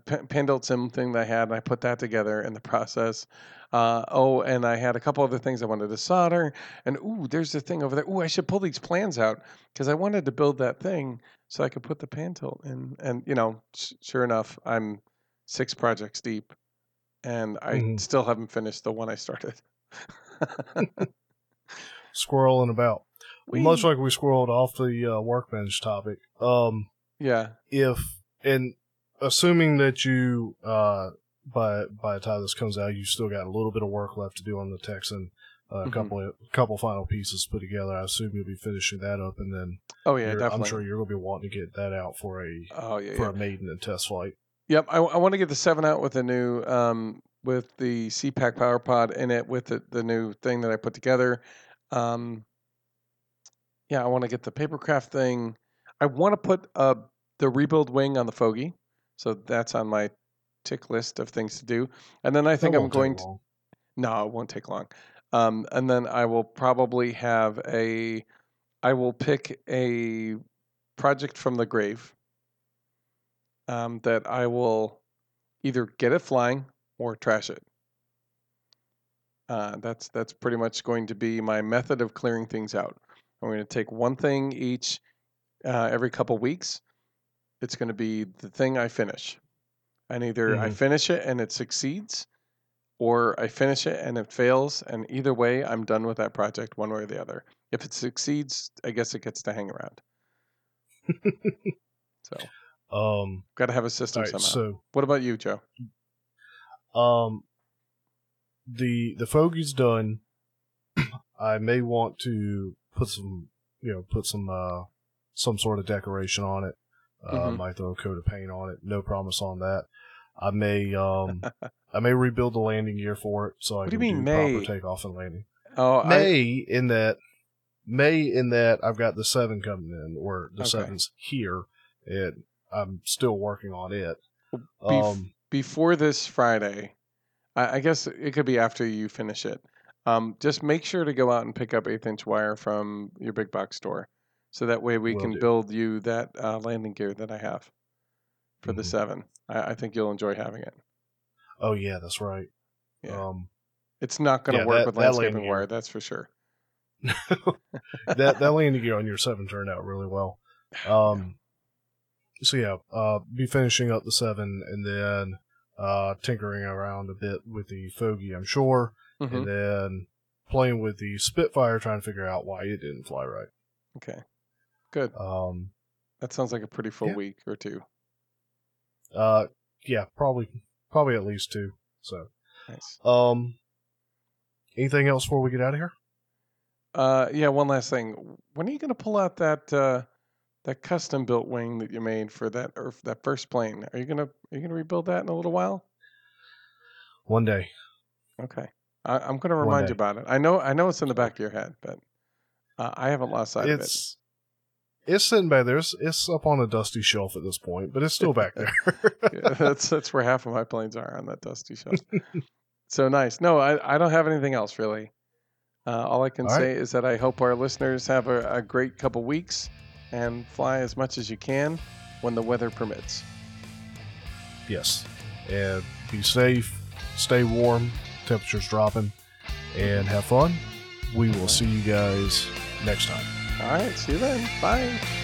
sim thing that I had, and I put that together in the process. Uh, oh, and I had a couple other things I wanted to solder. And ooh, there's the thing over there. Ooh, I should pull these plans out because I wanted to build that thing so I could put the pan tilt in. And you know, sh- sure enough, I'm six projects deep, and I Mhm. still haven't finished the one I started. Squirreling about. We- Much like we squirreled off the uh, workbench topic. Um, yeah, if and assuming that you uh by by the time this comes out, you still got a little bit of work left to do on the Texan. Uh, A Mhm. couple of couple final pieces put together. I assume you'll be finishing that up, and then oh yeah, definitely. I'm sure you're going to be wanting to get that out for a Oh yeah, for yeah. a maiden and test flight. Yep, I, I want to get the seven out with the new um, with the CPAC power pod in it with the, the new thing that I put together. Um, yeah, I want to get the papercraft thing. I want to put uh, the rebuild wing on the Fogey, so that's on my tick list of things to do. And then I think I'm going to no, it won't take long. Um, and then I will probably have a, I will pick a project from the grave um, that I will either get it flying or trash it. Uh, that's that's pretty much going to be my method of clearing things out. I'm going to take one thing each uh, every couple weeks. It's going to be the thing I finish, and either I Mhm. finish it and it succeeds, or I finish it and it fails. And either way, I'm done with that project one way or the other. If it succeeds, I guess it gets to hang around. so, Um, got to have a system right, somehow. so what about you, Joe? um, the the fogey's done. I may want to put some, you know, put some uh some sort of decoration on it. Uh, Mhm. Might throw a coat of paint on it. No promise on that. I may um I may rebuild the landing gear for it so I What do can you mean do may? proper takeoff and landing. Oh, I, May in that May in that I've got the seven coming in, or the Okay. seven's here, and I'm still working on it. Bef- Um, before this Friday, I, I guess it could be after you finish it. Um, just make sure to go out and pick up eighth inch wire from your big box store, so that way we Will can do. build you that uh, landing gear that I have for the Mhm. seven. I, I think you'll enjoy having it. oh yeah, that's right. Yeah. Um, It's not going to yeah, work that- with that landscaping landing wire, that's for sure. that that landing gear on your seven turned out really well. Um, so yeah, uh, be finishing up the seven and then uh, tinkering around a bit with the fogey, I'm sure, Mhm. and then playing with the Spitfire, trying to figure out why it didn't fly right. Okay, good. Um, That sounds like a pretty full yeah. week or two. uh, yeah, probably probably at least two. So, Nice. um, anything else before we get out of here? Uh, yeah, one last thing. When are you going to pull out that uh, that custom built wing that you made for that or for that first plane? Are you gonna are you gonna rebuild that in a little while? One day. Okay, I, I'm going to remind you about it. I know I know it's in the back of your head, but uh, I haven't lost sight It's it's sitting back there. It's, it's up on a dusty shelf at this point, but it's still back there. Yeah, that's that's where half of my planes are on that dusty shelf. so nice. No, I I don't have anything else really. Uh, all I can All right. say is that I hope our listeners have a, a great couple weeks and fly as much as you can when the weather permits. yes, and be safe, stay warm. Temperatures dropping, and have fun. We will see you guys next time. All right, see you then. Bye.